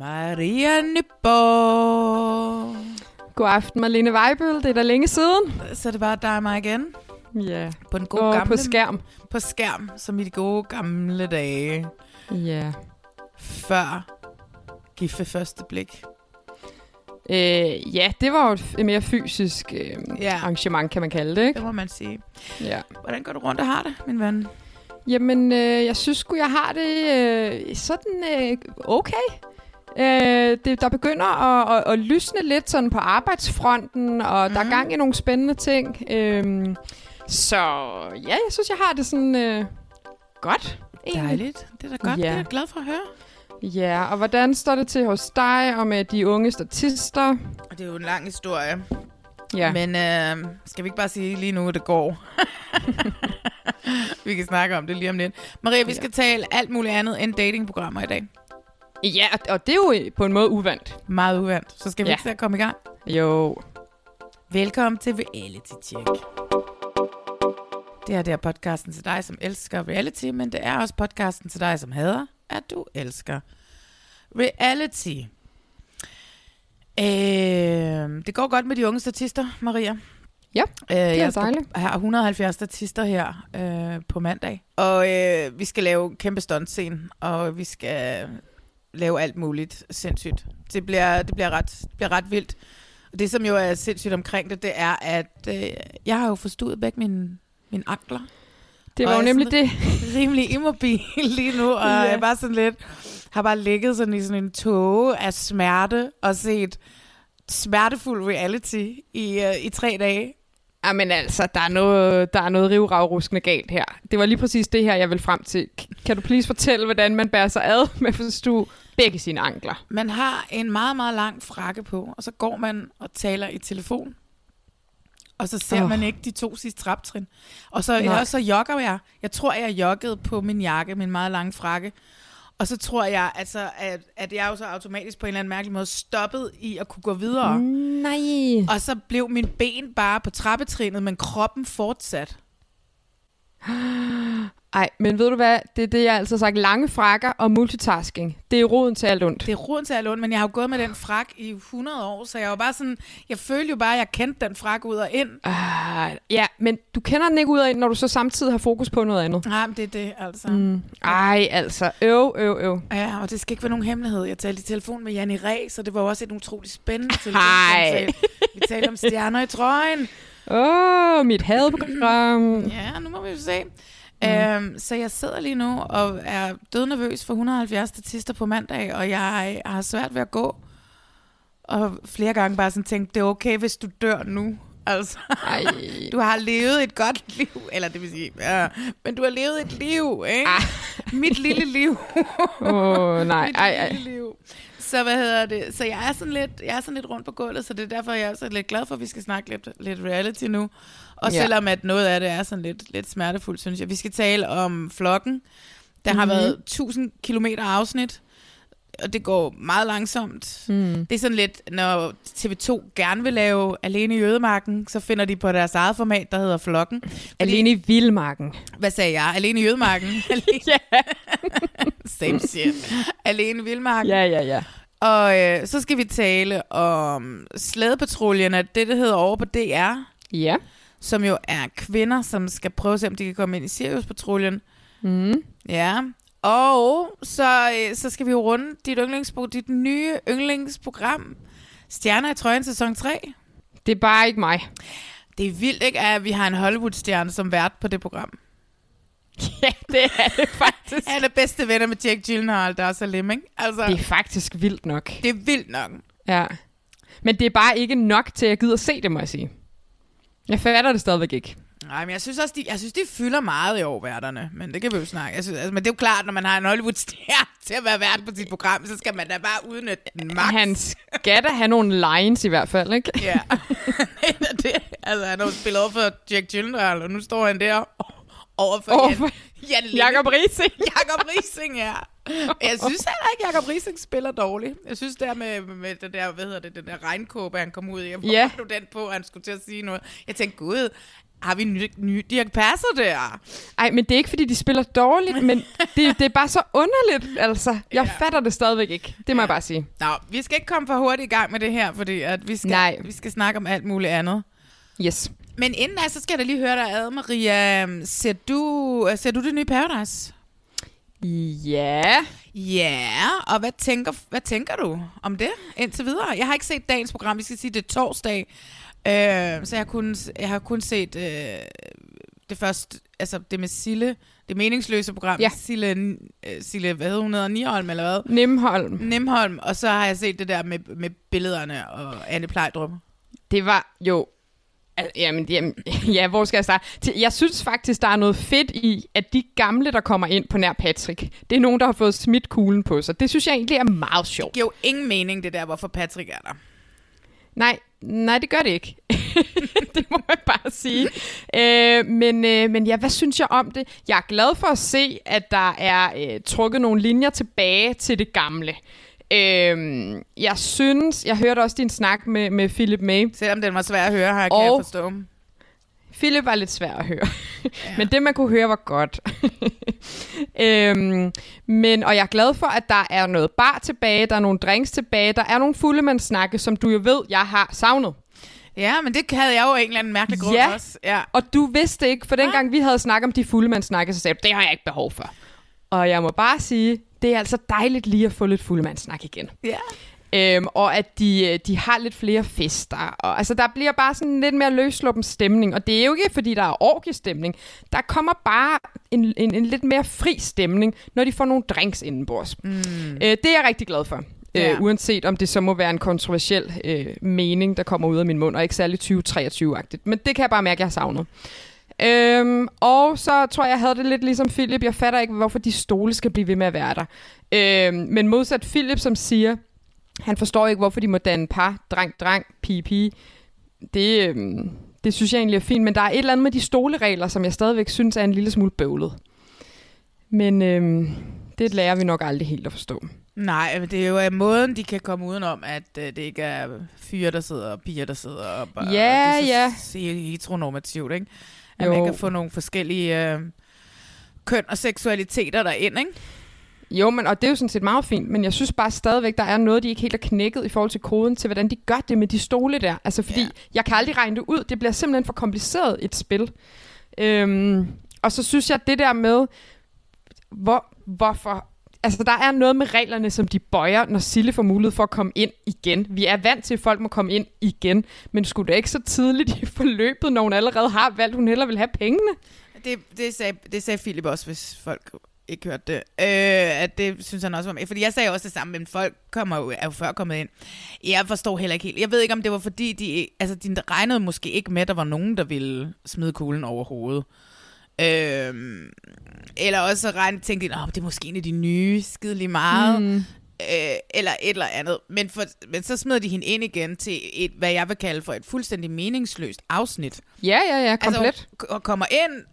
Maria Nyborg. God aften, Marlene Weibøl. Det er da længe siden. Så er det bare dig og mig igen. Ja. På den gode Og gamle... på skærm. På skærm, som i de gode gamle dage. Ja. Før gift ved første blik. Øh, ja, det var jo et mere fysisk øh, Ja. arrangement, kan man kalde det, ikke? Det må man sige. Ja. Hvordan går du rundt og har det, min ven? Jamen, øh, jeg synes sgu, jeg har det øh, sådan øh, okay. Øh, det, der begynder at, at, at lysne lidt sådan på arbejdsfronten, og mm. der er gang i nogle spændende ting. Øh, så ja, jeg synes, jeg har det sådan øh, godt. egentlig. Dejligt. Det er da godt. Ja. Det er jeg glad for at høre. Ja, og hvordan står det til hos dig og med de unge statister? Det er jo en lang historie. Ja, Men øh, skal vi ikke bare sige lige nu, at det går? vi kan snakke om det lige om lidt. Maria, vi skal tale alt muligt andet end datingprogrammer i dag. Ja og- det er jo på en måde uvandt. Meget uvandt. Så skal vi Ja. ikke at komme i gang? Jo. Velkommen til Reality Check. Det her det er podcasten til dig, som elsker reality, men det er også podcasten til dig, som hader, at du elsker reality. Øh, det går godt med de unge statister, Maria. Ja, øh, er jeg skal dejligt. have 170 statister her øh, på mandag. Og øh, vi skal lave kæmpe stuntscene, og vi skal lave alt muligt sindssygt. Det bliver, det bliver, ret, det bliver ret vildt. Og det, som jo er sindssygt omkring det, det er, at øh, jeg har jo forstået begge mine, mine ankler. Det var jo nemlig det. rimelig immobil lige nu, og Ja. jeg bare sådan lidt, har bare ligget sådan i sådan en tåge af smerte, og set smertefuld reality i, øh, i tre dage. Jamen altså, der er noget, der er noget rivragruskende galt her. Det var lige præcis det her, jeg vil frem til. Kan du please fortælle, hvordan man bærer sig ad med at forstå begge sine ankler? Man har en meget, meget lang frakke på, og så går man og taler i telefon. Og så ser oh. man ikke de to sidste traptrin. Og så, og så jogger jeg. Jeg tror, jeg joggede på min jakke, min meget lange frakke. Og så tror jeg, altså, at, at jeg jo så automatisk på en eller anden mærkelig måde stoppet i at kunne gå videre. Nej. Og så blev min ben bare på trappetrinnet, men kroppen fortsat. Ej, men ved du hvad? Det er det, jeg altså har sagt. Lange frakker og multitasking. Det er roden til alt ondt. Det er roden til alt ondt, men jeg har jo gået med den frak i 100 år, så jeg var bare sådan, jeg følte jo bare, at jeg kendte den frak ud og ind. Ah, ja, men du kender den ikke ud af, når du så samtidig har fokus på noget andet. Nej, men det er det, altså. Mm. Ej, altså. Øv, øv, øv. Ja, og det skal ikke være nogen hemmelighed. Jeg talte i telefon med Janni Ræ, så det var også et utroligt spændende telefonsamtale. Vi talte om stjerner i trøjen. Åh, oh, mit hadprogram. Ja, nu må vi jo se. Mm. Øhm, så jeg sidder lige nu og er dødnervøs for 170 statister på mandag, og jeg har svært ved at gå. Og flere gange bare sådan tænkt, det er okay, hvis du dør nu. Altså, Ej. du har levet et godt liv, eller det vil sige, ja, men du har levet et liv, ikke? Ah. Mit lille liv. Åh, oh, nej. Mit Ej, ej. lille liv. Så hvad hedder det? Så jeg er sådan lidt, jeg er sådan lidt rundt på gulvet, så det er derfor, jeg er så lidt glad for, at vi skal snakke lidt, lidt reality nu. Og Ja. selvom at noget af det er sådan lidt, lidt smertefuldt, synes jeg. Vi skal tale om flokken. Der har Mhm. været 1000 kilometer afsnit, og det går meget langsomt. Mm. Det er sådan lidt, når TV2 gerne vil lave Alene i Jødemarken, så finder de på deres eget format, der hedder Flokken. Fordi, Alene i Vildmarken. Hvad sagde jeg? Alene i Jødemarken? Alene. Same shit. Alene i Vildmarken. Ja, ja, ja. Og øh, så skal vi tale om slædepatruljen, at det, det hedder over på DR, Ja. som jo er kvinder, som skal prøve at se, om de kan komme ind i Sirius-patruljen. Mm. Ja, Og så, øh, så skal vi jo runde dit, yndlingspo- dit nye yndlingsprogram, Stjerner i trøjen sæson 3. Det er bare ikke mig. Det er vildt, ikke, at vi har en Hollywood-stjerne som vært på det program. Ja, det er det faktisk. Han er bedste venner med Jake Gyllenhaal, der er så lem, ikke? Altså, Det er faktisk vildt nok. det er vildt nok. Ja. Men det er bare ikke nok til, at jeg gider se det, må jeg sige. Jeg fatter det stadigvæk ikke. Nej, men jeg synes også, de, jeg synes, de fylder meget i år, værterne. Men det kan vi jo snakke. Jeg synes, altså, men det er jo klart, når man har en Hollywood-stjerne til at være vært på sit program, så skal man da bare udnytte den max. Han skal da have nogle lines i hvert fald, ikke? Ja, det. Altså, han har jo spillet over for Jack Gyllenhaal, og nu står han der over for, Overfor Jan, Jan. Jakob Rising. Jakob Rising, ja. Jeg synes heller ikke, Jakob Rising spiller dårligt. Jeg synes der med, med det der, hvad hedder det, den der regnkåbe, han kom ud i. Hvor ja. du den på, han skulle til at sige noget. Jeg tænkte, gud, har vi ny, ny Dirk Passer der? Ej, men det er ikke, fordi de spiller dårligt, men det, det er bare så underligt, altså. Jeg Ja. fatter det stadigvæk ikke. Det må Ja. jeg bare sige. Nå, vi skal ikke komme for hurtigt i gang med det her, fordi at vi, skal, Nej. vi skal snakke om alt muligt andet. Yes. Men inden da, så skal jeg da lige høre dig ad, Maria. Ser du, ser du det nye Paradise? Ja. Ja, og hvad tænker, hvad tænker du om det indtil videre? Jeg har ikke set dagens program, vi skal sige, det er torsdag, øh, så jeg har kun, jeg har kun set øh, det første, altså det med Sille, det meningsløse program, Ja. Sille, øh, Sille, hvad hedder hun, hedder Niholm eller hvad? Nimholm. Nimholm, og så har jeg set det der med, med billederne og Anne Plejdrup. Det var jo... Al- Jamen, jamen, ja, hvor skal jeg starte? Jeg synes faktisk, der er noget fedt i, at de gamle, der kommer ind på nær Patrick, det er nogen, der har fået smidt kuglen på sig. Det synes jeg egentlig er meget sjovt. Det giver jo ingen mening, det der, hvorfor Patrick er der. Nej, nej, det gør det ikke. det må jeg bare sige. Øh, men, øh, men ja, hvad synes jeg om det? Jeg er glad for at se, at der er øh, trukket nogle linjer tilbage til det gamle. Øh, jeg synes, jeg hørte også din snak med, med Philip May. Selvom den var svær at høre, har jeg, kan jeg Og- forstå. Philip var lidt svær at høre. Ja. Men det, man kunne høre, var godt. øhm, men, og jeg er glad for, at der er noget bar tilbage, der er nogle drinks tilbage, der er nogle fuldemandssnakke, som du jo ved, jeg har savnet. Ja, men det havde jeg jo en eller anden mærkelig grund Ja. også. Ja. Og du vidste ikke, for dengang vi havde snakket om de fuldemandssnakke, så sagde du, det har jeg ikke behov for. Og jeg må bare sige, det er altså dejligt lige at få lidt fuldemandssnak igen. ja. Øhm, og at de, øh, de har lidt flere fester. Og, altså, der bliver bare sådan lidt mere løsluppen stemning. Og det er jo ikke, fordi der er orgiestemning. Der kommer bare en, en, en lidt mere fri stemning, når de får nogle drinks indenbords. Mm. Øh, det er jeg rigtig glad for. Ja. Øh, uanset om det så må være en kontroversiel øh, mening, der kommer ud af min mund, og ikke særlig 2023-agtigt. Men det kan jeg bare mærke, at jeg har savnet. Øhm, og så tror jeg, jeg havde det lidt ligesom Philip. Jeg fatter ikke, hvorfor de stole skal blive ved med at være der. Øhm, men modsat Philip, som siger, han forstår ikke, hvorfor de må danne par, dreng, dreng, pige, pige. Det, øhm, det synes jeg egentlig er fint, men der er et eller andet med de stoleregler, som jeg stadigvæk synes er en lille smule bøvlet. Men øhm, det lærer vi nok aldrig helt at forstå. Nej, men det er jo af måden, de kan komme udenom, at øh, det ikke er fyre, der sidder og piger, der sidder. Og Ja, det er ja. så se- heteronormativt, ikke? At Jo. man kan få nogle forskellige øh, køn og seksualiteter derind, ikke? Jo, men, og det er jo sådan set meget fint, men jeg synes bare stadigvæk, der er noget, de ikke helt har knækket i forhold til koden til, hvordan de gør det med de stole der. Altså fordi, ja. jeg kan aldrig regne det ud. Det bliver simpelthen for kompliceret et spil. Øhm, og så synes jeg, det der med, hvor, hvorfor... Altså, der er noget med reglerne, som de bøjer, når Sille får mulighed for at komme ind igen. Vi er vant til, at folk må komme ind igen, men skulle det ikke så tidligt i forløbet, når hun allerede har valgt, hun hellere vil have pengene? Det, det, sagde, det sagde Philip også, hvis folk ikke hørte det. Øh, at det synes han også var med. Fordi jeg sagde også det samme, men folk kommer jo, er jo før kommet ind. Jeg forstår heller ikke helt. Jeg ved ikke, om det var fordi, de, altså, de regnede måske ikke med, at der var nogen, der ville smide kuglen over hovedet. Øh, eller også regnede, tænkte de, at det er måske en af de nye, skide lige meget. Mm. Øh, eller et eller andet. Men, for, men så smed de hende ind igen til et, hvad jeg vil kalde for et fuldstændig meningsløst afsnit. Ja, ja, ja, komplet. Altså, k- kommer ind,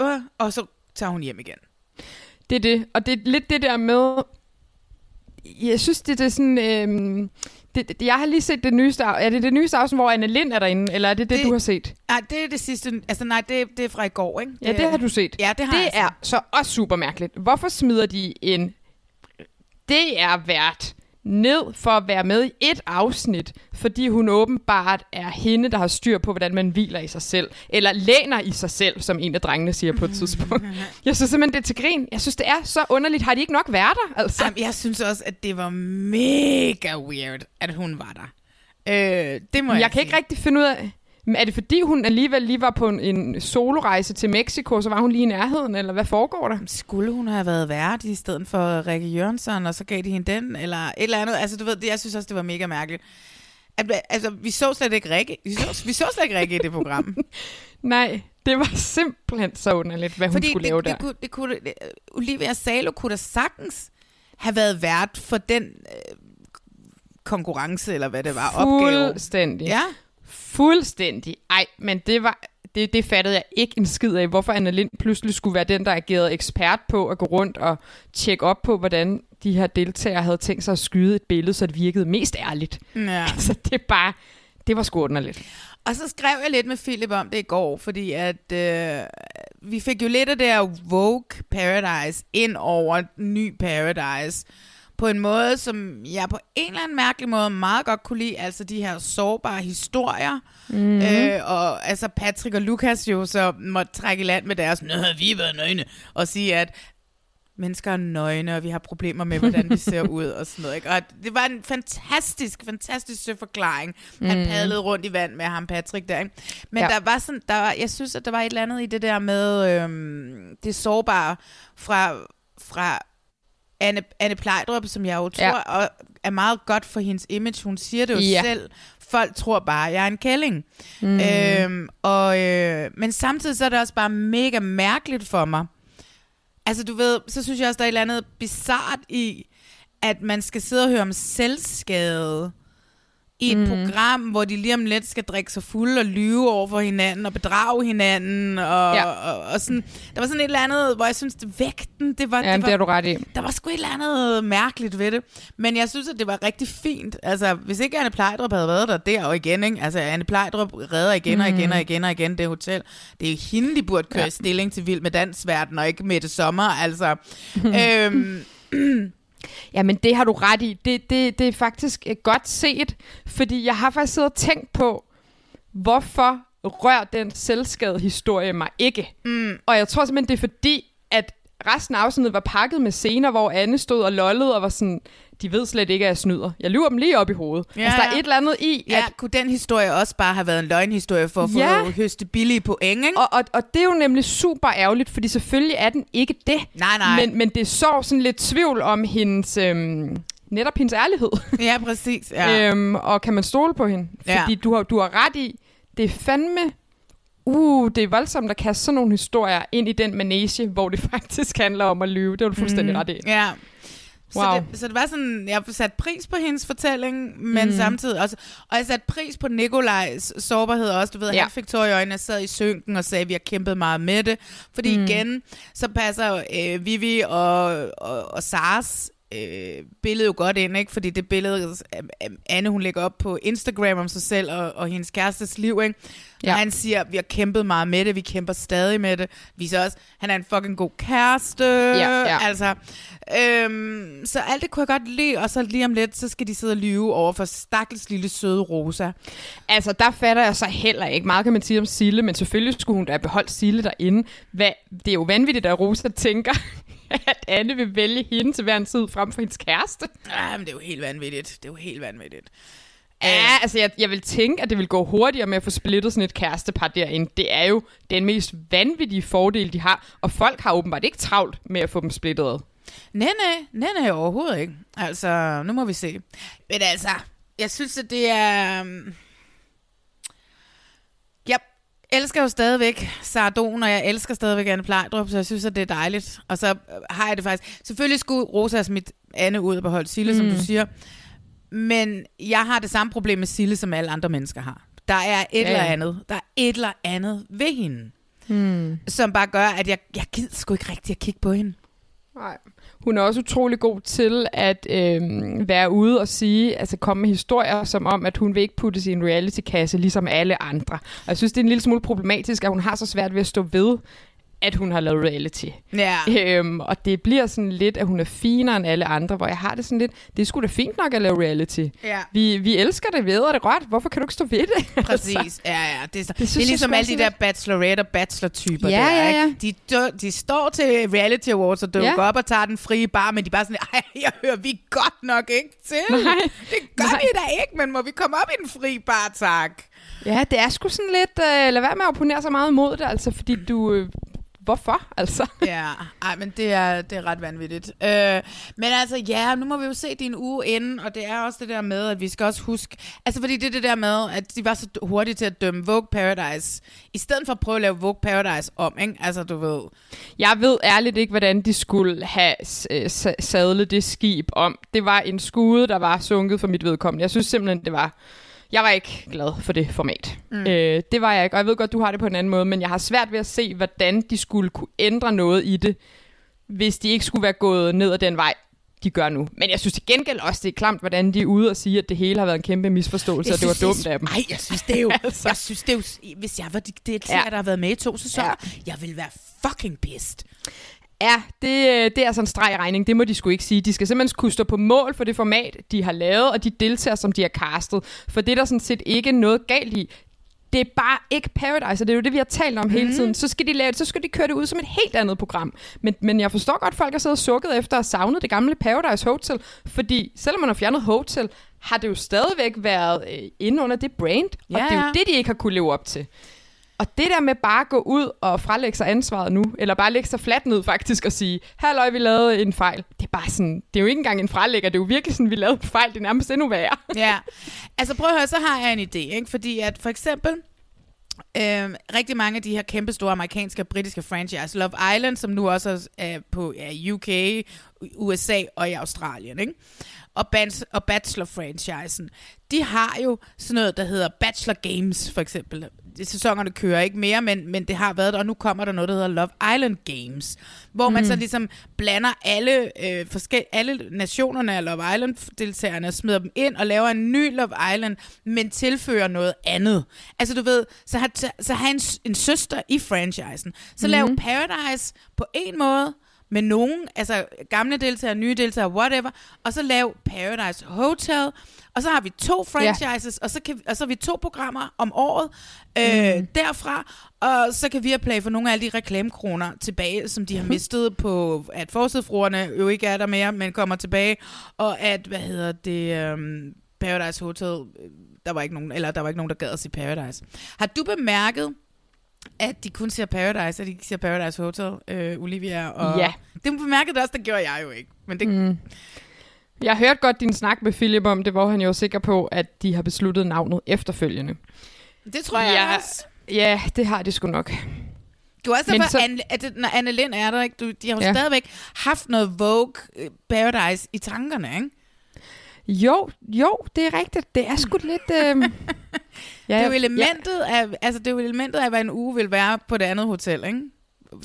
øh, øh, og så tager hun hjem igen. Det er det. Og det er lidt det der med... Jeg synes, det, er sådan... Øhm, det, det, jeg har lige set det nyeste... Er det det nyeste afsnit, hvor Anne Lind er derinde? Eller er det det, Det- du har set? Nej, det er det sidste. Altså nej, det, det er fra i går, ikke? Ja, det har du set. Ja, det har det jeg er så også super mærkeligt. Hvorfor smider de en... Det er vært ned for at være med i et afsnit, fordi hun åbenbart er hende, der har styr på, hvordan man hviler i sig selv, eller læner i sig selv, som en af drengene siger på et tidspunkt. Jeg synes simpelthen, det er til grin. Jeg synes, det er så underligt. Har de ikke nok været der? Altså? Jamen, jeg synes også, at det var mega weird, at hun var der. Øh, det må jeg, jeg kan ikke sige. rigtig finde ud af... Men er det fordi, hun alligevel lige var på en, en solorejse til Mexico, så var hun lige i nærheden, eller hvad foregår der? Skulle hun have været vært i stedet for Rikke Jørgensen, og så gav de hende den, eller et eller andet? Altså, du ved, det, jeg synes også, det var mega mærkeligt. At, altså, vi så slet ikke Rikke. Vi så, vi så slet ikke Rikke i det program. Nej, det var simpelthen så underligt, hvad hun Fordi skulle det, lave det, der. kunne, det kunne, det, Olivia Salo kunne da sagtens have været vært for den øh, konkurrence, eller hvad det var, opgave. Fuldstændig. Ja, Fuldstændig. Ej, men det var... Det, det fattede jeg ikke en skid af, hvorfor Anna Lind pludselig skulle være den, der agerede ekspert på at gå rundt og tjekke op på, hvordan de her deltagere havde tænkt sig at skyde et billede, så det virkede mest ærligt. ja. Altså, det er bare... Det var sgu underligt. Og så skrev jeg lidt med Philip om det i går, fordi at øh, vi fik jo lidt af det her Vogue Paradise ind over ny Paradise på en måde, som jeg på en eller anden mærkelig måde meget godt kunne lide. Altså de her sårbare historier. Mm-hmm. Øh, og altså Patrick og Lukas jo så måtte trække i land med deres, Nå, vi har været nøgne, og sige, at mennesker er nøgne, og vi har problemer med, hvordan vi ser ud og sådan noget. Ikke? Og det var en fantastisk, fantastisk sød forklaring. Han mm. padlede rundt i vand med ham, Patrick, der. Ikke? Men ja. der var sådan, der var, jeg synes, at der var et eller andet i det der med øhm, det sårbare fra, fra Anne, Anne Plejdrup, som jeg jo tror Ja. og er meget godt for hendes image. Hun siger det jo Ja. selv. Folk tror bare, at jeg er en kælling. Mm. Øhm, og, øh, men samtidig så er det også bare mega mærkeligt for mig. Altså du ved, så synes jeg også, der er et eller andet bizart i, at man skal sidde og høre om selvskade i et mm. program, hvor de lige om lidt skal drikke sig fuld og lyve over for hinanden og bedrage hinanden. Og, Ja. og, og sådan. Der var sådan et eller andet, hvor jeg synes, det vægten, det var, Ja, det det var, har du ret i. der var sgu et eller andet mærkeligt ved det. Men jeg synes, at det var rigtig fint. Altså, hvis ikke Anne Plejdrup havde været der, det er jo igen, ikke? Altså, Anne Plejdrup redder igen og igen og igen og igen det hotel. Det er jo hende, de burde køre ja. stilling til Vild med Dansverden, og ikke med det sommer, altså. øhm, Ja, men det har du ret i. Det, det, det er faktisk øh, godt set, fordi jeg har faktisk siddet og tænkt på, hvorfor rør den selvskade historie mig ikke. Mm. Og jeg tror simpelthen, det er fordi, at resten af afsnittet var pakket med scener, hvor Anne stod og lollede og var sådan, de ved slet ikke, at jeg snyder. Jeg lyver dem lige op i hovedet. Ja, Ja, altså, der er ja. et eller andet i, ja, at kunne den historie også bare have været en løgnhistorie for at få Ja. ja. høste billige point, ikke? Og, og, og det er jo nemlig super ærgerligt, fordi selvfølgelig er den ikke det. Nej, nej. Men, men det så sådan lidt tvivl om hendes, øhm, netop hendes ærlighed. Ja, præcis. Ja. Ja. Øhm, og kan man stole på hende? Ja. Fordi du har, du har ret i, det er fandme... Uh, det er voldsomt at kaste sådan nogle historier ind i den manege, hvor det faktisk handler om at lyve. Det var du fuldstændig mm. ret i. Ja. Så, Wow. det, så det var sådan, jeg satte pris på hendes fortælling, men mm. samtidig også, og jeg satte pris på Nikolajs sårbarhed også. Du ved, Ja. han fik tår i øjnene sad i synken og sagde, at vi har kæmpet meget med det. Fordi mm. igen, så passer øh, Vivi og, og, og Sars øh, billede jo godt ind, ikke? Fordi det billede, øh, Anne hun lægger op på Instagram om sig selv og, og hendes kærestes liv, ikke? Ja. Og han siger, vi har kæmpet meget med det, vi kæmper stadig med det. Viser også, han er en fucking god kæreste. Ja, ja. Altså, øhm, så alt det kunne jeg godt lide, og så lige om lidt, så skal de sidde og lyve over for stakkels lille søde Rosa. Altså, der fatter jeg så heller ikke. Meget kan man sige om Sille, men selvfølgelig skulle hun da have beholdt Sille derinde. Hvad, det er jo vanvittigt, at Rosa tænker, at Anne vil vælge hende til hver en tid frem for hendes kæreste. Ja, men det er jo helt vanvittigt. Det er jo helt vanvittigt. Ja, altså jeg, jeg vil tænke, at det vil gå hurtigere med at få splittet sådan et kærestepar derinde. Det er jo den mest vanvittige fordel, de har. Og folk har åbenbart ikke travlt med at få dem splittet ad. Nej, nej, nej, nej, overhovedet ikke. Altså, nu må vi se. Men altså, jeg synes, at det er... Jeg elsker jo stadigvæk Sardon, og jeg elsker stadigvæk Anne Plejdrup, så jeg synes, at det er dejligt. Og så øh, har jeg det faktisk... Selvfølgelig skulle Rosa have smidt Anne ud og beholde Sille, mm. som du siger. Men jeg har det samme problem med Sille, som alle andre mennesker har. Der er et Ja, eller andet. Der er et eller andet ved hende. Hmm. Som bare gør, at jeg, jeg gider sgu ikke rigtig at kigge på hende. Nej. Hun er også utrolig god til at øh, være ude og sige, altså komme med historier, som om, at hun vil ikke putte sin reality-kasse, ligesom alle andre. Og jeg synes, det er en lille smule problematisk, at hun har så svært ved at stå ved, at hun har lavet reality. Ja. Øhm, og det bliver sådan lidt, at hun er finere end alle andre, hvor jeg har det sådan lidt, det er sgu da fint nok at lave reality. Ja. Vi, vi elsker det, vi æder det godt. Hvorfor kan du ikke stå ved det? Altså, Præcis, ja, ja. Det er, det, det er ligesom alle de der bachelorette og bachelor-typer Ja, der, ja, ja. ikke? De, de står til reality awards og dukker Ja. op og tager den frie bar, men de er bare sådan, ej, jeg hører vi godt nok ikke til. Nej. Det gør Nej. vi da ikke, men må vi komme op i den frie bar, tak? Ja, det er sgu sådan lidt, øh, lad være med at opponere så meget imod det, altså, fordi du, øh, hvorfor, altså? Ja, ej, men det er, det er ret vanvittigt. Øh, men altså, ja, nu må vi jo se din uge inden, og det er også det der med, at vi skal også huske... Altså, fordi det er det der med, at de var så hurtige til at dømme Vogue Paradise, i stedet for at prøve at lave Vogue Paradise om, ikke? Altså, du ved... Jeg ved ærligt ikke, hvordan de skulle have øh, sa- sadlet det skib om. Det var en skude, der var sunket for mit vedkommende. Jeg synes simpelthen, det var... Jeg var ikke glad for det format. Mm. Øh, det var jeg ikke, og jeg ved godt, du har det på en anden måde, men jeg har svært ved at se, hvordan de skulle kunne ændre noget i det, hvis de ikke skulle være gået ned ad den vej, de gør nu. Men jeg synes til gengæld også, det er klamt, hvordan de er ude og sige, at det hele har været en kæmpe misforståelse, og det var dumt af dem. Nej, jeg synes, det er jo... Altså. Jeg synes, det er jo... Hvis jeg var de deltager, Ja. der har været med i to sæsoner, jeg ville være fucking pissed. Ja, det, øh, det er altså en streg regning. Det må de sgu ikke sige. De skal simpelthen kunne stå på mål for det format, de har lavet, og de deltager, som de har castet. For det er der sådan set ikke noget galt i. Det er bare ikke Paradise, og det er jo det, vi har talt om mm. hele tiden. Så skal de lave det, så skal de køre det ud som et helt andet program. Men, men jeg forstår godt, at folk har siddet og sukket efter have savnet det gamle Paradise Hotel, fordi selvom man har fjernet Hotel, har det jo stadigvæk været øh, inde under det brand, og Ja, det er jo ja. det, de ikke har kunne leve op til. Og det der med bare at gå ud og frelægge sig ansvaret nu, eller bare lægge sig fladt ned faktisk og sige, halløj, vi lavede en fejl. Det er bare sådan, det er jo ikke engang en frelægger, det er jo virkelig sådan, vi lavede en fejl, det er nærmest endnu værre. Ja, altså prøv at høre, så har jeg en idé, ikke? Fordi at for eksempel, øh, rigtig mange af de her kæmpe store amerikanske og britiske franchise, Love Island, som nu også er på ja, UK, USA og i Australien, ikke? Og, bans- og Bachelor-franchisen, de har jo sådan noget, der hedder Bachelor Games, for eksempel. Sæsonerne kører ikke mere, men, men det har været der, og nu kommer der noget, der hedder Love Island Games, hvor man så ligesom blander alle, øh, forskel- alle nationerne af Love Island-deltagerne, smider dem ind og laver en ny Love Island, men tilfører noget andet. Altså du ved, så har, så har en, en søster i franchisen. Så mm. lav Paradise på en måde, med nogen, altså gamle deltagere, nye deltagere, whatever, og så lav Paradise Hotel, og så har vi to franchises, og, så kan, og så har vi to programmer om året øh, mm. derfra, og så kan vi have play for nogle af alle de reklamekroner tilbage, som de har mistet på, at forsidefruerne jo ikke er der mere, men kommer tilbage, og at, hvad hedder det, um, Paradise Hotel, øh, der var ikke nogen, eller der var ikke nogen, der gad at se Paradise. Har du bemærket, at de kun ser Paradise, at de ikke ser Paradise Hotel, øh, Olivia? Og Ja. Det bemærkede også, det gjorde jeg jo ikke. Men det, mm. Jeg hørte godt din snak med Philip om det, hvor han jo er sikker på, at de har besluttet navnet efterfølgende. det tror jeg Ja. også. Ja, det har de sgu nok. Du har også derfor, så- Anne, at når Anne Lind er der, ikke? Du, de har jo Ja. ja. stadigvæk haft noget Vogue øh, Paradise i tankerne, ikke? Jo, jo, det er rigtigt. Det er sgu lidt... Øh... ja, Det er jo ja. elementet af, altså det er jo elementet af, hvad en uge vil være på det andet hotel, ikke?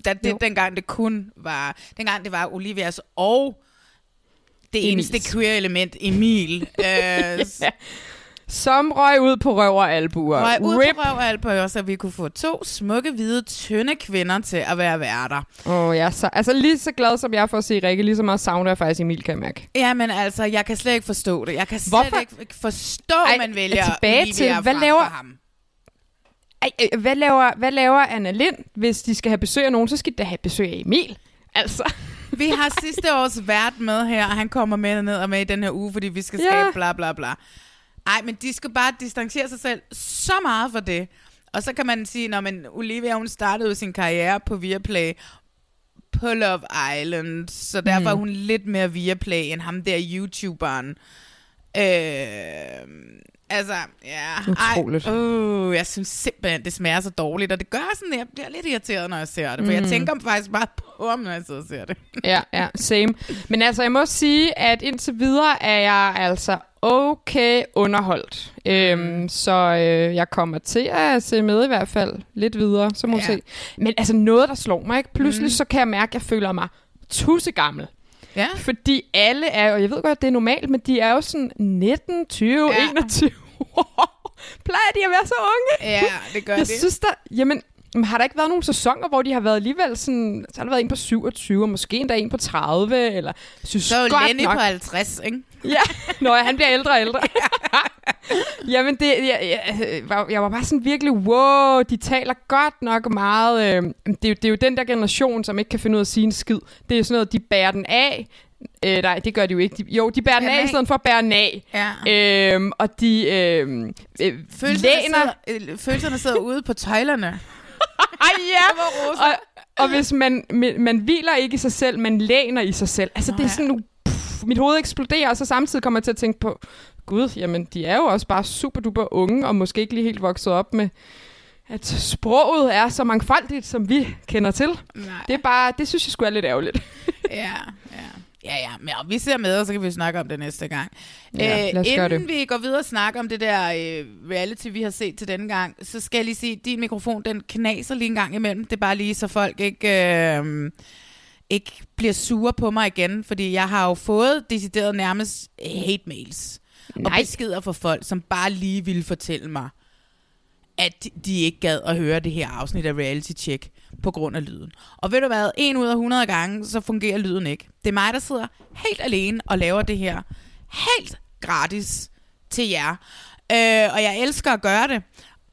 Da, det, Jo. dengang det kun var, dengang det var Olivias og det Emils. eneste queer element, Emil. øh, Ja. Som røg ud på røv og albuer. Røg ud Rip. på røv og albuer, så vi kunne få to smukke, hvide, tynde kvinder til at være værter. Åh, oh, jeg er så, altså lige så glad som jeg er for at se Rikke, lige så meget savner jeg faktisk Emil, kan jeg mærke. Jamen altså, jeg kan slet ikke forstå det. Jeg kan slet Hvorfor? ikke forstå, Ej, man vælger tilbage til, hvad laver- ham. Ej, øh, hvad, laver, hvad laver Anna Lind, hvis de skal have besøg af nogen, så skal de da have besøg af Emil. Altså, Vi har sidste års vært med her, og han kommer med ned og med i den her uge, fordi vi skal Ja. skabe bla bla bla. Ej, men de skal bare distancere sig selv så meget for det. Og så kan man sige, når man Olivia, hun startede sin karriere på Viaplay på Love Island, så derfor mm. er hun lidt mere Viaplay end ham der YouTuberen. Øh, altså, ja. Utroligt. Ej, uh, jeg synes simpelthen, det smager så dårligt, og det gør sådan, at jeg bliver lidt irriteret, når jeg ser det. For jeg tænker faktisk bare på ham, når jeg sidder og ser det. ja, ja, same. Men altså, jeg må sige, at indtil videre er jeg altså okay underholdt. Øhm, så øh, jeg kommer til at se med i hvert fald lidt videre, så må ja. Se. Men altså noget, der slår mig, ikke? Pludselig mm. så kan jeg mærke, at jeg føler mig tusse gammel. Ja. Fordi alle er, og jeg ved godt, det er normalt, men de er jo sådan 19, 20, ja. Ja. 21 år. Plejer de at være så unge? Ja, det gør Jeg det. synes der, jamen, Men har der ikke været nogle sæsoner, hvor de har været alligevel sådan... Så har der været en på 27, og måske endda en på 30, eller... Synes Så er jo Lenny nok, på 50, ikke? Ja, når han bliver ældre og ældre. Jamen, det, jeg, jeg, var- jeg var bare sådan virkelig, wow, de taler godt nok meget. Øh, det, er jo, det er jo den der generation, som ikke kan finde ud af at sige en skid. Det er sådan noget, de bærer den af. Øh, nej, det gør de jo ikke. De, jo, de bærer den af i stedet for at bære den af. Ja. Øhm, og de øh, øh, Følelserne, læner... sidder, øh, følelserne sidder ude på tøjlerne. Ej, ja! Og, og hvis man, man, hviler ikke i sig selv, man læner i sig selv. Altså, Nå, det er sådan, nu, pff, mit hoved eksploderer, og så samtidig kommer jeg til at tænke på, gud, jamen, de er jo også bare super duper unge, og måske ikke lige helt vokset op med, at sproget er så mangfoldigt, som vi kender til. Nej. Det er bare, det synes jeg skulle er lidt ærgerligt. Ja, ja. Ja, ja, men vi ser med, og så kan vi snakke om det næste gang. Ja, gøre inden vi går videre og snakker om det der øh, reality, vi har set til denne gang, så skal jeg lige sige, at din mikrofon, den knaser lige en gang imellem. Det er bare lige, så folk ikke, øh, ikke bliver sure på mig igen, fordi jeg har jo fået decideret nærmest hate mails. Og Nej. beskeder fra folk, som bare lige ville fortælle mig, at de ikke gad at høre det her afsnit af Reality Check på grund af lyden. Og ved du hvad, en ud af 100 gange, så fungerer lyden ikke. Det er mig, der sidder helt alene og laver det her helt gratis til jer. Øh, og jeg elsker at gøre det.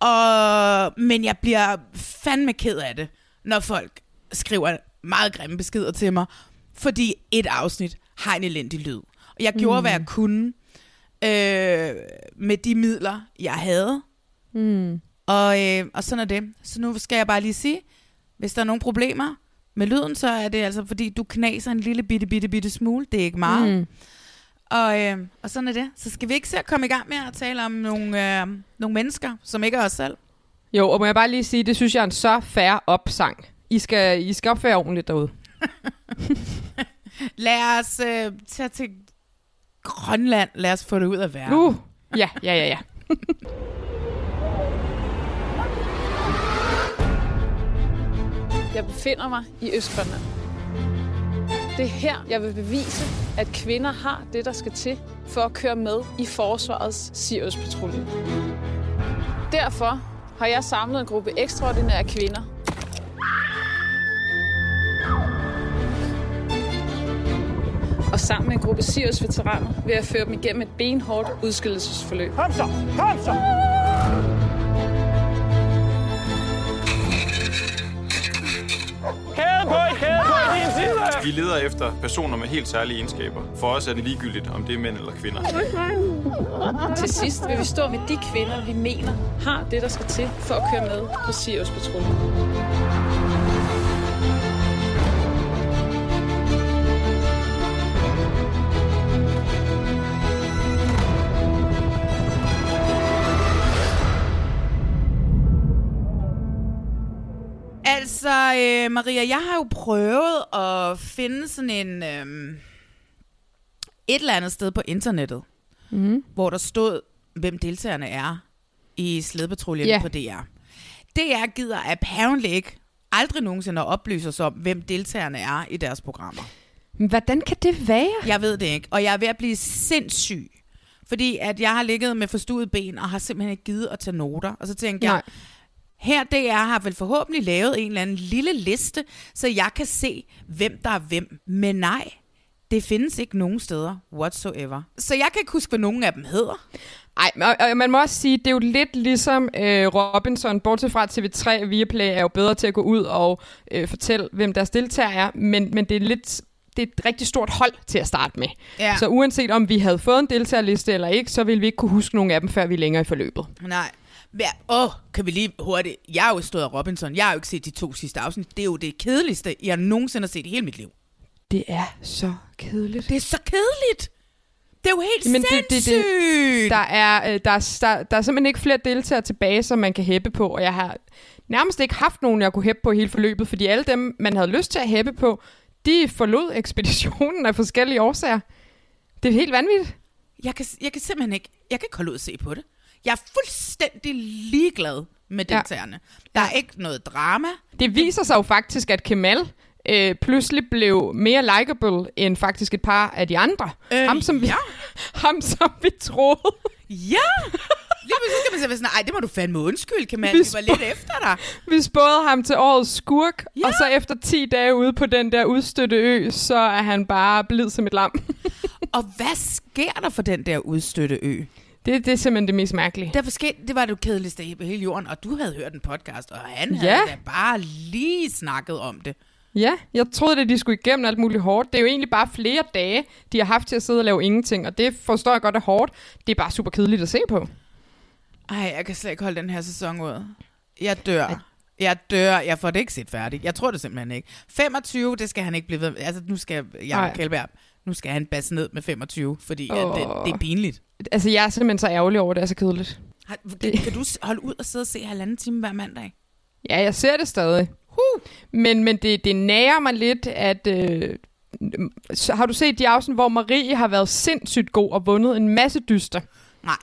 Og, men jeg bliver fandme ked af det, når folk skriver meget grimme beskeder til mig, fordi et afsnit har en elendig lyd. Og jeg gjorde, mm. hvad jeg kunne øh, med de midler, jeg havde. Mm. Og, øh, og sådan er det. Så nu skal jeg bare lige sige, hvis der er nogle problemer med lyden, så er det altså, fordi du knaser en lille bitte, bitte, bitte smule. Det er ikke meget. Mm. Og, øh, og sådan er det. Så skal vi ikke se at komme i gang med at tale om nogle, øh, nogle mennesker, som ikke er os selv. Jo, og må jeg bare lige sige, det synes jeg er en så færre opsang. I skal, I skal opføre ordentligt derude. Lad os øh, tage til Grønland. Lad os få det ud af verden. Uh, ja, ja, ja, ja. Jeg befinder mig i Østgrønland. Det er her, jeg vil bevise, at kvinder har det, der skal til for at køre med i forsvarets Sirius-patrulje. Derfor har jeg samlet en gruppe ekstraordinære kvinder. Og sammen med en gruppe Sirius-veteraner vil jeg føre dem igennem et benhårdt udskillelsesforløb. Kom så! Kom så! Vi leder efter personer med helt særlige egenskaber. For os er det ligegyldigt, om det er mænd eller kvinder. Til sidst vil vi stå med de kvinder, vi mener har det, der skal til for at køre med på Sirius Patrulje. Øh, Maria, jeg har jo prøvet at finde sådan en... Øh, et eller andet sted på internettet, Mm. hvor der stod, hvem deltagerne er i slædepatruljen Ja. på DR. DR gider apparently ikke aldrig nogensinde at oplyse os om, hvem deltagerne er i deres programmer. Hvordan kan det være? Jeg ved det ikke, og jeg er ved at blive sindssyg. Fordi at jeg har ligget med forstuet ben, og har simpelthen ikke givet at tage noter. Og så tænkte jeg. Her DR har vel forhåbentlig lavet en eller anden lille liste, så jeg kan se, hvem der er hvem. Men nej, det findes ikke nogen steder whatsoever. Så jeg kan ikke huske, hvad nogen af dem hedder. Ej, og, og man må også sige, det er jo lidt ligesom øh, Robinson, bortset fra at TV3 og Viaplay er jo bedre til at gå ud og øh, fortælle, hvem deres deltager er, men, men det er lidt det er et rigtig stort hold til at starte med. Ja. Så uanset om vi havde fået en deltagerliste eller ikke, så ville vi ikke kunne huske nogen af dem, før vi er længere i forløbet. Nej. Åh, oh, kan vi lige hurtigt. Jeg har jo stået af Robinson. Jeg har jo ikke set de to sidste afsnit. Det er jo det kedeligste, jeg nogensinde har set i hele mit liv. Det er så kedeligt. Det er så kedeligt. Det er jo helt Jamen, det- det- det- sindssygt. Der er, øh, der, er, der, der er simpelthen ikke flere deltagere tilbage, som man kan hæppe på, og jeg har nærmest ikke haft nogen, jeg kunne hæppe på i hele forløbet, fordi alle dem, man havde lyst til at hæppe på, de forlod ekspeditionen af forskellige årsager. Det er helt vanvittigt. Jeg kan, jeg kan simpelthen ikke, jeg kan ikke holde ud at se på det. Jeg er fuldstændig ligeglad med Ja. deltagerne. Der er ikke noget drama. Det viser sig jo faktisk, at Kemal øh, pludselig blev mere likable end faktisk et par af de andre. Øh, ham, som vi, ja. ham, som vi troede. Ja! pludselig skal man så være sådan, ej, det må du fandme undskylde, Kamal. Vi Vi var lidt efter dig. Vi spåede ham til årets skurk, Ja. og så efter 10 dage ude på den der udstøtte ø, så er han bare blid som et lam. Og hvad sker der for den der udstøtte ø? Det, det er simpelthen det mest mærkelige. Der skete, det var det kedeligste i hele jorden, og du havde hørt en podcast, og han havde Ja. da bare lige snakket om det. Ja, jeg troede, at de skulle igennem alt muligt hårdt. Det er jo egentlig bare flere dage, de har haft til at sidde og lave ingenting, og det forstår jeg godt er hårdt. Det er bare super kedeligt at se på. Ej, jeg kan slet ikke holde den her sæson ud. Jeg dør. Jeg dør. Jeg får det ikke set færdigt. Jeg tror det simpelthen ikke. 25, det skal han ikke blive ved. med. Altså, nu skal jeg Kjellberg, nu skal han basse ned med 25, fordi oh. at det, det er pinligt. Altså, jeg er simpelthen så ærgerlig over, at det er så kedeligt. Har, kan du holde ud og sidde og se halvanden time hver mandag? Ja, jeg ser det stadig. Huh. Men, men det, det nærer mig lidt, at... Øh, så har du set de afsnit, hvor Marie har været sindssygt god og vundet en masse dyster? Nej.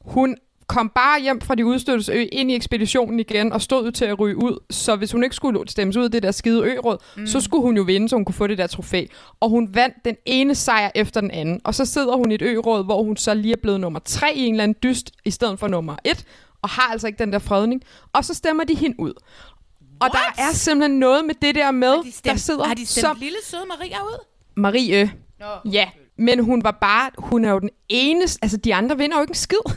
Hun kom bare hjem fra de udstøttes ø ind i ekspeditionen igen og stod til at ryge ud. Så hvis hun ikke skulle stemmes ud af det der skide ø-råd, mm. så skulle hun jo vinde, så hun kunne få det der trofæ. Og hun vandt den ene sejr efter den anden. Og så sidder hun i et ø-råd, hvor hun så lige er blevet nummer tre i en eller anden dyst, i stedet for nummer et, og har altså ikke den der fredning. Og så stemmer de hende ud. Og der What? er simpelthen noget med det der med, Har de stemt, der sidder har de stemt som lille søde Maria ud? Marie. Nå. Ja, men hun var bare, hun er jo den eneste, altså de andre vinder jo ikke en skid.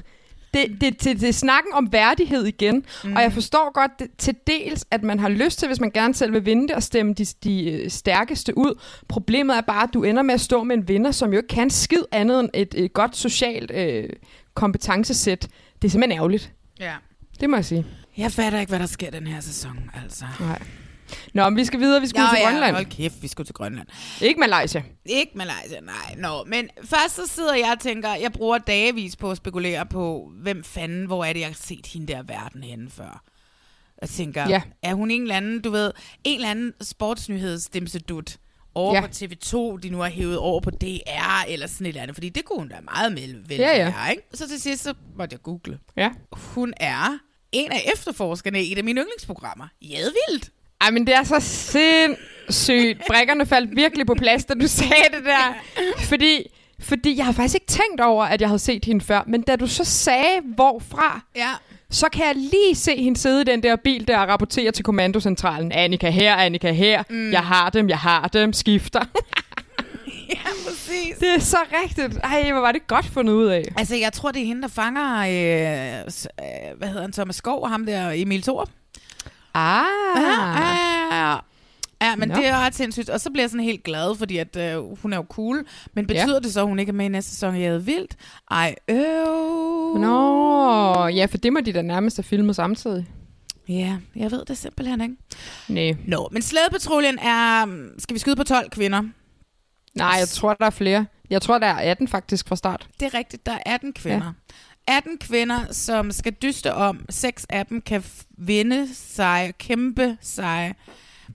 Det, det, det, det er snakken om værdighed igen, mm. og jeg forstår godt det, til dels, at man har lyst til, hvis man gerne selv vil vinde det, og stemme de, de øh, stærkeste ud. Problemet er bare, at du ender med at stå med en vinder, som jo ikke kan skid andet end et, et godt socialt øh, kompetencesæt. Det er simpelthen ærgerligt. Ja. Det må jeg sige. Jeg fatter ikke, hvad der sker den her sæson, altså. Nej. Nå, men vi skal videre. Vi skal ud til Grønland. hold kæft, vi skal til Grønland. Ikke Malaysia. Ikke Malaysia, nej. Nå, men først så sidder jeg og tænker, jeg bruger dagevis på at spekulere på, hvem fanden, hvor er det, jeg har set hende der verden henne før. Jeg tænker, Ja. er hun en eller anden, du ved, en eller anden sportsnyhedsdimsedut over Ja. på TV2, de nu har hævet over på DR, eller sådan et eller andet, fordi det kunne hun da meget vel Ja, ja. være, ikke? Så til sidst, så måtte jeg google. Ja. Hun er en af efterforskerne i et af mine yndlingsprogrammer. Jadvildt. Ej, men det er så sindssygt. Brækkerne faldt virkelig på plads, da du sagde det der. Fordi, fordi jeg har faktisk ikke tænkt over, at jeg havde set hende før. Men da du så sagde, hvorfra, Ja. så kan jeg lige se hende sidde i den der bil der og rapportere til kommandocentralen. Annika her, Annika her. Mm. Jeg har dem, jeg har dem. Skifter. Ja, præcis. det er så rigtigt. Ej, hvor var det godt fundet ud af. Altså, jeg tror, det er hende, der fanger, øh, øh, hvad hedder han, Thomas Skov og ham der, Emil Thorup. Ah. Ja, ja, ja. Ja, men Nå. det er ret sindssygt. Og så bliver jeg sådan helt glad, fordi at, øh, hun er jo cool. Men betyder Ja. det så, at hun ikke er med i næste sæson af Jade Vildt? Ej, øv. Nå, ja, for det må de da nærmest have filmet samtidig. Ja, jeg ved det simpelthen ikke. Nej. Nå, men slædepatruljen er... Skal vi skyde på 12 kvinder? Nej, jeg tror, der er flere. Jeg tror, der er 18 faktisk fra start. Det er rigtigt, der er 18 kvinder. Ja. 18 kvinder, som skal dyste om. Seks af dem kan vinde sig, kæmpe sig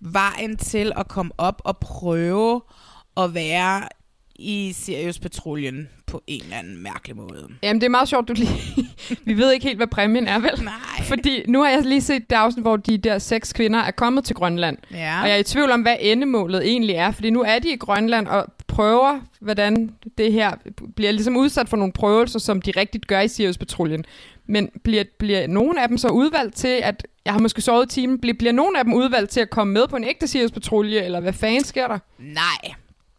vejen til at komme op og prøve at være i Sirius Patruljen på en eller anden mærkelig måde. Jamen, det er meget sjovt, du lige... Vi ved ikke helt, hvad præmien er, vel? Nej. Fordi nu har jeg lige set det afsnit, hvor de der seks kvinder er kommet til Grønland. Ja. Og jeg er i tvivl om, hvad endemålet egentlig er. Fordi nu er de i Grønland og prøver, hvordan det her bliver ligesom udsat for nogle prøvelser, som de rigtigt gør i Sirius-patruljen. Men bliver, bliver nogle af dem så udvalgt til, at... Jeg har måske sovet i timen. Bliver, bliver nogle af dem udvalgt til at komme med på en ægte Sirius-patrulje, eller hvad fanden sker der? Nej,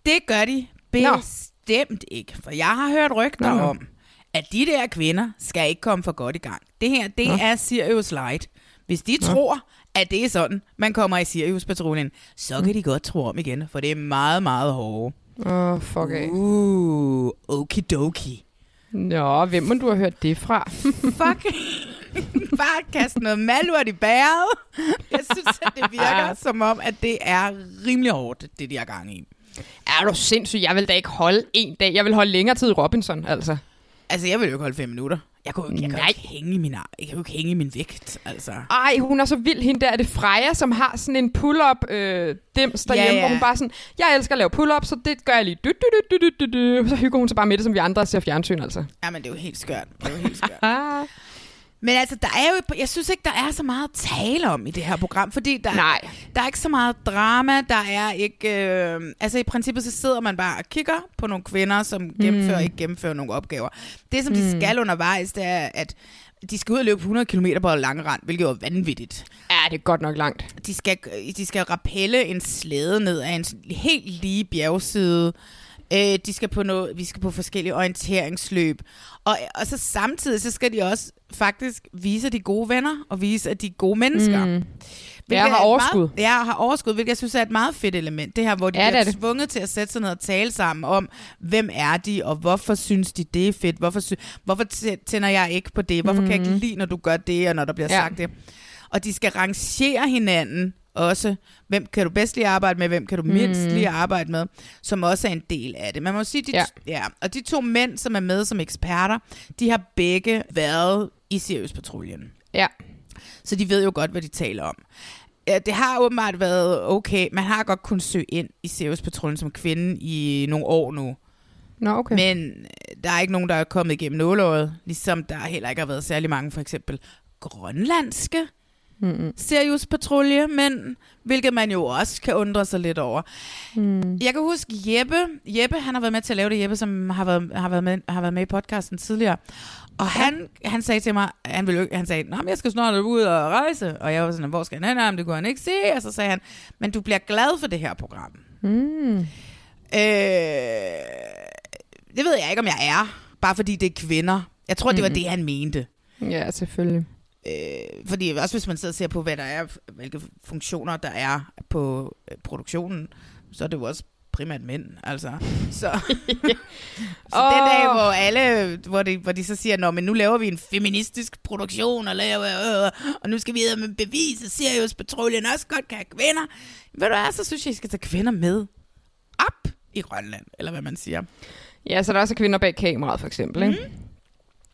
det gør de bestemt ikke. For jeg har hørt rygter Nå, nå. om, at de der kvinder skal ikke komme for godt i gang. Det her, det Nå. er Sirius Light. Hvis de Nå. tror, at det er sådan, man kommer i Sirius-patruljen, så kan de godt tro om igen, for det er meget, meget hårdt. Åh, oh, fuck af. Uh, okidoki. Nå, hvem må du have hørt det fra? Fuck. Bare kaste noget malurt i bæret. Jeg synes, at det virker som om, at det er rimelig hårdt, det de har gang i. Er du sindssyg? Jeg vil da ikke holde en dag. Jeg vil holde længere tid i Robinson, altså. Altså, jeg vil jo ikke holde fem minutter. Jeg kan jo, jeg jo Nej. ikke hænge min, jeg jo ikke hænge min vægt, altså. Ej, hun er så vild, hende der. Er det Freja, som har sådan en pull-up øh, dims derhjemme, Ja, ja, hvor hun bare sådan, jeg elsker at lave pull-up, så det gør jeg lige. Du, du, du, du, du, du. Så hygger hun sig bare med det, som vi andre ser fjernsyn, altså. Ja, men det er jo helt skørt. Det er jo helt skørt. Men altså, der er jo, jeg synes ikke, der er så meget at tale om i det her program, fordi der, Nej. der er ikke så meget drama, der er ikke... Øh, altså i princippet, så sidder man bare og kigger på nogle kvinder, som gennemfører og ikke gennemfører nogle opgaver. Det, som de skal undervejs, det er, at de skal ud og løbe 100 km på lange rand, hvilket er vanvittigt. Ja, det er godt nok langt. De skal, de skal rappelle en slæde ned af en helt lige bjergside. Øh, de skal på noget, vi skal på forskellige orienteringsløb. Og, og så samtidig, så skal de også faktisk vise de gode venner, og vise, at de er gode mennesker. Mm. Ja, har overskud. Meget, ja, har overskud, hvilket jeg synes er et meget fedt element. Det her, hvor de Ja, er bliver det. tvunget til at sætte sig ned og tale sammen om, hvem er de, og hvorfor synes de, det er fedt? Hvorfor, sy- hvorfor tæ- tænder jeg ikke på det? Hvorfor mm. kan jeg ikke lide, når du gør det, og når der bliver ja. sagt det? Og de skal rangere hinanden også. Hvem kan du bedst lige arbejde med, hvem kan du mindst Mhm. lige arbejde med, som også er en del af det. Man må sige, de, Ja. ja. ja. Og de to mænd, som er med som eksperter, de har begge været i Sirius-patruljen. Ja. Så de ved jo godt, hvad de taler om. Ja, det har åbenbart været okay. Man har godt kunnet søge ind i Sirius-patruljen som kvinde i nogle år nu. Nå, okay. Men øh, der er ikke nogen, der er kommet igennem nålåret. Ligesom der heller ikke har været særlig mange, for eksempel grønlandske Mm-mm. Sirius-patrulje, men hvilket man jo også kan undre sig lidt over. Mm. Jeg kan huske Jeppe. Jeppe, han har været med til at lave det. Jeppe, som har været, har været, med, har været med i podcasten tidligere. Og han, han sagde til mig, han, ville, han sagde, Nå, men jeg skal snart ud og rejse. Og jeg var sådan, hvor skal han hen? Det kunne han ikke se. Og så sagde han, men du bliver glad for det her program. Mm. Øh, det ved jeg ikke, om jeg er. Bare fordi det er kvinder. Jeg tror, det var det, han mente. Ja, selvfølgelig. Øh, fordi også hvis man sidder og ser på, hvad der er, hvilke funktioner der er på øh, produktionen, så er det jo også primært mænd, altså. Så, så Åh. den dag, hvor alle, hvor de, hvor de så siger, Nå, men nu laver vi en feministisk produktion, og, laver, øh, og nu skal vi med bevise, Sirius Patruljen også godt kan have kvinder. Ved du hvad, så synes jeg, I skal tage kvinder med op i Grønland, eller hvad man siger. Ja, så der er også kvinder bag kameraet, for eksempel, ikke?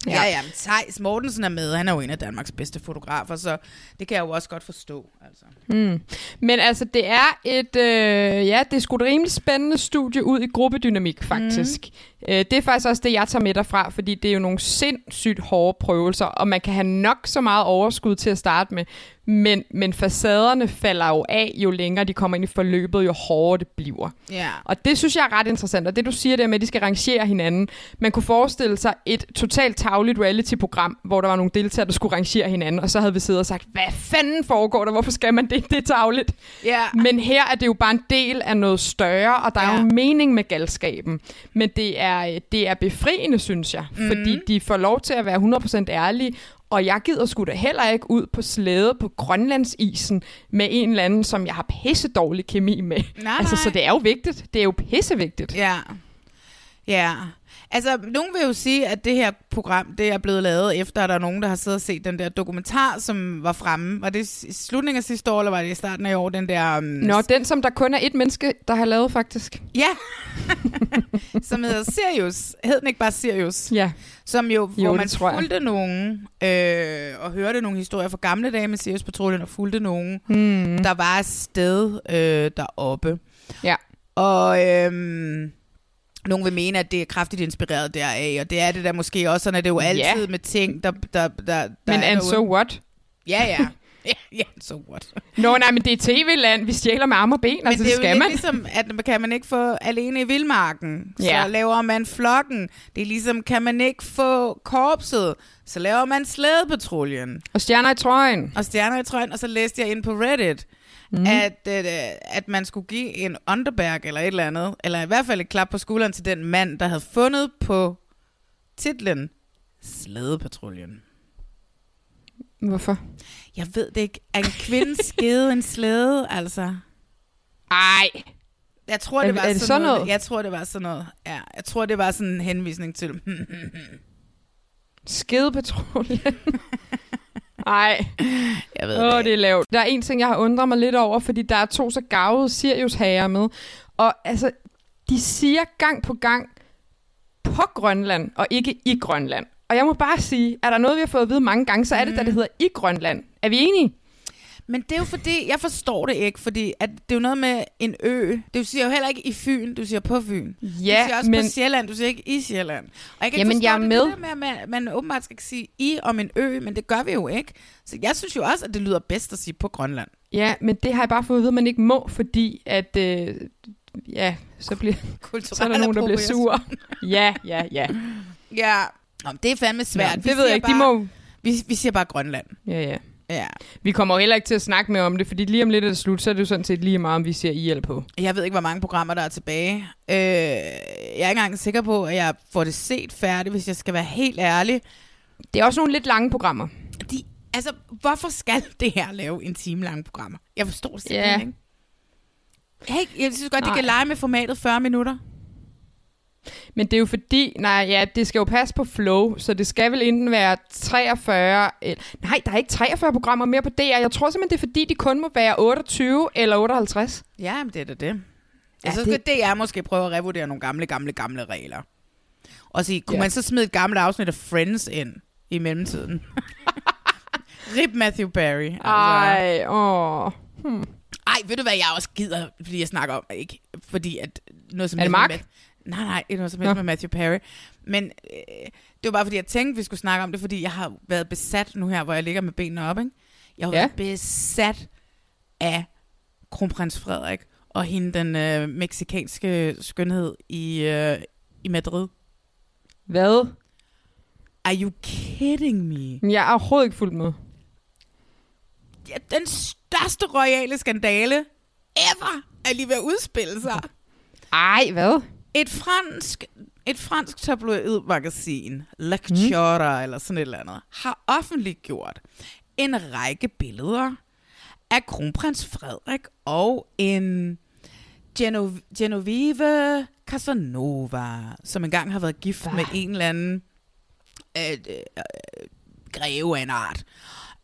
Ja, ja, ja Thijs Mortensen er med. Han er jo en af Danmarks bedste fotografer, så det kan jeg jo også godt forstå. Altså. Mm. Men altså, det er et, øh, ja, det er sgu et rimelig spændende studie ud i gruppedynamik, faktisk. Mm. Øh, det er faktisk også det, jeg tager med derfra, fordi det er jo nogle sindssygt hårde prøvelser, og man kan have nok så meget overskud til at starte med, men, men facaderne falder jo af, jo længere de kommer ind i forløbet, jo hårdere det bliver. Ja. Og det synes jeg er ret interessant, og det du siger der med, at de skal rangere hinanden. Man kunne forestille sig et totalt tagligt reality-program, hvor der var nogle deltagere, der skulle rangere hinanden, og så havde vi siddet og sagt, hvad fanden foregår der? Hvorfor skal man det? Det er tagligt. Ja. Men her er det jo bare en del af noget større, og der ja. er jo en mening med galskaben. Men det er, det er befriende, synes jeg, mm. fordi de får lov til at være 100% ærlige, og jeg gider sgu da heller ikke ud på slæde på Grønlandsisen med en eller anden, som jeg har pisse dårlig kemi med. Nej, altså, nej. så det er jo vigtigt. Det er jo pissevigtigt. Ja. Ja. Altså, nogen vil jo sige, at det her program, det er blevet lavet efter, at der er nogen, der har siddet og set den der dokumentar, som var fremme. Var det i slutningen af sidste år, eller var det i starten af i år, den der... Um, Nå, den som der kun er et menneske, der har lavet faktisk. Ja. som hedder Sirius. Hed den ikke bare Sirius? Ja. Som jo, hvor Jo, det man fulgte nogen, øh, og hørte nogle historier fra gamle dage med Sirius Patruljen, og fulgte nogen, Hmm. der var afsted øh, deroppe. Ja. Og øhm, nogen vil mene, at det er kraftigt inspireret deraf, og det er det der måske også, sådan er det jo altid Ja. med ting, der, der, der, der Men er and derude. so what? Ja, ja. Ja, so what? Nå, nej, men det er tv-land. Vi stjæler med arme og ben. altså, Men det er det jo skal man. ligesom, at kan man ikke få alene i vildmarken, så laver man flokken. Det er ligesom, kan man ikke få korpset, så laver man slædepatruljen. Og stjerner i trøjen. Og stjerner i trøjen, og så læste jeg ind på Reddit. Mm. at, øh, at man skulle give en underberg eller et eller andet, eller i hvert fald et klap på skulderen til den mand, der havde fundet på titlen Slædepatruljen. Hvorfor? Jeg ved det ikke. Er en kvinde skede en slæde, altså? Ej. Jeg tror, Er- det var er det sådan, sådan noget. noget? Jeg tror, det var sådan noget. Ja, jeg tror, det var sådan en henvisning til... Skedepatruljen. Ej. Jeg ved Åh, det det er lavt. Der er en ting, jeg har undret mig lidt over, fordi der er to så gavede Sirius-hager med. Og altså, de siger gang på gang på Grønland, og ikke i Grønland. Og jeg må bare sige, er der noget, vi har fået at vide mange gange, så er det, Mm. da det hedder i Grønland. Er vi enige? Men det er jo fordi, jeg forstår det ikke, fordi at det er jo noget med en ø. Det siger jo heller ikke i Fyn, du siger på Fyn. Ja, du siger også men- på Sjælland, du siger ikke i Sjælland. Og jeg kan Jamen, ikke forstå jeg er det, med. det der med, at man, man åbenbart skal sige i om en ø, men det gør vi jo ikke. Så jeg synes jo også, at det lyder bedst at sige på Grønland. Ja, men det har jeg bare fået at vide, at man ikke må, fordi at... Øh, ja, så, bliver, så er der nogen, der bliver sur. Ja, ja, ja. Ja, Nå, det er fandme svært. Ja, Vi det ved siger jeg ikke. De bare, må... vi, vi siger bare Grønland. Ja, ja. Ja. Vi kommer jo heller ikke til at snakke mere om det, fordi lige om lidt er det slut, så er det jo sådan set lige meget, om vi ser IL på. Jeg ved ikke, hvor mange programmer, der er tilbage. Øh, jeg er ikke engang sikker på, at jeg får det set færdigt, hvis jeg skal være helt ærlig. Det er også nogle lidt lange programmer. De, altså, hvorfor skal det her lave en time lange programmer? Jeg forstår det simpelthen Ja. ikke. Hey, jeg synes godt, Nej. kan lege med formatet 40 minutter. Men det er jo fordi, nej, ja, det skal jo passe på flow, så det skal vel enten være 43, eller, nej, der er ikke 43 programmer mere på DR. Jeg tror simpelthen, det er fordi, de kun må være 28 eller 58. Ja, men det er da det. Ja, Ja, så det- skal DR måske prøve at revurdere nogle gamle, gamle, gamle regler. Og sige, kunne Ja. man så smide et gammelt afsnit af Friends ind i mellemtiden? Rip Matthew Barry. Altså. Ej, åh. Ej, ved du hvad, jeg også gider, fordi jeg snakker om, ikke fordi at noget som Er det helst med Mark? Matt- Nej, nej, ikke noget som helst Nå. med Matthew Perry. Men øh, det var bare fordi, jeg tænkte, vi skulle snakke om det, fordi jeg har været besat nu her, hvor jeg ligger med benene op, ikke? Jeg har Ja. været besat af kronprins Frederik og hende, den øh, meksikanske skønhed i, øh, i Madrid. Hvad? Are you kidding me? Jeg er overhovedet ikke fuldt med. Ja, den største royale skandale ever er lige ved at udspille sig. Ej, hvad? Et fransk, et fransk tabloidmagasin, Lecture mm. eller sådan et eller andet, har offentliggjort en række billeder af kronprins Frederik og en Geno- Genoveve Casanova, som engang har været gift Hva? med en eller anden øh, øh, øh, greve af en art.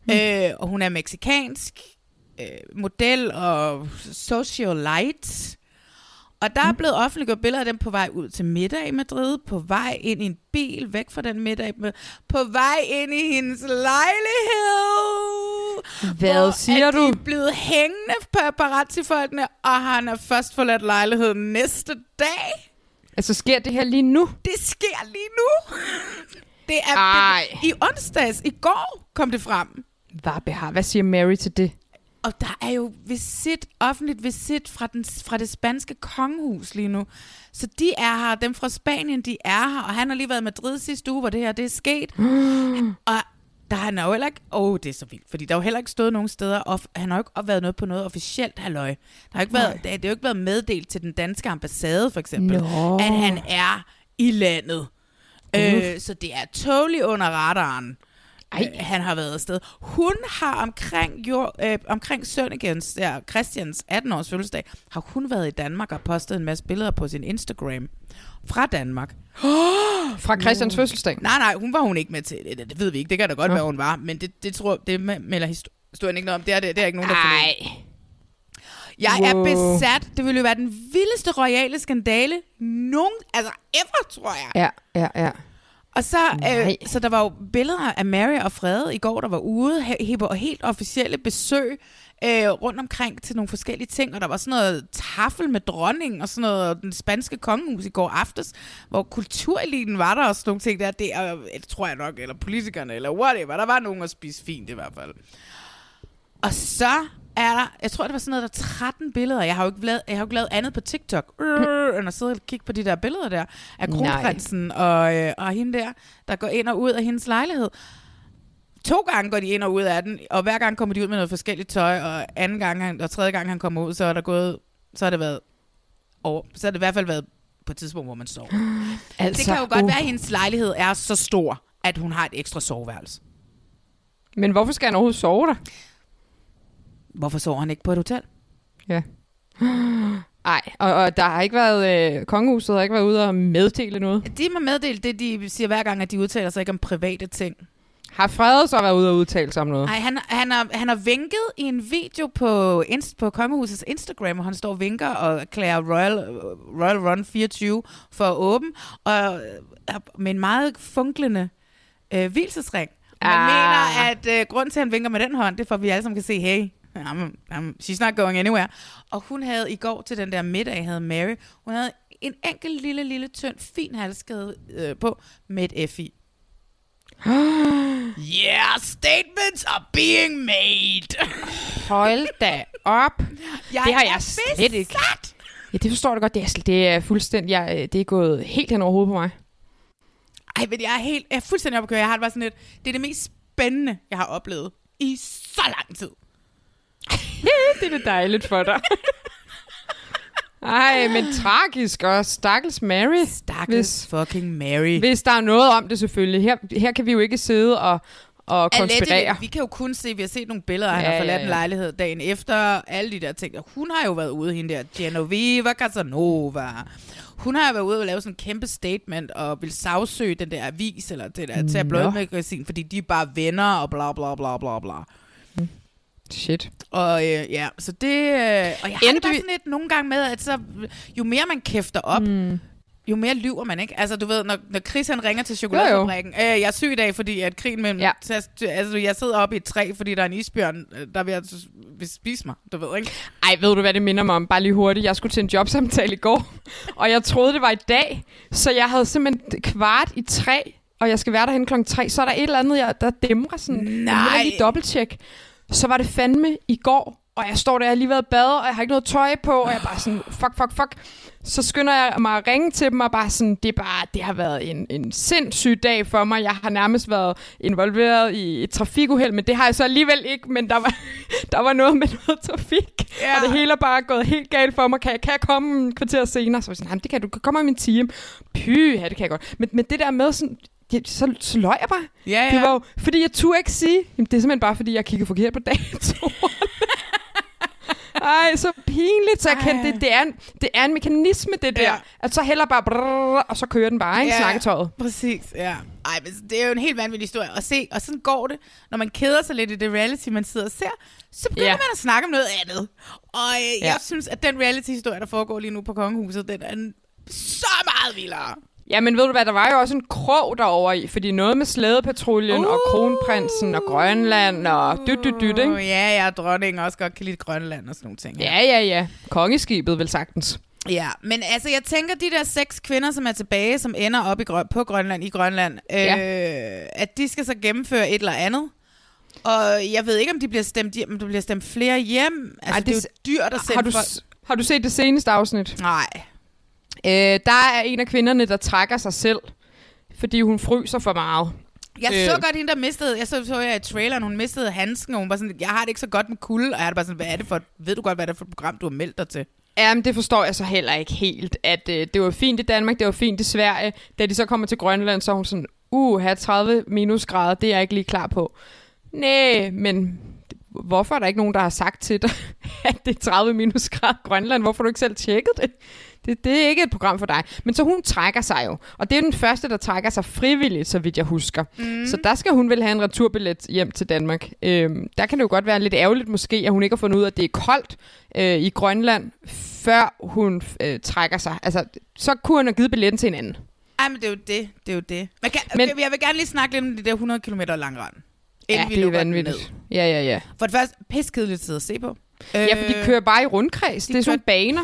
Mm. Øh, og hun er meksikansk øh, model og socialite. Og der er blevet offentliggjort billeder af dem på vej ud til middag i Madrid, på vej ind i en bil, væk fra den middag, på vej ind i hendes lejlighed. Hvad siger du? De er blevet hængende paparazzi-folkene, og han er først forladt lejligheden næste dag. Altså, sker det her lige nu? Det sker lige nu. Det er Ej. det, i onsdags, i går kom det frem. Hvad? Hvad siger Mary til det? Og der er jo visit, offentligt visit fra, den, fra det spanske kongehus lige nu. Så de er her, dem fra Spanien, de er her. Og han har lige været i Madrid sidste uge, hvor det her det er sket. og der har han jo heller ikke... Åh, oh, det er så vildt. Fordi der har jo heller ikke stået nogen steder. Og han har jo ikke været noget på noget officielt halløj. Der har ikke været, det, det har jo ikke været meddelt til den danske ambassade, for eksempel, Nå. at han er i landet. Øh, så det er totally under radaren. Ej. Øh, han har været afsted. Hun har omkring, jord, øh, omkring Sønnegens, der Christians 18-års fødselsdag, har hun været i Danmark og postet en masse billeder på sin Instagram fra Danmark. Fra Christians fødselsdag? Nej, nej, hun var hun ikke med til det. Det ved vi ikke. Det kan da godt Nå. være, hun var. Men det, det tror det melder histo- historien ikke noget om. Det er, det, det er ikke nogen, der fornemmer. Ej. Jeg er besat. Det ville jo være den vildeste royale skandale nogen, altså ever, tror jeg. Ja, ja, ja. Og så, Nej. øh, så der var jo billeder af Mary og Frede i går, der var ude, he- og helt officielle besøg øh, rundt omkring til nogle forskellige ting, og der var sådan noget tafel med dronningen og sådan noget, og den spanske kongehus i går aftes, hvor kultureliten var der og sådan nogle ting der, det, er, det tror jeg nok, eller politikerne, eller whatever, der var nogen at spise fint i hvert fald. Og så er der, jeg tror, det var sådan noget, der er 13 billeder. Jeg har jo ikke lavet, jeg har jo ikke lavet andet på TikTok, øh, end at sidde og kigge på de der billeder der, af kronprinsen og, øh, og hende der, der går ind og ud af hendes lejlighed. To gange går de ind og ud af den, og hver gang kommer de ud med noget forskelligt tøj, og anden gang, og tredje gang han kommer ud, så er der gået, så har det været over, så har det i hvert fald været på et tidspunkt, hvor man sover. Altså, det kan jo godt uh. være, at hendes lejlighed er så stor, at hun har et ekstra soveværelse. Men hvorfor skal han overhovedet sove der? Hvorfor sover han ikke på et hotel? Ja. Ej, og, og der har ikke været, øh, kongehuset har ikke været ude og meddele noget. De må meddele det, de siger hver gang, at de udtaler sig ikke om private ting. Har Frede så været ude og udtale sig om noget? Nej, han, han, har, han har vinket i en video på, inst, på Kongehusets Instagram, hvor han står og vinker og erklærer Royal, Royal Run 24 for åben, og øh, med en meget funklende øh, hvilesesring. Man Ah. mener, at øh, grund til, at han vinker med den hånd, det er for, at vi alle sammen kan se, hey, I'm, I'm, she's not going anywhere. Og hun havde i går til den der middag, havde Mary, hun havde en enkelt lille, lille, tynd, fin halskæde øh, på med et F i. yeah, statements are being made. Hold da op. Jeg det har er jeg slet ikke. Ja, det forstår jeg godt. Det er, det er fuldstændig... Jeg, det er gået helt hen over hovedet på mig. Ej, men jeg er, helt, jeg er fuldstændig oppe. Jeg har det bare sådan lidt, det er det mest spændende, jeg har oplevet i så lang tid. Det er da dejligt for dig. Ej, men tragisk og stakkels Mary. Stakkels Hvis, fucking Mary. hvis der er noget om det selvfølgelig. Her, her kan vi jo ikke sidde og, og konspirere. Allegedly, vi kan jo kun se, vi har set nogle billeder, han Ja, har forladt ja, en ja. lejlighed dagen efter, alle de der ting. Hun har jo været ude, hende der Genoveva Casanova. Hun har jo været ude og lave sådan en kæmpe statement, og vil sagsøge den der avis, eller det der tabloidmagasin, fordi de er bare venner, og bla bla bla bla bla. Shit. Og øh, ja, så det... Øh, og jeg har det Endte bare vi- sådan lidt nogle gange med, at så, jo mere man kæfter op, mm. jo mere lyver man, ikke? Altså, du ved, når, når Chris han ringer til chokoladefabrikken, øh, jeg er syg i dag, fordi at krigen mellem... Ja. Altså, jeg sidder oppe i et træ, fordi der er en isbjørn, øh, der vil, vil spise mig, du ved, ikke? Ej, ved du, hvad det minder mig om? Bare lige hurtigt. Jeg skulle til en jobsamtale i går, og jeg troede, det var i dag. Så jeg havde simpelthen kvart i tre, og jeg skal være derhen klokken tre. Så er der et eller andet, jeg, der dæmrer sådan. Jeg Nej. lige dobbelttjek. Så var det fandme i går, og jeg står der, jeg har lige været i bad, og jeg har ikke noget tøj på, og jeg er bare sådan, fuck, fuck, fuck. Så skynder jeg mig at ringe til dem, og bare sådan, det, er bare, det har været en, en sindssyg dag for mig. Jeg har nærmest været involveret i et trafikuheld, men det har jeg så alligevel ikke, men der var, der var noget med noget trafik, Ja. og det hele er bare gået helt galt for mig. Kan jeg, kan jeg komme en kvarter senere? Så var jeg sådan, "Jamen, det kan du, kan komme om en time. Py, ja, det kan jeg godt. Men, men det der med sådan, det, så, så løg jeg bare. Ja, Det var jo, fordi jeg turde ikke sige, jamen, det er simpelthen bare, fordi jeg kiggede forkert på datoen. Ej, så pinligt, så jeg kendte det. Det er, en, det er en mekanisme, det der. Ja. At så heller bare, brrr, og så kører den bare, ikke? Ja. Snakketøjet. Præcis, ja. Ej, men det er jo en helt vanvittig historie at se, og sådan går det, når man keder sig lidt i det reality, man sidder og ser, så begynder Ja. man at snakke om noget andet. Og øh, Ja. jeg synes, at den reality-historie, der foregår lige nu på Kongehuset, den er så meget vildere. Ja, men ved du hvad, der var jo også en krog derover i, fordi noget med slædepatruljen uh. og kronprinsen og Grønland og dyt, dyt, dyt, ikke? Uh, ja, ja, dronningen også godt kan lide Grønland og sådan nogle ting. Ja, ja, ja. Kongeskibet vel sagtens. Ja, men altså, jeg tænker, de der seks kvinder, som er tilbage, som ender op i Grøn, på Grønland, i Grønland, øh, Ja. at de skal så gennemføre et eller andet. Og jeg ved ikke, om de bliver stemt, om der bliver stemt flere hjem. Altså, Ej, det det, er jo dyrt at sende Har du, folk... har du set det seneste afsnit? Nej. Øh, der er en af kvinderne, der trækker sig selv, fordi hun fryser for meget. Jeg så Øh. godt hende, der mistede, jeg så, så jeg i traileren, hun mistede handsken, og hun var sådan, jeg har det ikke så godt med kulde, og jeg er bare sådan, hvad er det for, ved du godt, hvad det er for et program, du har meldt dig til? Jamen, det forstår jeg så heller ikke helt, at øh, det var fint i Danmark, det var fint i Sverige. Da de så kommer til Grønland, så er hun sådan, uh, her 30 minusgrader, det er jeg ikke lige klar på. Nej, men hvorfor er der ikke nogen, der har sagt til dig, at det er 30 minusgrader Grønland? Hvorfor har du ikke selv tjekket det? Det? Det er ikke et program for dig. Men så hun trækker sig jo. Og det er den første, der trækker sig frivilligt, så vidt jeg husker. Mm. Så der skal hun vel have en returbillet hjem til Danmark. Øhm, der kan det jo godt være lidt ærgerligt måske, at hun ikke har fundet ud af, at det er koldt øh, i Grønland, før hun øh, trækker sig. Altså, så kunne hun have givet billetten til en anden. Ej, men det er jo det, det er jo det. Men, kan, Men- jeg vil gerne lige snakke lidt om de der 100 km lang rand. Ja, Inden vi det er vanvittigt. ned. Ja, ja, ja. For det første, piskedeligt at sidde og se på. Ja, for de kører bare i rundkreds. de Det er sådan kører- baner.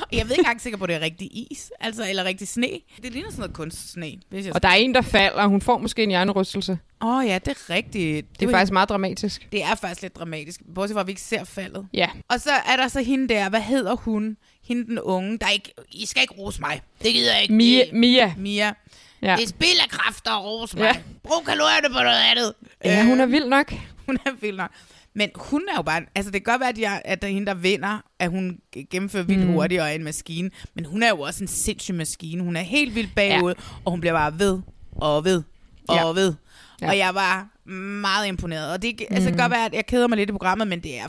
Og jeg ved ikke engang sikker på, at det er rigtig is, altså, eller rigtig sne. Det ligner sådan noget kunstsne. Hvis jeg Og der er en, der falder, og hun får måske en hjernerystelse. Åh oh, ja, det er rigtigt. Det er var faktisk meget dramatisk. Det er faktisk lidt dramatisk, bortset fra, at vi ikke ser faldet. Ja. Og så er der så hende der, hvad hedder hun? Hende den unge, der ikke, I skal ikke rose mig. Det gider jeg ikke. Mia. Det- Mia. Mia. Ja. Det er spild af kræfter at rose mig. Ja. Ja. Brug kalorierne på noget andet. ja, hun er vild nok. Hun er vild nok. Men hun er jo bare... Altså, det kan godt være, at, jeg, at der er hende, der vinder, at hun gennemfører vildt Mm. hurtigt og er en maskine. Men hun er jo også en sindssyg maskine. Hun er helt vildt bagud, ja. og hun bliver bare ved og ved og Ja. ved. Ja. Og jeg var meget imponeret. Og det, altså, det kan godt være, at jeg keder mig lidt i programmet, men det er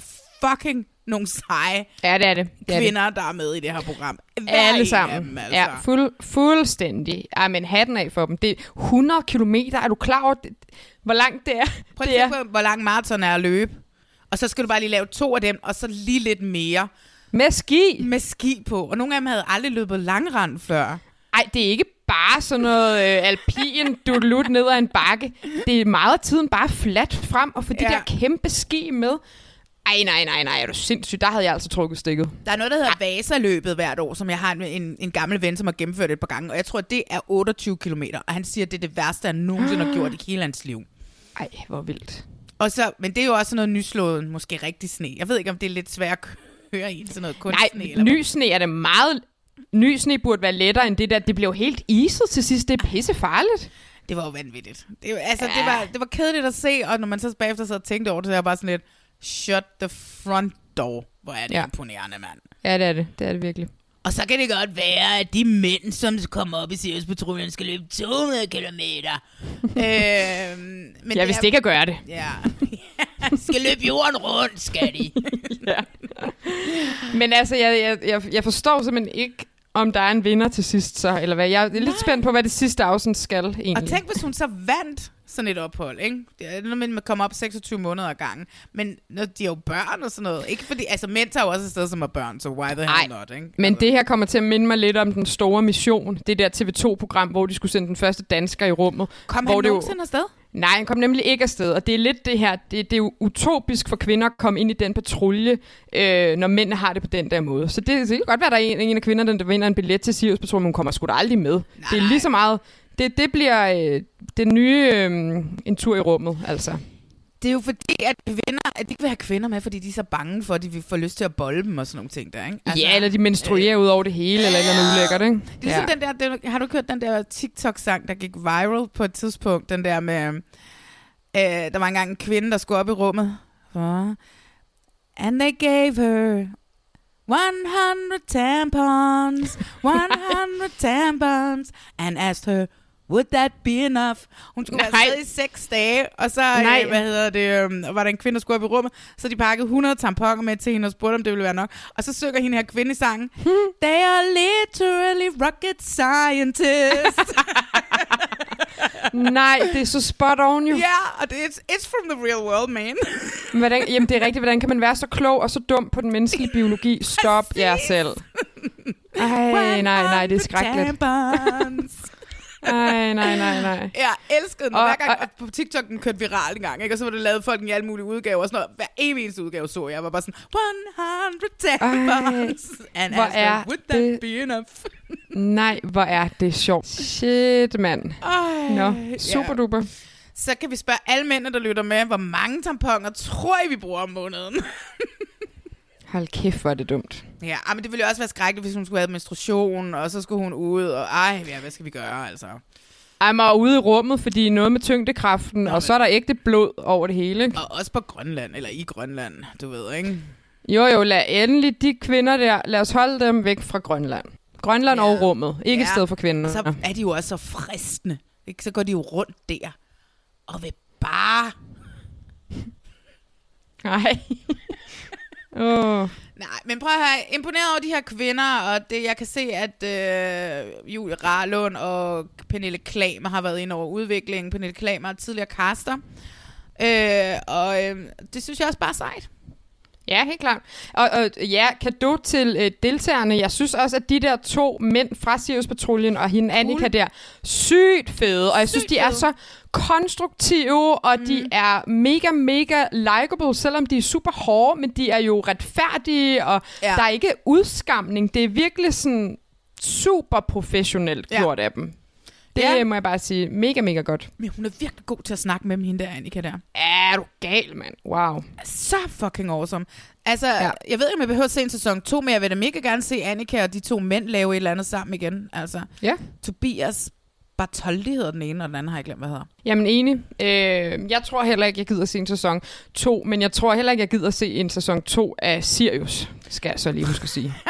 fucking nogle seje Ja, det er det. det, er det. kvinder, der er med i det her program. Hver Alle sammen. Dem, altså. Ja, fuld, fuldstændig. Ej, men hatten af for dem. Det er 100 kilometer. Er du klar over, det, hvor langt det er? Prøv at det tænke på, hvor lang maraton er at løbe. Og så skal du bare lige lave to af dem, og så lige lidt mere med ski. med ski på. Og nogle af dem havde aldrig løbet langrand før. Ej, det er ikke bare sådan noget øh, alpin dudelut ned ad en bakke. Det er meget af tiden bare fladt frem og få de Ja. der kæmpe ski med. Ej, nej, nej, nej, er du sindssyg? Der havde jeg altså trukket stikket. Der er noget, der hedder Vasa-løbet hvert år, som jeg har en, en, en gammel ven, som har gennemført et par gange, og jeg tror, det er 28 km, og han siger, at det er det værste, han nogensinde har gjort i hele hans liv. Ej, hvor vildt. Og så, men det er jo også noget nyslået, måske rigtig sne. Jeg ved ikke, om det er lidt svært at køre i sådan noget kunstsne. Nej, eller ny sne er det meget... Ny sne burde være lettere end det der. Det blev helt iset til sidst. Det er pisse farligt. Det var jo vanvittigt. Det, altså, ja. det, var, det var kedeligt at se, og når man så bagefter så tænkte over det, så er jeg bare sådan lidt, shut the front door. Hvor er det. Ja. imponerende, mand. Ja, det er det. Det er det virkelig. Og så kan det godt være, at de mænd, som kommer op i Sirius-patruljen, skal løbe 200 km. øhm, men Jeg det vidste er- ikke at gøre det. Ja. skal løbe jorden rundt, skal de. ja. Men altså, jeg, jeg, jeg, forstår simpelthen ikke, om der er en vinder til sidst, så, eller hvad. Jeg er lidt spændt på, hvad det sidste afsnit skal, egentlig. Og tænk, hvis hun så vandt sådan et ophold, ikke? Det er noget med, at man kommer op 26 måneder ad gangen. Men når de er jo børn og sådan noget. Ikke fordi, altså mænd tager jo også afsted som er børn, så why the hell Ej, not, ikke? Men det her kommer til at minde mig lidt om den store mission. Det der TV2-program, hvor de skulle sende den første dansker i rummet. Kom hvor han det jo- nogensinde afsted? Nej, han kom nemlig ikke afsted, og det er lidt det her, det, det er jo utopisk for kvinder at komme ind i den patrulje, øh, når mændene har det på den der måde. Så det, det kan godt være, der er en, en af kvinderne, der vinder en billet til Sirius Patrulje, men hun kommer sgu da aldrig med. Nej. Det er lige så meget, det, det bliver øh, det nye øh, en tur i rummet, altså. Det er jo fordi, at kvinder, at de ikke vil have kvinder med, fordi de er så bange for, at de vil få lyst til at bolle dem og sådan nogle ting der, ikke? Altså, ja, eller de menstruerer øh, ud over det hele, eller et eller andet ulækkert, ikke? Det er ligesom den der, den, har du hørt den der TikTok-sang, der gik viral på et tidspunkt, den der med, øh, der var engang en kvinde, der skulle op i rummet, for, and they gave her 100 tampons, 100 tampons, and asked her, would that be enough? Hun skulle være Nej. afsted i seks dage, og så Nej. øh, hvad hedder det, øh, var der en kvinde, der skulle op i rummet, så de pakkede 100 tamponer med til hende og spurgte, om det ville være nok. Og så synger hende her kvinde i sangen, They are literally rocket scientists. Nej, det er så spot on jo. Ja, yeah, og det er, it's from the real world, man. Hvordan, jamen, det er rigtigt. Hvordan kan man være så klog og så dum på den menneskelige biologi? Stop jer selv. Ej, nej, nej, det er skrækkeligt. Ej, nej, nej, nej. Jeg elskede den. Og- Hver gang og- på TikTok, den kørte viral en gang, ikke? og så var det lavet folk i alle mulige udgaver og sådan noget. Hver evig eneste udgave så jeg. Var bare sådan, 100 tampons. And hvor asked her, er would that det- be enough? Nej, hvor er det sjovt. Shit, mand. Ej, Nå, super ja. duper. Så kan vi spørge alle mændene, der lytter med, hvor mange tamponer tror I, vi bruger om måneden? Hold kæft, hvor er det dumt. Ja, ah, men det ville jo også være skrækkeligt, hvis hun skulle have menstruation, og så skulle hun ud, og ej, ja, hvad skal vi gøre, altså? Ej, man er ude i rummet, fordi noget med tyngdekraften, Nå, og men- så er der ægte blod over det hele. Og også på Grønland, eller i Grønland, du ved, ikke? Jo, jo, lad endelig de kvinder der, lad os holde dem væk fra Grønland. Grønland Ja. og rummet, ikke et Ja. sted for kvinder. Så er de jo også så fristende, ikke? Så går de jo rundt der, og vil bare... Nej. Åh. Nej, men prøv at høre, imponeret over de her kvinder, og det, jeg kan se, at øh, Julie Rarlund og Pernille Klamer har været inde over udviklingen. Pernille Klamer er tidligere kaster. Øh, og øh, det synes jeg også bare er sejt. Ja, helt klart. Og, og ja, kado til øh, deltagerne. Jeg synes også, at de der to mænd fra Sirius Patruljen og hende Annika der, sygt fede. Og jeg synes, Sygt de er fede. så konstruktive, og mm. de er mega, mega likable, selvom de er super hårde, men de er jo retfærdige, og Ja. der er ikke udskamning. Det er virkelig sådan super professionelt Ja. gjort af dem. Det Ja. må jeg bare sige. Mega, mega godt. Men hun er virkelig god til at snakke med dem, hende der, Annika der. Er du gal, mand? Wow. Så fucking awesome. Altså. Ja. jeg ved ikke, om jeg behøver at se en sæson 2, men jeg vil da mega gerne se Annika og de to mænd lave et eller andet sammen igen. Altså, Ja. Tobias Bartoldi hedder den ene, og den anden har jeg glemt, hvad hedder. Jamen enig. Øh, jeg tror heller ikke, jeg gider se en sæson 2, men jeg tror heller ikke, jeg gider se en sæson 2 af Sirius, skal jeg så lige huske at sige.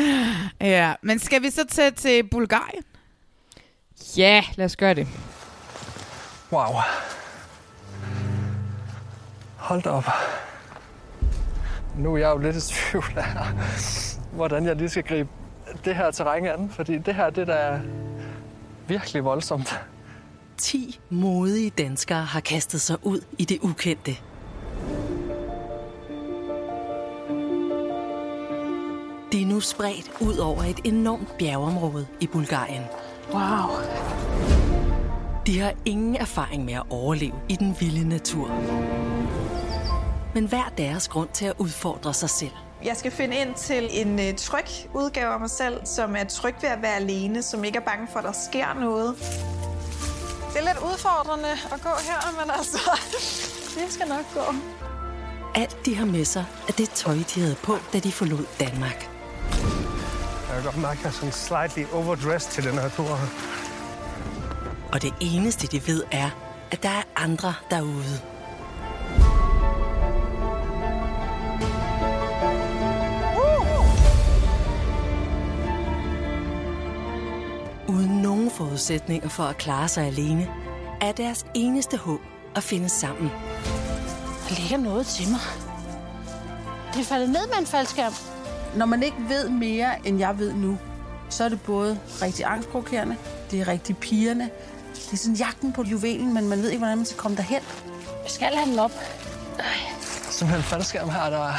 Ja, men skal vi så tage til Bulgarien? ja, lad os gøre det. Wow. Hold da op. Nu er jeg jo lidt i tvivl af, hvordan jeg lige skal gribe det her terræn an, fordi det her, det der er virkelig voldsomt. 10 modige danskere har kastet sig ud i det ukendte. De er nu spredt ud over et enormt bjergområde i Bulgarien. Wow. De har ingen erfaring med at overleve i den vilde natur. Men hver deres grund til at udfordre sig selv. Jeg skal finde ind til en uh, tryg udgave af mig selv, som er tryg ved at være alene, som ikke er bange for, at der sker noget. Det er lidt udfordrende at gå her, men altså, det skal nok gå. Alt de har med sig er det tøj, de havde på, da de forlod Danmark. Jeg kan godt mærke, at jeg er sådan slightly overdressed til den her tur. Og det eneste, de ved, er, at der er andre derude. Uden nogen forudsætninger for at klare sig alene, er deres eneste håb at finde sammen. Der ligger noget til mig. Det er faldet ned med en faldskærm. Når man ikke ved mere, end jeg ved nu, så er det både rigtig angstprovokerende, det er rigtig pigerne, det er sådan jagten på juvelen, men man ved ikke, hvordan man skal komme derhen. Jeg skal have den op. Er simpelthen en faldskærm her, der er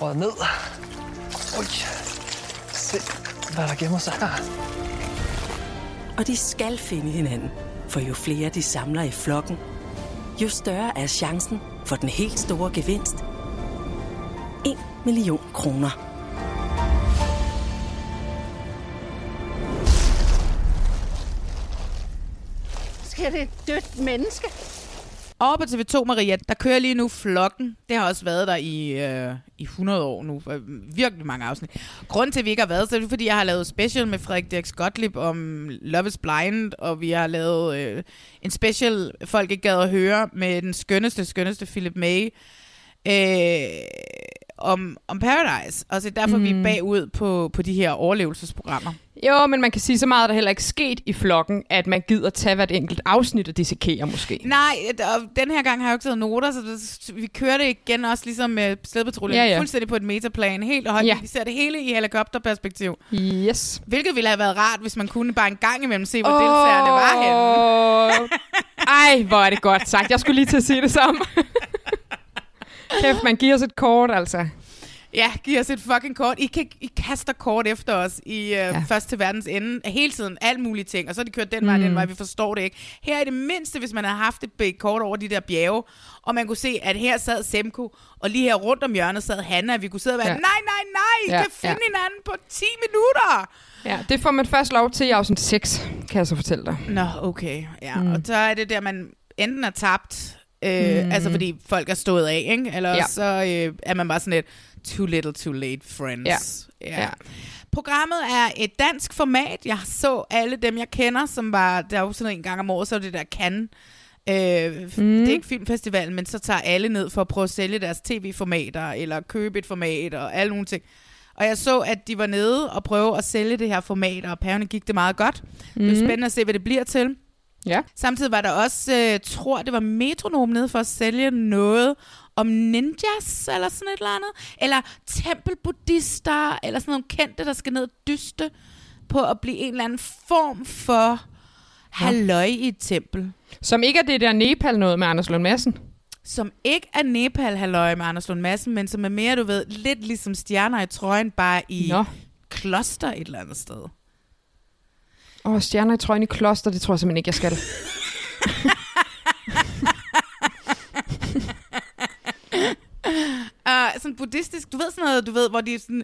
røget ned. Ui. Se, hvad der gemmer sig her. Og de skal finde hinanden, for jo flere de samler i flokken, jo større er chancen for den helt store gevinst. 1 million kroner. Er det et dødt menneske? Over på TV2, Maria, der kører lige nu Flokken. Det har også været der i, øh, i 100 år nu. Virkelig mange afsnit. Grunden til, at vi ikke har været, så er det, fordi jeg har lavet special med Frederik Dirk Gottlieb om Love is Blind, og vi har lavet øh, en special, folk ikke gad at høre, med den skønneste, skønneste Philip May. Øh, om, om Paradise. Og så derfor mm. vi er bagud på, på de her overlevelsesprogrammer. Jo, men man kan sige så meget, er der heller ikke sket i flokken, at man gider tage hvert enkelt afsnit og dissekere måske. Nej, og den her gang har jeg jo ikke taget noter, så det, vi kører det igen også ligesom med Slædpatruljen. Ja, ja. Fuldstændig på et metaplan. Helt og holdt. Ja. Vi ser det hele i helikopterperspektiv. Yes. Hvilket ville have været rart, hvis man kunne bare en gang imellem se, hvor oh. deltagerne var henne. Ej, hvor er det godt sagt. Jeg skulle lige til at sige det samme. Kæft, man giver os et kort, altså. Ja, giv os et fucking kort. I, kan, I kaster kort efter os i uh, ja. først til verdens ende. Hele tiden, alt mulige ting. Og så har de kørt den vej, Mm. den vej. Vi forstår det ikke. Her er det mindste, hvis man har haft et kort over de der bjerge, og man kunne se, at her sad Semko, og lige her rundt om hjørnet sad Hanna, og vi kunne sidde og være, Ja. nej, nej, nej, I Ja, kan finde ja. hinanden på 10 minutter. Ja, det får man først lov til i afsnit 6, kan jeg så fortælle dig. Nå, okay. Ja, mm. og så er det der, man enten er tabt, øh, Mm. altså fordi folk er stået af, ikke? Eller Ja. ja. så øh, er man bare sådan lidt, too little, too late, friends. Ja. Ja. Programmet er et dansk format. Jeg så alle dem, jeg kender, som var, der er jo sådan en gang om året, så det der kan. Øh, mm. Det er ikke filmfestivalen, men så tager alle ned for at prøve at sælge deres tv-formater, eller købe et format, og alle nogle ting. Og jeg så, at de var nede og prøve at sælge det her format, og pærene gik det meget godt. Mm. Det er Mhm. spændende at se, hvad det bliver til. Ja. Samtidig var der også, øh, tror det var Metronom nede for at sælge noget om ninjas, eller sådan et eller andet. Eller tempelbuddhister, eller sådan nogle kendte, der skal ned og dyste på at blive en eller anden form for halløj i et tempel. Som ikke er det der Nepal noget med Anders Lund Madsen. Som ikke er Nepal halløj med Anders Lund Madsen, men som er mere, du ved, lidt ligesom stjerner i trøjen, bare i Nå. kloster et eller andet sted. Åh, oh, stjerner i trøjen i kloster, det tror jeg simpelthen ikke, jeg skal. Uh, sådan buddhistisk, du ved sådan noget, du ved, hvor de er sådan,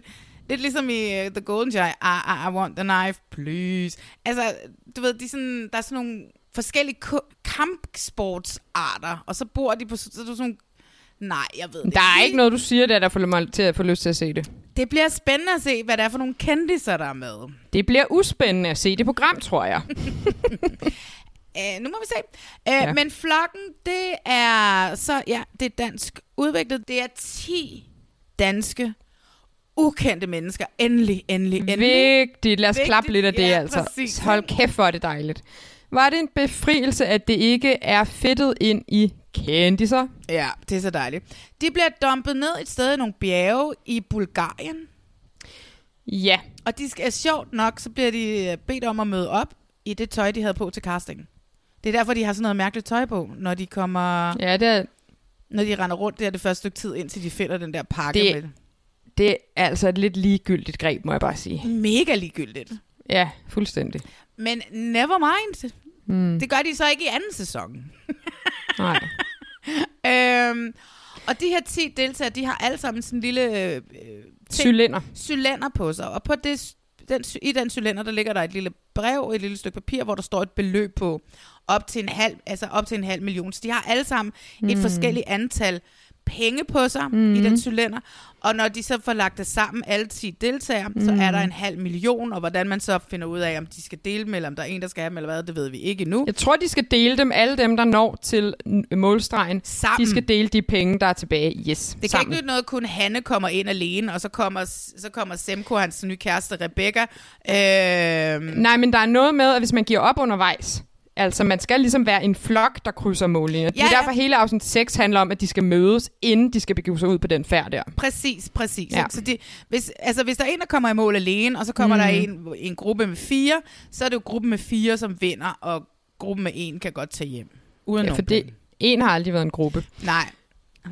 lidt ligesom i uh, The Golden Child, I, I, I want the knife, please. Altså, du ved, de er sådan, der er sådan nogle forskellige kampsportsarter, og så bor de på så, så er sådan nogle, nej, jeg ved det Der er ikke noget, du siger der, der får mig til at få lyst til at se det. Det bliver spændende at se, hvad det er for nogle kendiser, der er med. Det bliver uspændende at se det program, tror jeg. Uh, nu må vi se. Uh, Ja. ja. Men flokken, det er så, ja, det er dansk udviklet. Det er 10 danske, ukendte mennesker. Endelig, endelig, endelig. Vigtigt. Lad os Vigtigt, klappe lidt af det, ja, altså. præcis. Hold kæft, hvor er det dejligt. Var det en befrielse, at det ikke er fedtet ind i kendiser? Ja, det er så dejligt. De bliver dumpet ned et sted i nogle bjerge i Bulgarien. Ja. Og de skal, sjovt nok, så bliver de øh, bedt om at møde op i det tøj, de havde på til castingen. Det er derfor, de har sådan noget mærkeligt tøj på, når de kommer... Ja, det er, Når de render rundt der det første stykke tid, indtil de finder den der pakke Det- med det er altså et lidt ligegyldigt greb, må jeg bare sige. Mega ligegyldigt. Ja, fuldstændig. Men never mind. Mm. Det gør de så ikke i anden sæson. Nej. øhm, og de her 10 deltagere, de har alle sammen sådan en lille... Øh, ting- Cylinder. Cylinder på sig. Og på det, den, i den cylinder, der ligger der et lille brev, et lille stykke papir, hvor der står et beløb på op til en halv, altså op til en halv million. Så de har alle sammen mm. et Mm. forskelligt antal penge på sig mm. I den cylinder. Og når de så får lagt det sammen, alle 10 deltagere, mm. så er der en halv million. Og hvordan man så finder ud af, om de skal dele dem, eller om der er en, der skal have dem, eller hvad, det ved vi ikke endnu. Jeg tror, de skal dele dem, alle dem, der når til målstregen. Sammen. De skal dele de penge, der er tilbage. Yes, Det kan sammen. ikke nytte noget, kun Hanne kommer ind alene, og så kommer, så kommer Semko, hans nye kæreste Rebecca. Øhm, Nej, men der er noget med, at hvis man giver op undervejs, altså man skal ligesom være en flok, der krydser mållinjer. Det Ja, er ja. derfor hele afsnit 6 handler om, at de skal mødes, inden de skal begive sig ud på den færd der. Præcis, præcis. Ja. Så det, hvis, altså, hvis der er en, der kommer i mål alene, og så kommer mm. der en, en gruppe med fire, så er det jo gruppen med fire, som vinder, og gruppen med en kan godt tage hjem. Uden Ja, for det, en har aldrig været en gruppe. Nej.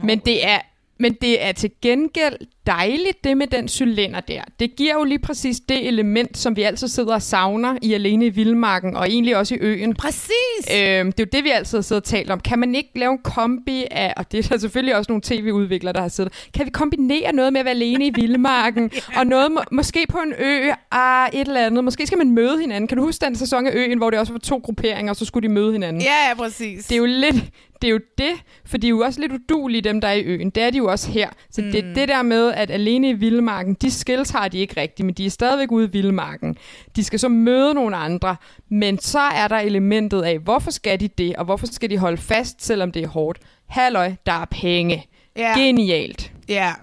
Men det er, men det er til gengæld dejligt, det med den cylinder der. Det giver jo lige præcis det element, som vi altid sidder og savner i Alene i Vildmarken, og egentlig også i øen. Præcis! Øhm, det er jo det, vi altid har siddet og talt om. Kan man ikke lave en kombi af, og det er der selvfølgelig også nogle tv-udviklere, der har siddet, kan vi kombinere noget med at være alene i Vildmarken, ja. og noget må, måske på en ø, ah, et eller andet. Måske skal man møde hinanden. Kan du huske den sæson af øen, hvor det også var to grupperinger, og så skulle de møde hinanden? Ja, ja, præcis. Det er jo lidt, det er jo det, for de er jo også lidt udulige, dem der er i øen. Det er de jo også her. Så mm. det er det der med, at alene i vildmarken, de skills har de ikke rigtigt, men de er stadigvæk ude i vildmarken. De skal så møde nogle andre, men så er der elementet af, hvorfor skal de det, og hvorfor skal de holde fast, selvom det er hårdt. Halløj, der er penge. Ja. Genialt. Ja,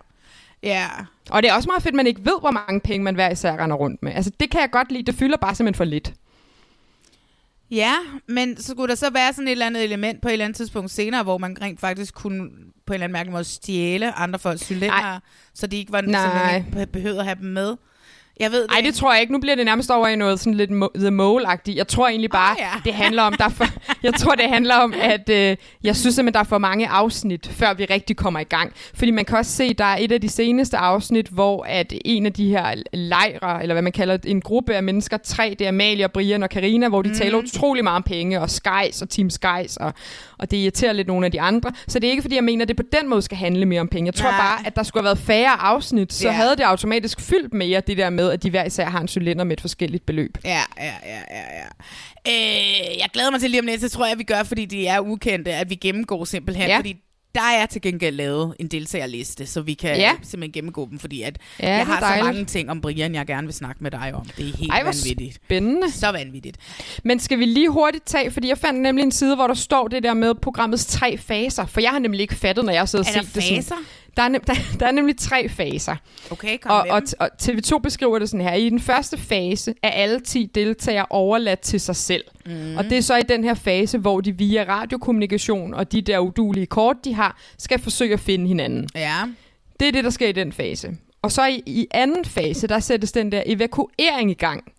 ja. Og det er også meget fedt, at man ikke ved, hvor mange penge man hver især render rundt med. Altså, det kan jeg godt lide. Det fylder bare simpelthen for lidt. Ja, men så skulle der så være sådan et eller andet element på et eller andet tidspunkt senere, hvor man rent faktisk kunne på en eller anden mærkelig måde stjæle andre folks cylinder, så de ikke var Nej. man ikke behøvede at have dem med. Jeg ved det. Nej, det tror jeg ikke. Nu bliver det nærmest over i noget sådan lidt mo- The Mole-agtigt. Jeg tror egentlig bare, Ah, ja. det handler om, der er for, jeg tror, det handler om, at øh, jeg synes simpelthen, der er for mange afsnit, før vi rigtig kommer i gang. Fordi man kan også se, der er et af de seneste afsnit, hvor at en af de her lejre, eller hvad man kalder en gruppe af mennesker, tre, det er Amalie og Brian og Karina, hvor de Mhm. mm. taler utrolig meget om penge, og Skies og Team Skies, og, og det irriterer lidt nogle af de andre. Så det er ikke, fordi jeg mener, at det på den måde skal handle mere om penge. Jeg tror Nej. bare, at der skulle have været færre afsnit, så Ja. havde det automatisk fyldt mere det der med, at de hver især har en cylinder med et forskelligt beløb. Ja, ja, ja, ja, ja. Øh, jeg glæder mig til lige om lidt, så tror jeg, vi gør, fordi de er ukendte, at vi gennemgår simpelthen, Ja. fordi der er til gengæld lavet en deltagerliste, så vi kan Ja. simpelthen gennemgå dem, fordi at Ja, jeg det har så dejligt. mange ting om Brian, jeg gerne vil snakke med dig om. Det er helt Ej, vanvittigt. spændende. Så vanvittigt. Men skal vi lige hurtigt tage, fordi jeg fandt nemlig en side, hvor der står det der med programmets tre faser. For jeg har nemlig ikke fattet, når jeg sidder og Er der set det sådan. Der er, nem, der, der er nemlig tre faser. Okay, kom Og, og, og TV2 beskriver det sådan her. I den første fase er alle 10 deltagere overladt til sig selv. Mm. Og det er så i den her fase, hvor de via radiokommunikation og de der udulige kort, de har, skal forsøge at finde hinanden. Ja. Det er det, der sker i den fase. Og så i, i anden fase, der sættes den der evakuering i gang.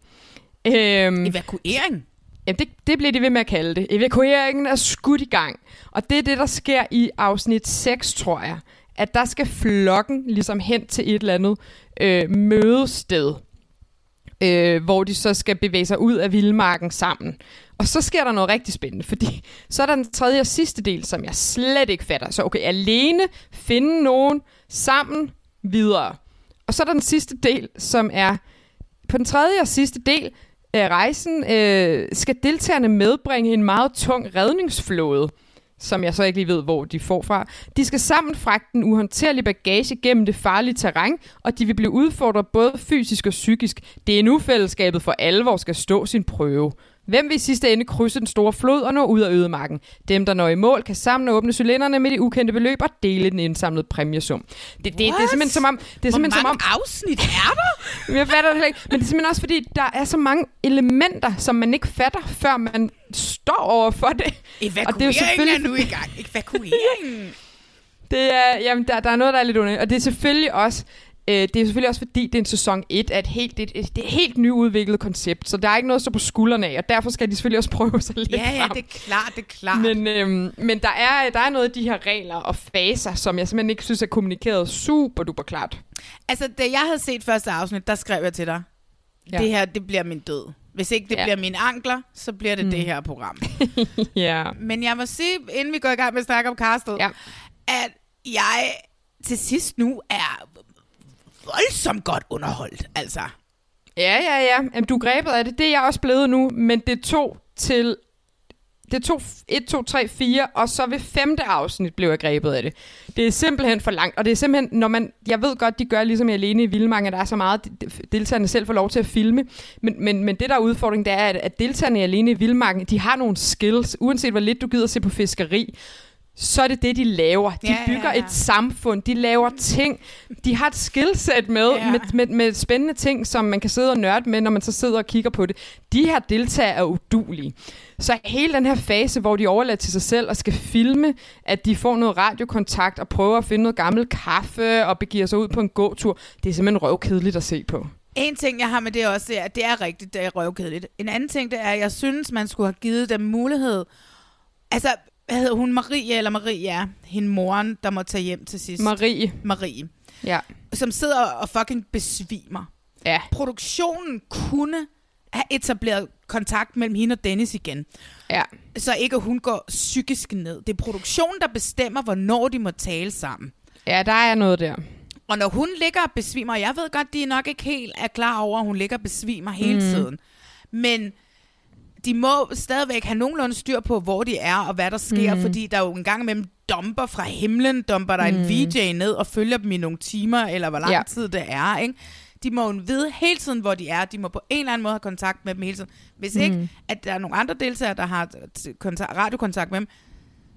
Øhm, Evakuering? Jamen, det, det bliver de ved med at kalde det. Evakueringen er skudt i gang. Og det er det, der sker i afsnit 6, tror jeg. At der skal flokken ligesom hen til et eller andet øh, mødested. Øh, hvor de så skal bevæge sig ud af vildmarken sammen. Og så sker der noget rigtig spændende, fordi så er der den tredje og sidste del, som jeg slet ikke fatter. Så okay, alene, finde nogen, sammen, videre. Og så er der den sidste del, som er på den tredje og sidste del af rejsen, øh, skal deltagerne medbringe en meget tung redningsflåde, som jeg så ikke lige ved, hvor de får fra. De skal sammen fragte den uhåndterlige bagage gennem det farlige terræn, og de vil blive udfordret både fysisk og psykisk. Det er nu fællesskabet for alvor skal stå sin prøve. Hvem vil i sidste ende krydse den store flod og nå ud af ødemarken? Dem, der når i mål, kan sammen åbne cylinderne med de ukendte beløb og dele den indsamlede præmiesum. Det, det, det er simpelthen som om... Det er Hvor simpelthen som mange om, afsnit er der? Jeg fatter det ikke. Men det er simpelthen også fordi, der er så mange elementer, som man ikke fatter, før man står over for det. Evakueringen er, nu i gang. Evakueringen. Det er, jamen, der, der er noget, der er lidt underligt. Og det er selvfølgelig også... Øh, det er selvfølgelig også fordi, det er en sæson 1 af et helt, det, det, er et helt nyudviklet koncept, så der er ikke noget at stå på skuldrene af, og derfor skal de selvfølgelig også prøve sig lidt Ja, ja, frem. det er klart, det er klart. Men, øhm, men der, er, der er noget af de her regler og faser, som jeg simpelthen ikke synes er kommunikeret super duper klart. Altså, da jeg havde set første afsnit, der skrev jeg til dig, Ja. det her, det bliver min død. Hvis ikke det ja. bliver mine ankler, så bliver det mm. det her program. ja. Men jeg må sige, inden vi går i gang med at snakke om castet, ja. at jeg til sidst nu er voldsomt godt underholdt. Altså, Ja, ja, ja. Jamen, du grebet af det. Det er jeg også blevet nu, men det tog til... Det tog 1, 2, 3, 4, og så ved femte afsnit blev jeg grebet af det. Det er simpelthen for langt, og det er simpelthen, når man... Jeg ved godt, de gør ligesom i Alene i Vildmarken, at der er så meget, deltagerne selv får lov til at filme. Men, men, men det, der er udfordringen, det er, at, at deltagerne i Alene i Vildmarken, de har nogle skills, uanset hvor lidt du gider se på fiskeri, så er det det, de laver. De Ja, ja, bygger ja. et samfund, de laver ting. De har et skillset med, Ja. med, med, med spændende ting, som man kan sidde og nørde med, når man så sidder og kigger på det. De her deltagere er udulige. Så hele den her fase, hvor de overlader til sig selv og skal filme, at de får noget radiokontakt og prøver at finde noget gammel kaffe og begiver sig ud på en gåtur, det er simpelthen røvkedeligt at se på. En ting, jeg har med det også, er, at det er rigtigt, det er røvkedeligt. En anden ting, det er, at jeg synes, man skulle have givet dem mulighed. Altså, hvad hedder hun? Marie eller Maria? Hende moren, der må tage hjem til sidst. Marie. Marie. Ja. Som sidder og fucking besvimer. Ja. Produktionen kunne have etableret kontakt mellem hende og Dennis igen. Ja. Så ikke at hun går psykisk ned. Det er produktionen, der bestemmer, hvornår de må tale sammen. Ja, der er noget der. Og når hun ligger og besvimer, og jeg ved godt, de nok ikke helt er klar over, at hun ligger og besvimer hele Mm. mm. tiden. Men de må stadigvæk have nogenlunde styr på, hvor de er og hvad der sker, Mm. fordi der er jo en gang imellem dumper fra himlen, dumper der mm. en Mm. VJ ned og følger dem i nogle timer, eller hvor lang Ja. tid det er, ikke? De må jo vide hele tiden, hvor de er. De må på en eller anden måde have kontakt med dem hele tiden. Hvis Mm. ikke, at der er nogle andre deltagere, der har radiokontakt med dem,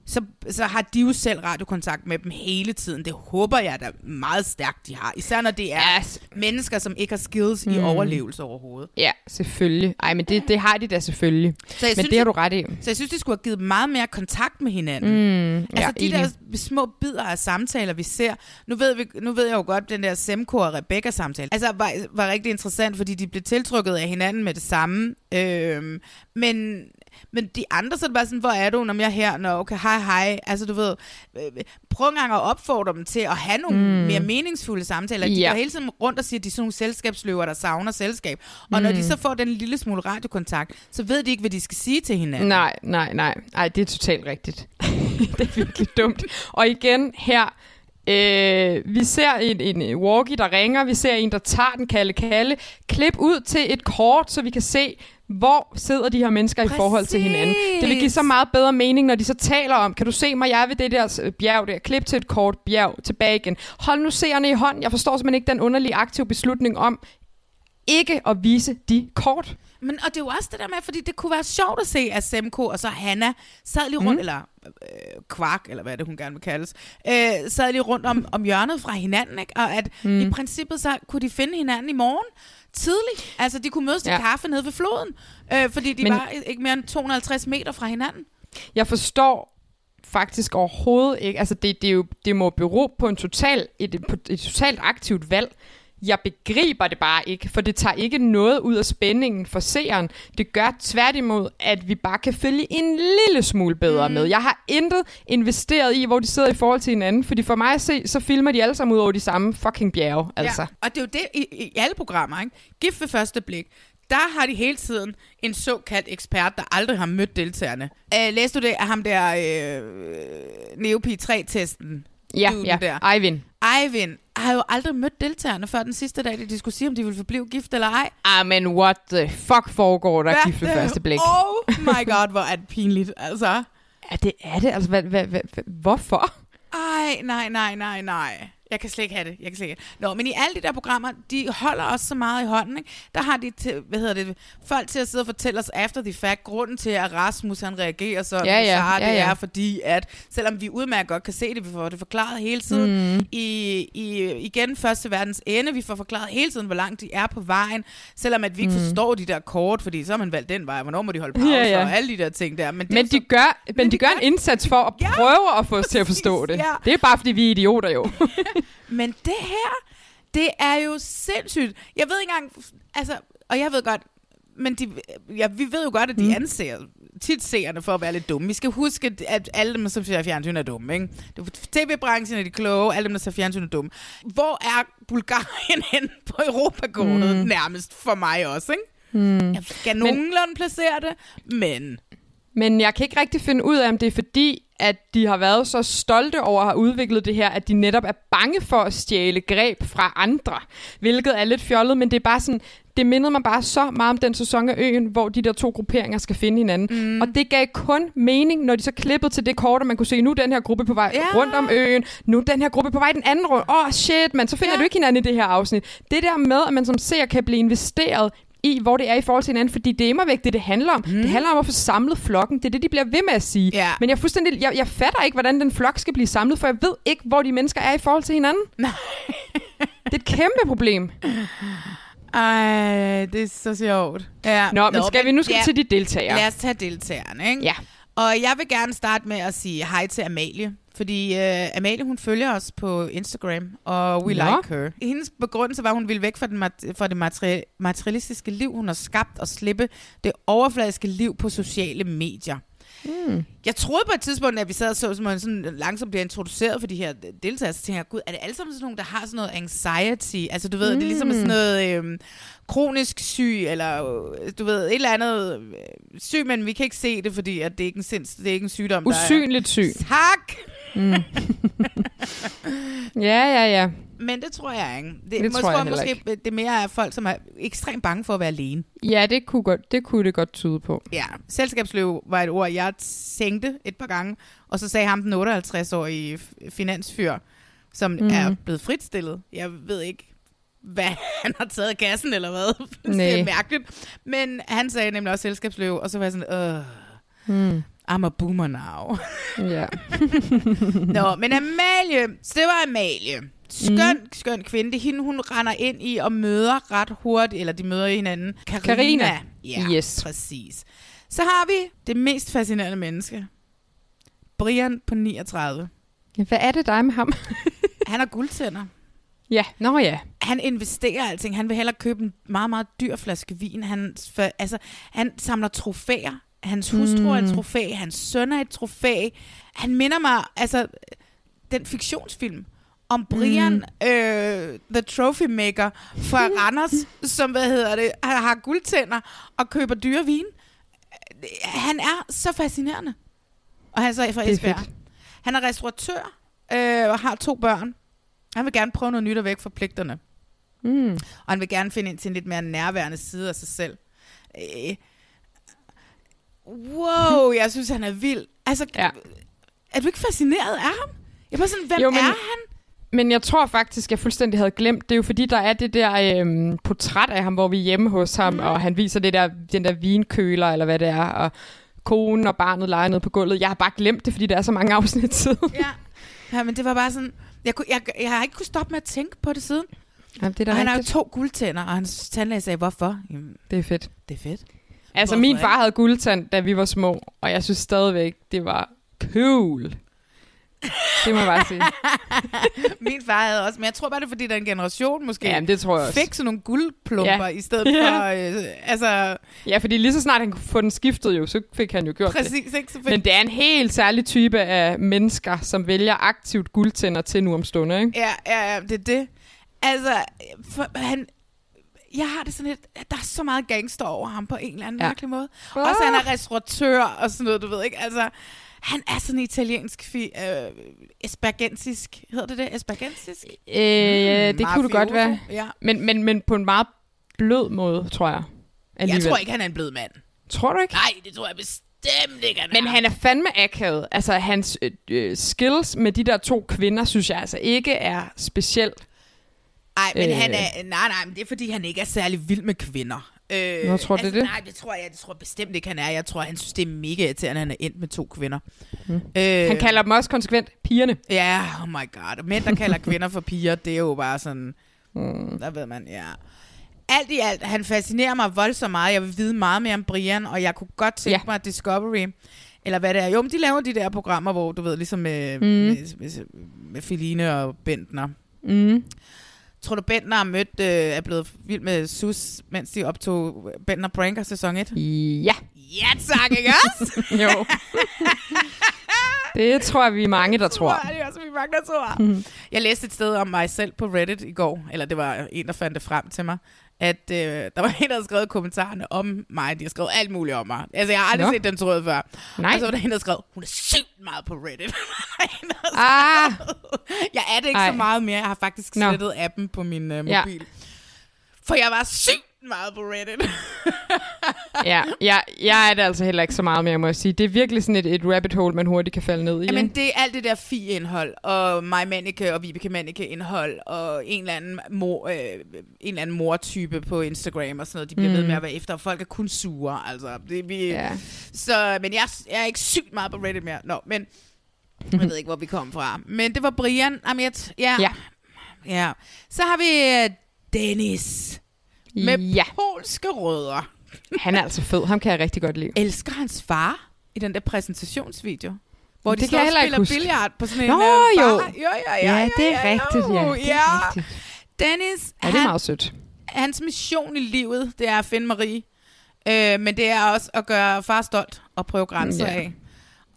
så, så har de jo selv radiokontakt med dem hele tiden. Det håber jeg da meget stærkt, de har. Især når det er Yes. mennesker, som ikke har skills mm. i overlevelse overhovedet. Ja, selvfølgelig. Ej, men det, det har de da selvfølgelig. Så men synes, det har du ret i. Så jeg synes, de skulle have givet meget mere kontakt med hinanden. Mm, altså ja, de der små bidder af samtaler, vi ser. Nu ved, vi, nu ved jeg jo godt, den der Semco og Rebecca samtale. Altså var, var rigtig interessant, fordi de blev tiltrukket af hinanden med det samme. Øhm, men, men de andre, så er det bare sådan, hvor er du, når jeg er her? Nå, okay, hej, hej. Altså du ved, øh, prøv engang at opfordre dem til at have nogle Mm. mm. mere meningsfulde samtaler. De Ja. går hele tiden rundt og siger, at de er sådan nogle selskabsløver, der savner selskab. Og når Mm. de så får den lille smule radiokontakt, så ved de ikke, hvad de skal sige til hinanden. Nej, nej, nej. Ej, det er totalt rigtigt. det er virkelig dumt. Og igen her, øh, vi ser en, en walkie, der ringer. Vi ser en, der tager den kalde kalde. Klip ud til et kort, så vi kan se, hvor sidder de her mennesker Præcis. i forhold til hinanden. Det vil give så meget bedre mening, når de så taler om, kan du se mig, jeg er ved det der øh, bjerg der. Klip til et kort bjerg, tilbage igen. Hold nu seerne i hånden. Jeg forstår simpelthen ikke den underlige aktive beslutning om, ikke at vise de kort. Men, og det er jo også det der med, fordi det kunne være sjovt at se, at Semko og så Hanna sad lige rundt, Mm. eller øh, Kvark, eller hvad er det, hun gerne vil kaldes, øh, sad lige rundt om, om hjørnet fra hinanden, ikke? og at Mm. mm. i princippet så kunne de finde hinanden i morgen tidligt. Altså, de kunne mødes til Ja. kaffe nede ved floden, øh, fordi de Men- var ikke mere end 250 meter fra hinanden. Jeg forstår faktisk overhovedet ikke, altså det, det, er jo, det må bero på en total, et, et, et totalt aktivt valg. Jeg begriber det bare ikke, for det tager ikke noget ud af spændingen for seeren. Det gør tværtimod, at vi bare kan følge en lille smule bedre mm. med. Jeg har intet investeret i, hvor de sidder i forhold til hinanden, fordi for mig at se, så filmer de alle sammen ud over de samme fucking bjerge. Altså. Ja, og det er jo det i, i alle programmer, ikke? Gift ved første blik. Der har de hele tiden en såkaldt ekspert, der aldrig har mødt deltagerne. Uh, læste du det af ham der uh, Neopi 3-testen? Ja, ja. Der. Eivind. Eivind har jo aldrig mødt deltagerne før den sidste dag, da de skulle sige, om de ville forblive gift eller ej. Ah, men what the fuck foregår der gift ved første blik? Oh my god, hvor er det pinligt, altså. Ja, det er det. Altså, hvad, hvad, hvad, hvorfor? Ej, nej, nej, nej, nej. Jeg kan slet ikke have det. Jeg kan slet ikke. have det. Nå, men i alle de der programmer, de holder også så meget i hånden. Ikke? Der har de, til, hvad hedder det, folk til at sidde og fortælle os after the fact, grunden til, at Rasmus han reagerer sådan, Ja, ja, så ja, det ja. er fordi, at selvom vi udmærket godt kan se det, vi får det forklaret hele tiden. Mm. I, i, igen, første verdens ende, vi får forklaret hele tiden, hvor langt de er på vejen, selvom at vi ikke Mm. forstår de der kort, fordi så har man valgt den vej, hvornår må de holde pause, Ja, ja. og alle de der ting der. Men, det Men så- de gør, men, men de gør en indsats for at prøve at få os til at forstå det. ja. Det er bare, fordi vi er idioter jo. Men det her, det er jo sindssygt. Jeg ved ikke engang, altså, og jeg ved godt, men de, ja, vi ved jo godt, at de mm. anser tit seerne for at være lidt dumme. Vi skal huske, at alle dem, som ser fjernsyn, er dumme. Ikke? TV-branchen er de kloge, alle dem, der ser fjernsyn, er dumme. Hvor er Bulgarien hen på Europakortet? Mm. Mm. Nærmest for mig også, ikke? Hmm. Jeg skal nogenlunde placere det, men... Men jeg kan ikke rigtig finde ud af, om det er fordi, at de har været så stolte over at have udviklet det her, at de netop er bange for at stjæle greb fra andre. Hvilket er lidt fjollet, men det er bare sådan, det mindede mig bare så meget om den sæson af øen, hvor de der to grupperinger skal finde hinanden. Mm. Og det gav kun mening, når de så klippede til det kort, og man kunne se, nu er den her gruppe på vej Ja. rundt om øen, nu er den her gruppe på vej den anden rundt. Åh, oh, shit, men så finder ja. du ikke hinanden i det her afsnit. Det der med, at man som ser kan blive investeret i, hvor det er i forhold til hinanden, fordi det er immer væk det, det handler om. Mm. Det handler om at få samlet flokken. Det er det, de bliver ved med at sige. Ja. Men jeg, fuldstændig, jeg, jeg fatter ikke, hvordan den flok skal blive samlet, for jeg ved ikke, hvor de mennesker er i forhold til hinanden. Nej. det er et kæmpe problem. Ej, det er så sjovt. Ja. Nå, men skal vi- nu skal vi til de deltagere. Lad os tage deltagerne, ikke? Ja. Og jeg vil gerne starte med at sige hej til Amalie. Fordi uh, Amalie, hun følger os på Instagram, og we Nå. like her. Hendes begrundelse var, at hun ville væk fra, den fra det materi- materialistiske liv, hun har skabt, og slippe det overfladiske liv på sociale medier. Mm. Jeg troede på et tidspunkt, at vi sad og så, som man sådan langsomt bliver introduceret for de her deltagere, så tænker jeg, gud, er det alle sammen sådan nogle, der har sådan noget anxiety? Altså, du ved, mm. det er ligesom sådan noget øhm, kronisk syg, eller øh, du ved, et eller andet øh, syg, men vi kan ikke se det, fordi at det er ikke en, sinds, det er ikke en sygdom, Usynligt syg. der er... Tak! Mm. ja, ja, ja. Men det tror jeg ikke. Det, Det det tror jeg måske, det mere er folk, som er ekstremt bange for at være alene. Ja, det kunne, godt, det kunne det godt tyde på. Ja, selskabsløv var et ord, jeg tænkte et par gange, og så sagde ham den 58-årige f- finansfyr, som mm. er blevet fritstillet. Jeg ved ikke, hvad han har taget af kassen eller hvad. det er mærkeligt. Men han sagde nemlig også selskabsløv, og så var jeg sådan, øh, Mm. I'm a boomer now. Ja. Nå, men Amalie, så det var Amalie. Skøn, mm. skøn kvinde. Det er hende, hun render ind i og møder ret hurtigt, eller de møder hinanden. Karina. Ja, Yes. præcis. Så har vi det mest fascinerende menneske. Brian på 39. Ja, hvad er det dig med ham? Han har guldtænder. ja, nå ja. Han investerer alting. Han vil hellere købe en meget, meget dyr flaske vin. Han, for, altså, han samler trofæer. Hans hustru mm. er et Mm. trofæ. Hans søn er et trofæ. Han minder mig, altså, den fiktionsfilm om Brian, mm. øh, the trophy maker fra Randers, som, hvad hedder det, har, guldtænder og køber dyre vin. Han er så fascinerende. Og han er så fra er Esbjerg. Han er restauratør øh, og har to børn. Han vil gerne prøve noget nyt og væk fra pligterne. Mm. Og han vil gerne finde ind til en lidt mere nærværende side af sig selv. Øh, wow, jeg synes, han er vild. Altså, Ja. er du ikke fascineret af ham? Jeg bare sådan, hvem Jo, men- er han? Men jeg tror faktisk, jeg fuldstændig havde glemt. Det er jo fordi, der er det der øhm, portræt af ham, hvor vi er hjemme hos ham, mm. og han viser det der, den der vinkøler, eller hvad det er, og konen og barnet leger nede på gulvet. Jeg har bare glemt det, fordi der er så mange afsnit siden. Ja. ja, men det var bare sådan... Jeg, kunne, jeg, jeg har ikke kunnet stoppe med at tænke på det siden. Jamen, det er og han har jo to guldtænder, og hans tandlæge sagde, hvorfor? Jamen, Det er fedt. det er fedt. Altså, Hvorfor min ikke? far havde guldtand, da vi var små, og jeg synes stadigvæk, det var cool. Det må jeg bare sige. Min far havde også, men jeg tror bare, det er, fordi der er en generation måske Jamen, det tror jeg også. fik sådan nogle guldplumper Ja. ja. i stedet Ja. for... Øh, altså, Ja, fordi lige så snart han kunne få den skiftet jo, så fik han jo gjort det. præcis, ikke? Så fik, Men det er en helt særlig type af mennesker, som vælger aktivt guldtænder til nu om stunder, ikke? Ja, ja, ja, det er det. Altså, for, han... Jeg har det sådan lidt, at der er så meget gangster over ham på en eller anden Ja. mærkelig måde. Ah. Også han er restauratør og sådan noget, du ved ikke. Altså, han er sådan italiensk, fi, øh, espergensisk, hedder det det? Espergensisk? Øh, det kunne det godt være. Ja. Men, men, men på en meget blød måde, tror jeg. Jeg Alligevel. tror ikke, han er en blød mand. Tror du ikke? Nej, det tror jeg bestemt ikke, han Men er. han er fandme akavet. Altså, hans øh, øh, skills med de der to kvinder, synes jeg altså ikke er specielt. Nej, men Øh. han er, nej, nej, men det er fordi, han ikke er særlig vild med kvinder. Øh, Nå, tror du det? Nej, det tror jeg, det tror jeg bestemt ikke, han er. Jeg tror, han synes, det er mega irriterende, at han er endt med to kvinder. Mm. Øh, Han kalder dem også konsekvent pigerne. Ja, oh my god. Mænd, der kalder kvinder for piger, det er jo bare sådan... Mm. Der ved man, ja. Alt i alt, han fascinerer mig voldsomt meget. Jeg vil vide meget mere om Brian, og jeg kunne godt tænke Ja. mig, at Discovery, eller hvad det er. Jo, men de laver de der programmer, hvor du ved, ligesom med, mm. med, med, med Feline og Bentner. Mm. Tror du, Bentner har mødt, øh, er blevet vild med Sus, mens de optog Bentner Pranker sæson 1? Ja. Ja, tak, ikke også? jo. Det tror jeg, vi er mange, der tror. Det er også, vi er magnator. Mhm. Jeg læste et sted om mig selv på Reddit i går, eller det var en, der fandt det frem til mig, at øh, der var en, der havde skrevet kommentarerne om mig. De har skrevet alt muligt om mig. Altså, jeg har aldrig Nå. set den tråd før. Nej. Og så var der en, der skrev, hun er sygt meget på Reddit. Ah, jeg er det ikke Ej. så meget mere. Jeg har faktisk Nå. slettet appen på min øh, Ja. mobil. For jeg var sygt meget på Reddit. ja, jeg, jeg er det altså heller ikke så meget mere, må jeg sige. Det er virkelig sådan et, et rabbit hole, man hurtigt kan falde ned i. Jamen, det er alt det der fi-indhold, og mig Manneke og Vibeke Manneke-indhold, og en eller anden, mor, øh, en eller anden mor-type på Instagram og sådan noget. De bliver mm. ved med at være efter, og folk er kun sure, altså. Det, vi, Ja. Så, men jeg, jeg er ikke sygt meget på Reddit mere. Nå, men jeg ved ikke, hvor vi kom fra. Men det var Brian. Jamen, jeg, ja. Ja. ja. Så har vi øh, Dennis. Med Ja. polske rødder. Han er altså fed. Ham kan jeg rigtig godt lide. Elsker hans far i den der præsentationsvideo. Hvor de Det står og spiller huske. billard på sådan en Nå, øh, jo. bar. Jo, ja, ja, Ja, det er ja, rigtigt, ja. jo, Det er ja. rigtigt. Dennis, Ja, det er han, meget sødt. hans mission i livet, det er at finde Marie. Øh, men det er også at gøre far stolt og prøve grænser Ja. af.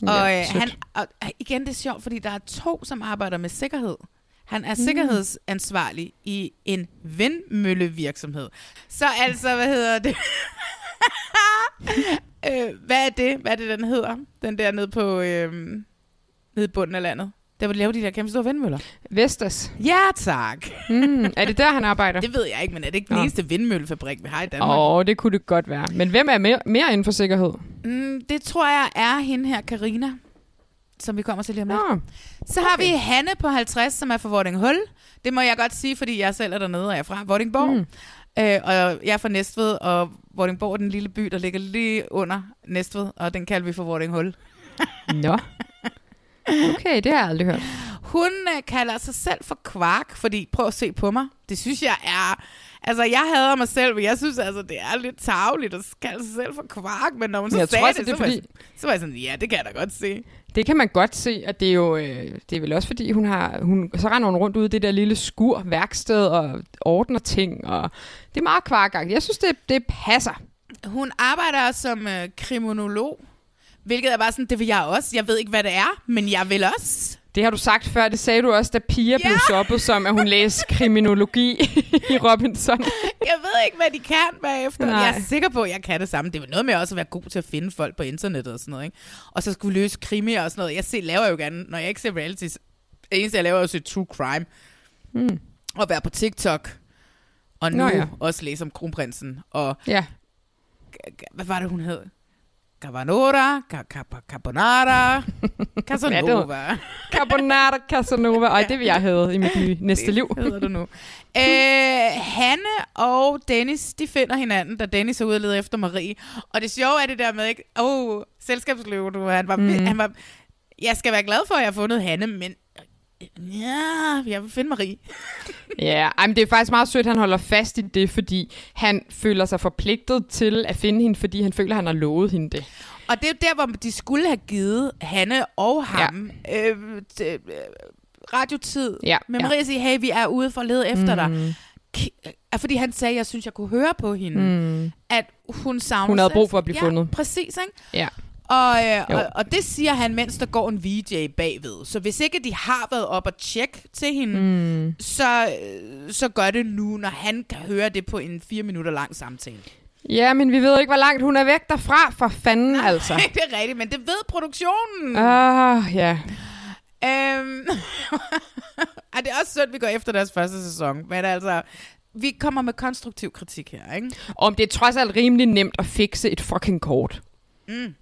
Ja, Og, øh, sødt. han, og øh, igen, det er sjovt, fordi der er to, som arbejder med sikkerhed. Han er Mm. sikkerhedsansvarlig i en vindmøllevirksomhed. Så altså, hvad hedder det? øh, hvad er det? Hvad er det, den hedder? Den der nede på øh, nede i bunden af landet. Der hvor de laver de der kæmpe store vindmøller. Vestas. Ja, tak. Mm, er det der, han arbejder? Det ved jeg ikke, men er det ikke den Nå. eneste vindmøllefabrik, vi har i Danmark? Åh, oh, det kunne det godt være. Men hvem er mere, mere inden for sikkerhed? Mm, det tror jeg er hende her, Karina, som vi kommer til lige om lidt. Nå, Så har vi Hanne på 50, som er fra Vordinghul. Det må jeg godt sige, fordi jeg selv er dernede, og jeg er fra Vordingborg. Mm. Øh, og jeg er fra Næstved, og Vordingborg er den lille by, der ligger lige under Næstved, og den kalder vi for Vordinghul. Nå. Okay, det har jeg aldrig hørt. Hun øh, kalder sig selv for kvark, fordi prøv at se på mig. Det synes jeg er... Altså, jeg hader mig selv, men jeg synes altså, det er lidt tageligt at kalde sig selv for kvark, men når hun så Jeg sagde tror det, det så, var jeg, fordi- så var jeg sådan, ja, det kan jeg da godt se. Det kan man godt se, at det er jo øh, det er vel også fordi hun har hun så render hun rundt ud i det der lille skur værksted og ordner ting og det er meget kvarkagtigt. Jeg synes det det passer. Hun arbejder som øh, kriminolog, hvilket er bare sådan, det vil jeg også. Jeg ved ikke, hvad det er, men jeg vil også. Det har du sagt før, det sagde du også, da Pia blev shoppet som, at hun læste kriminologi i Robinson. Jeg ved ikke, hvad de kan bagefter. Nej. Jeg er sikker på, at jeg kan det samme. Det er noget med også at være god til at finde folk på internettet og sådan noget. Ikke? Og så skulle løse krimier og sådan noget. Jeg ser, laver jo gerne, når jeg ikke ser realities, det eneste, jeg laver, er at se true crime. Mm. Og være på TikTok. Og nu Nå ja. ja. også læse om kronprinsen. Og Ja. hvad var det, hun hed? Cavanora, ca- ca- Carbonara, Casanova. Carbonara Casanova. Ej, det vil jeg have i mit nye næste liv. Det hedder du nu. Øh, Hanne og Dennis, de finder hinanden, da Dennis er ude og lede efter Marie. Og det sjove er det der med, ikke? Åh, oh, selskabsløve, du. Han var, mm. han var, jeg skal være glad for, at jeg har fundet Hanne, men ja, jeg vil finde Marie. Ja, ej, men det er faktisk meget sødt, at han holder fast i det, fordi han føler sig forpligtet til at finde hende, fordi han føler, at han har lovet hende det. Og det er jo der, hvor de skulle have givet Hanne og ham ja. øh, øh, radiotid Ja, med ja. Marie og sige, hey, vi er ude for at lede efter Mm. dig. Øh, fordi han sagde, jeg synes, jeg kunne høre på hende, Mm. at hun savner Hun havde brug for at blive ja, fundet. præcis, ikke? Ja. Og, øh, Jo. og, og det siger han, mens der går en VJ bagved. Så hvis ikke de har været op og tjekke til hende, Mm. så, øh, så gør det nu, når han kan høre det på en fire minutter lang samtale. Ja, men vi ved ikke, hvor langt hun er væk derfra, for fanden altså. det er rigtigt, men det ved produktionen. Ah, ja. Øhm, ej, det er også synd, vi går efter deres første sæson. Men altså, vi kommer med konstruktiv kritik her, ikke? Om det er trods alt rimelig nemt at fikse et fucking kort. Mm.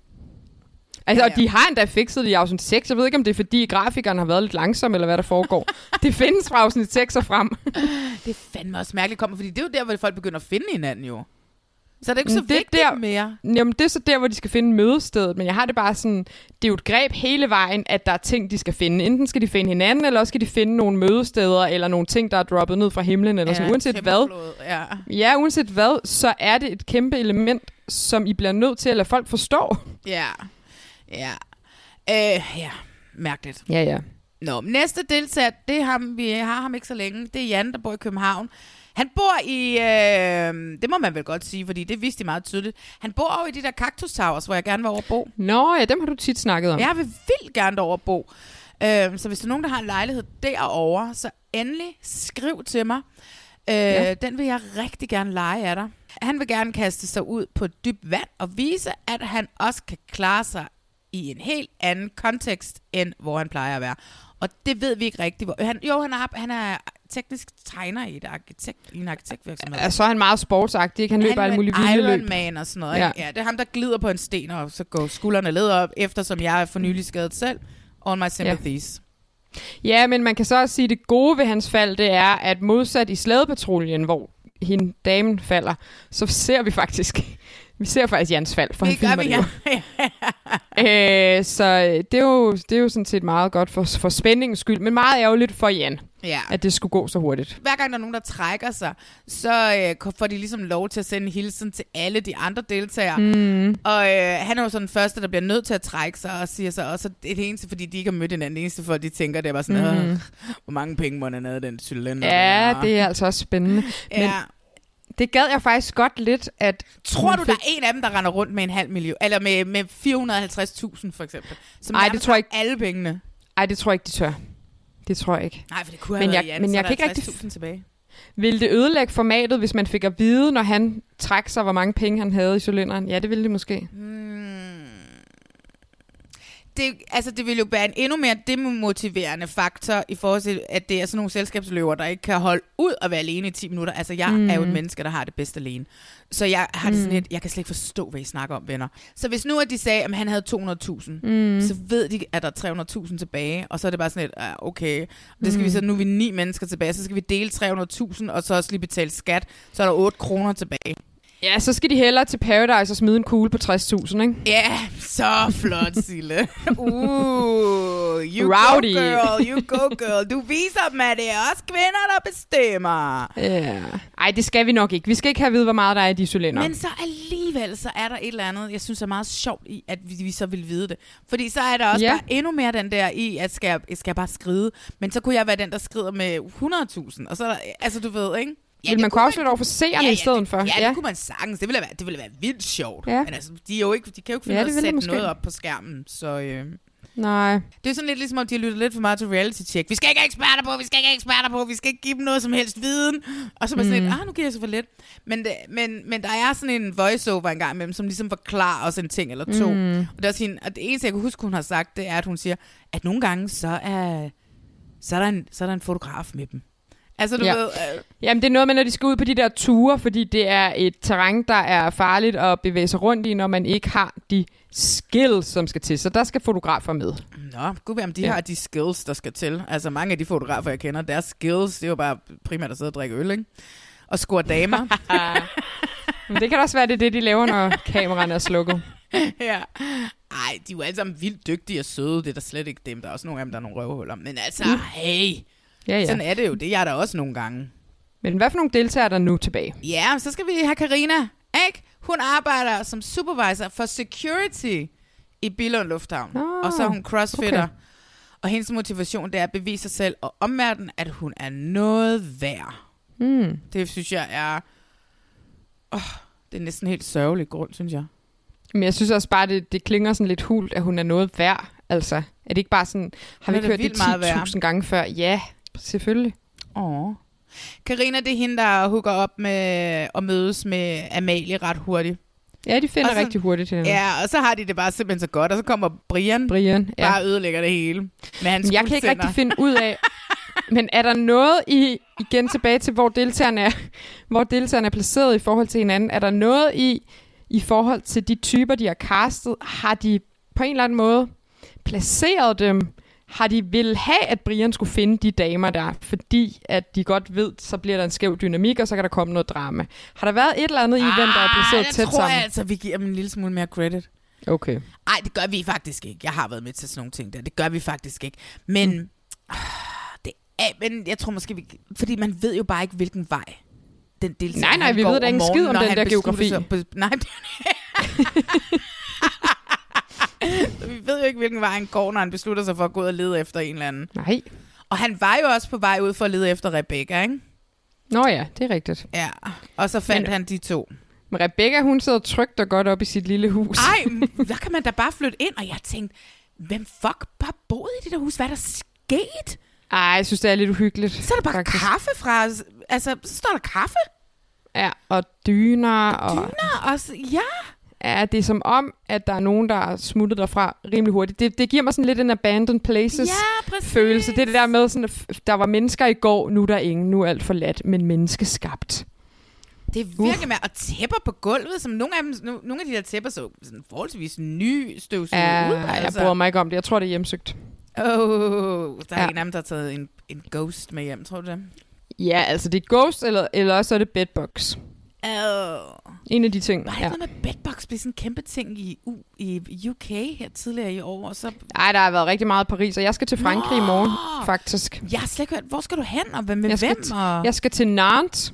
Altså, Ja, og ja. de har endda fikset det i afsnit 6. Jeg ved ikke, om det er fordi grafikeren har været lidt langsom, eller hvad der foregår. det findes fra afsnit 6 og frem. Det er fandme også mærkeligt kommer, fordi det er jo der, hvor folk begynder at finde hinanden jo. Så er det ikke så det er vigtigt der- mere. Jamen, det er så der, hvor de skal finde mødestedet. Men jeg har det bare sådan, det er jo et greb hele vejen, at der er ting, de skal finde. Enten skal de finde hinanden, eller også skal de finde nogle mødesteder, eller nogle ting, der er droppet ned fra himlen, eller sådan. Uanset hvad, Ja. ja, uanset hvad, så er det et kæmpe element, som I bliver nødt til at lade folk forstå. Ja. Ja. Øh, ja. Mærkeligt. Ja, ja. Nå, næste deltager, det er ham, vi har ham ikke så længe. Det er Jan, der bor i København. Han bor i, øh, det må man vel godt sige, fordi det vidste de meget tydeligt. Han bor over i de der Cactus Towers, hvor jeg gerne vil over bo. Nå, ja, dem har du tit snakket om. Jeg vil vildt gerne derover bo. Øh, så hvis der er nogen, der har en lejlighed derovre, så endelig skriv til mig. Øh, Ja. Den vil jeg rigtig gerne lege af dig. Han vil gerne kaste sig ud på dybt vand og vise, at han også kan klare sig i en helt anden kontekst, end hvor han plejer at være. Og det ved vi ikke rigtigt. Hvor, han, jo, han er, han er teknisk tegner i, et arkitekt, i en arkitektvirksomhed. Ja, så er han meget sportsagtig, ikke? Han løber alle mulige vilde Iron løb. Man og sådan noget. Ja. Ja. ja. det er ham, der glider på en sten, og så går skuldrene led op, eftersom jeg er for nylig skadet selv. All my sympathies. Ja, men man kan så også sige, at det gode ved hans fald, det er, at modsat i slædepatruljen, hvor hende damen falder, så ser vi faktisk, vi ser faktisk Jans fald, for Det han filmer vi, det jo. øh, så det er, jo, det er jo sådan set meget godt for, for spændingens skyld, men meget ærgerligt for Jan, Ja. at det skulle gå så hurtigt. Hver gang der er nogen, der trækker sig, så øh, får de ligesom lov til at sende en hilsen til alle de andre deltagere. Mm. Og øh, han er jo så den første, der bliver nødt til at trække sig, og siger så også, det er det eneste, fordi de ikke har mødt hinanden. Det eneste, for de tænker, det var sådan, mm. hvor mange penge må den have, den cylinder. Ja, der?" det er altså også spændende. Men Ja. Det gad jeg faktisk godt lidt, at... Tror du, der er en af dem, der render rundt med en halv million? Eller med, med 450.000 for eksempel? Som Ej, det tror jeg har alle pengene. Ej, det tror jeg ikke, de tør. Det tror jeg ikke. Nej, for det kunne Men have jeg- været Jan, men jeg er kan ikke rigtig 50.000 tilbage. Vil det ødelægge formatet, hvis man fik at vide, når han trak sig, hvor mange penge han havde i cylinderen? Ja, det ville det måske. Det, altså, det vil jo være en endnu mere demotiverende faktor i forhold til, at det er sådan nogle selskabsløver, der ikke kan holde ud at være alene i 10 minutter. Altså, jeg mm. Mm. er jo et menneske, der har det bedst alene. Så jeg har det sådan Mm. lidt, jeg kan slet ikke forstå, hvad I snakker om, venner. Så hvis nu, at de sagde, at han havde 200.000, Mm. så ved de, at der er 300.000 tilbage, og så er det bare sådan lidt, ah, okay, det skal Mm. vi så, nu er vi ni mennesker tilbage, så skal vi dele 300.000, og så også lige betale skat, så er der 8 kroner tilbage. Ja, så skal de hellere til Paradise og smide en kugle på 60.000, ikke? Ja, så flot, Sille. Uh, you Rowdy. go girl, you go girl. Du viser dem, at det er os kvinder, der bestemmer. Ja. Ej, det skal vi nok ikke. Vi skal ikke have at vide, hvor meget der er i de cylinder. Men så alligevel, så er der et eller andet, jeg synes er meget sjovt i, at vi, vi så vil vide det. Fordi så er der også ja. bare endnu mere den der i, at skal jeg, skal jeg bare skride. Men så kunne jeg være den, der skrider med 100.000. Og så er altså du ved, ikke? Ja, Vil man kunne afsløre over for seerne i stedet det, for? Ja, Ja. det kunne man sagtens. Det ville være, det ville være vildt sjovt. Ja. Men altså, de, er jo ikke, de kan jo ikke finde Ja, ja, det ud af at sætte måske. noget op på skærmen. Så øh, Nej. det er sådan lidt ligesom, at de har lyttet lidt for meget til reality check. Vi skal ikke have eksperter på, vi skal ikke have eksperter på, vi skal ikke give dem noget som helst viden. Og så er man sådan Mm. lidt, ah, nu giver jeg så for lidt. Men, det, men, men der er sådan en voiceover en gang imellem, som ligesom forklarer os en ting eller to. Mm. Og, det er hende, og det eneste, jeg kan huske, hun har sagt, det er, at hun siger, at nogle gange, så er, så er, der, en, så er der en fotograf med dem. Altså, du Ja. ved... Øh, Jamen, det er noget med, når de skal ud på de der ture, fordi det er et terræn, der er farligt at bevæge sig rundt i, når man ikke har de skills, som skal til. Så der skal fotografer med. Nå, gud om de Ja. har de skills, der skal til. Altså mange af de fotografer, jeg kender, deres skills, det er jo bare primært at sidde og drikke øl, ikke? Og score damer. Men det kan også være, det er det, de laver, når kameraerne er slukket. ja. Ej, de er jo alle sammen vildt dygtige og søde. Det er da slet ikke dem. Der er også nogle af dem, der er nogle røvhuller. Men altså, Mm. hey. Ja, ja. Sådan er det jo. Det er jeg da også nogle gange. Men hvad for nogle deltagere er der nu tilbage? Ja, så skal vi have Karina, ikke? Hun arbejder som supervisor for security i Billund Lufthavn. Nå, og så er hun crossfitter. okay. Og hendes motivation, det er at bevise sig selv og omverdenen, at hun er noget værd. Mm. Det synes jeg er... Oh, det er næsten helt sørgelig grund, synes jeg. Men jeg synes også bare, det, det klinger sådan lidt hult, at hun er noget værd. Altså, er det ikke bare sådan, har vi ikke hørt det vildt meget værd. 10.000 gange før? Ja, selvfølgelig. Åh. Karina, det er hende, der hooker op med og mødes med Amalie ret hurtigt. Ja, de finder Og så- rigtig hurtigt til hinanden. Ja, og så har de det bare simpelthen så godt, og så kommer Brian, Brian, ja. bare ødelægger det hele. Med hans jeg kan ikke rigtig finde ud af, men er der noget i, igen tilbage til, hvor deltagerne er, hvor deltagerne er placeret i forhold til hinanden, er der noget i, i forhold til de typer, de har castet, har de på en eller anden måde placeret dem, har de vil have, at Brian skulle finde de damer der, fordi at de godt ved, så bliver der en skæv dynamik, og så kan der komme noget drama. Har der været et eller andet i, hvem der er placeret Ah, tæt jeg tror sammen? jeg altså, vi giver dem en lille smule mere credit. Okay. Nej, det gør vi faktisk ikke. Jeg har været med til sådan nogle ting der. Det gør vi faktisk ikke. Men, mm. det er, men jeg tror måske, vi, fordi man ved jo bare ikke, hvilken vej den deltager. Nej, nej, vi ved da ikke skid om den der geografi. sig nej, Så vi ved jo ikke, hvilken vej han går, når han beslutter sig for at gå ud og lede efter en eller anden. Nej. Og han var jo også på vej ud for at lede efter Rebecca, ikke? Nå ja, det er rigtigt. Ja, og så fandt Men- han de to. Men Rebecca, hun sidder trygt og godt op i sit lille hus. Ej, der kan man da bare flytte ind, og jeg tænkte, hvem fuck bare boede i det der hus? Hvad er der sket? Ej, jeg synes, det er lidt uhyggeligt. Så er der bare faktisk. kaffe fra... Altså, så står der kaffe. Ja, og dyner. Og... Dyner også, ja. Ja, det er som om, at der er nogen, der er smuttet derfra rimelig hurtigt. Det, det giver mig sådan lidt en abandoned places ja, følelse. Det er det der med, sådan, at der var mennesker i går, nu er der ingen, nu er alt forladt, men menneskeskabt. Det er virkelig med, at tæpper på gulvet, som nogle af, dem, nogle af de der tæpper så sådan forholdsvis ny støvsuget ja, ud. Altså. jeg bruger mig ikke om det. Jeg tror, det er hjemsøgt. Åh, oh, der er ja. en af dem, der har taget en, en ghost med hjem, tror du det? Ja, altså det er ghost, eller, eller også er det bedbox. Oh. En af de ting. Var det ja. noget med bedbox blev sådan en kæmpe ting i, U, i UK her tidligere i år? Og så... Ej, der har været rigtig meget i Paris, og jeg skal til Frankrig Nå! i morgen, faktisk. Jeg har slet ikke hørt, hvor skal du hen, og hvem med jeg hvem? Skal og... Jeg skal til Nantes.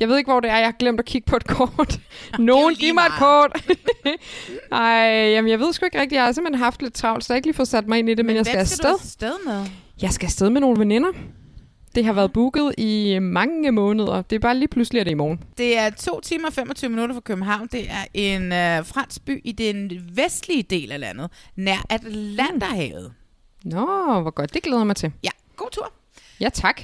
Jeg ved ikke, hvor det er. Jeg har glemt at kigge på et kort. Nogen, giv mig et kort. Ej, jamen, jeg ved sgu ikke rigtigt. Jeg har simpelthen haft lidt travlt, så jeg har ikke lige fået sat mig ind i det, men, men jeg skal afsted. Men skal du afsted med? Jeg skal afsted med nogle veninder. Det har været booket i mange måneder. Det er bare lige pludselig, at det er i morgen. Det er 2 timer og 25 minutter fra København. Det er en øh, fransk by i den vestlige del af landet, nær Atlanterhavet. Nå, hvor godt. Det glæder jeg mig til. Ja, god tur. Ja, tak.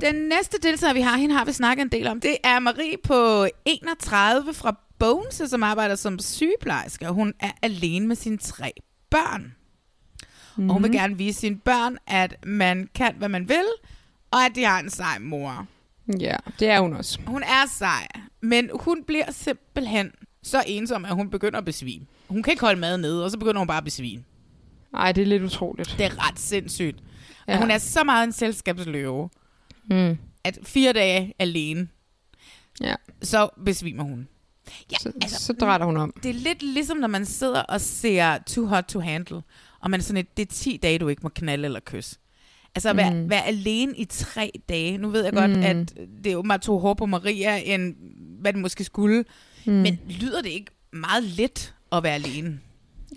Den næste deltager, vi har, hende har vi snakket en del om, det er Marie på 31 fra Bones, som arbejder som sygeplejerske, og hun er alene med sine tre børn. Mm-hmm. Og hun vil Mhm. gerne vise sine børn, at man kan, hvad man vil, og at de har en sej mor. Ja, det er hun også. Hun er sej, men hun bliver simpelthen så ensom, at hun begynder at besvime. Hun kan ikke holde mad nede, og så begynder hun bare at besvime. Nej, det er lidt utroligt. Det er ret sindssygt. Ja. Hun er så meget en selskabsløve, Mm. at fire dage alene, Ja. så besvimer hun. Ja, så, altså, så drætter hun om. Det er lidt ligesom, når man sidder og ser Too Hot to Handle, og man er sådan et, det er 10 dage, du ikke må knalde eller kysse. Altså at være, Mm. være alene i tre dage. Nu ved jeg godt, Mm. at det er åbenbart to hårdt på Maria, end hvad det måske skulle. Mm. Men lyder det ikke meget let at være alene?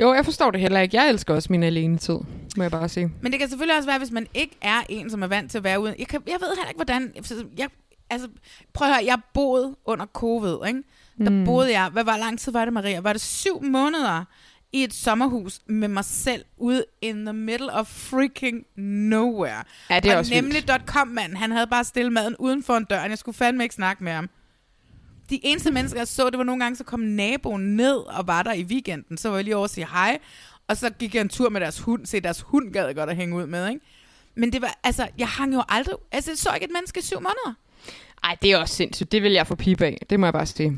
Jo, jeg forstår det heller ikke. Jeg elsker også min alene tid, må jeg bare sige. Men det kan selvfølgelig også være, hvis man ikke er en, som er vant til at være uden. Jeg, kan, jeg ved heller ikke, hvordan... Jeg, altså, prøv at høre, jeg boede under covid, ikke? Der Mm. boede jeg... Hvad var lang tid var det, Maria? Var det syv måneder i et sommerhus med mig selv ude in the middle of freaking nowhere. Ja, det er og også nemlig .com, mand, han havde bare stillet maden uden for en dør, og jeg skulle fandme ikke snakke med ham. De eneste mennesker, jeg så, det var nogle gange, så kom naboen ned og var der i weekenden. Så var jeg lige over og sige hej. Og så gik jeg en tur med deres hund. Se, deres hund gad godt at hænge ud med, ikke? Men det var, altså, jeg hang jo aldrig... Altså, jeg så ikke et menneske i syv måneder. Ej, det er også sindssygt. Det vil jeg få pipe af. Det må jeg bare sige.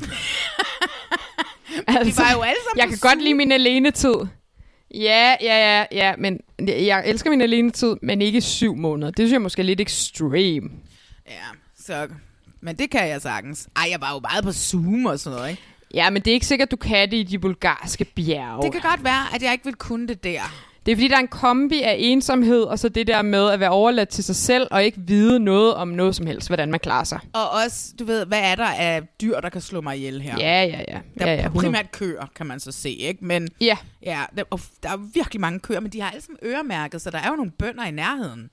altså, Vi var jo alle sammen Jeg kan godt Zoom. lide min alene-tid. Ja, ja, ja, ja, men jeg elsker min alene-tid, men ikke syv måneder. Det synes jeg måske er lidt extreme. Ja, så... Men det kan jeg sagtens. Ej, jeg var jo meget på Zoom og sådan noget, ikke? Ja, men det er ikke sikkert, du kan det i de bulgarske bjerge. Det kan godt være, at jeg ikke vil kunne det der. Det er fordi, der er en kombi af ensomhed, og så det der med at være overladt til sig selv, og ikke vide noget om noget som helst, hvordan man klarer sig. Og også, du ved, hvad er der af dyr, der kan slå mig ihjel her? Ja, ja, ja. Der ja, ja, ja, 100. primært køer, kan man så se, ikke? Men ja, ja der, og der er virkelig mange køer, men de har alle sammen øremærket, så der er jo nogle bønder i nærheden.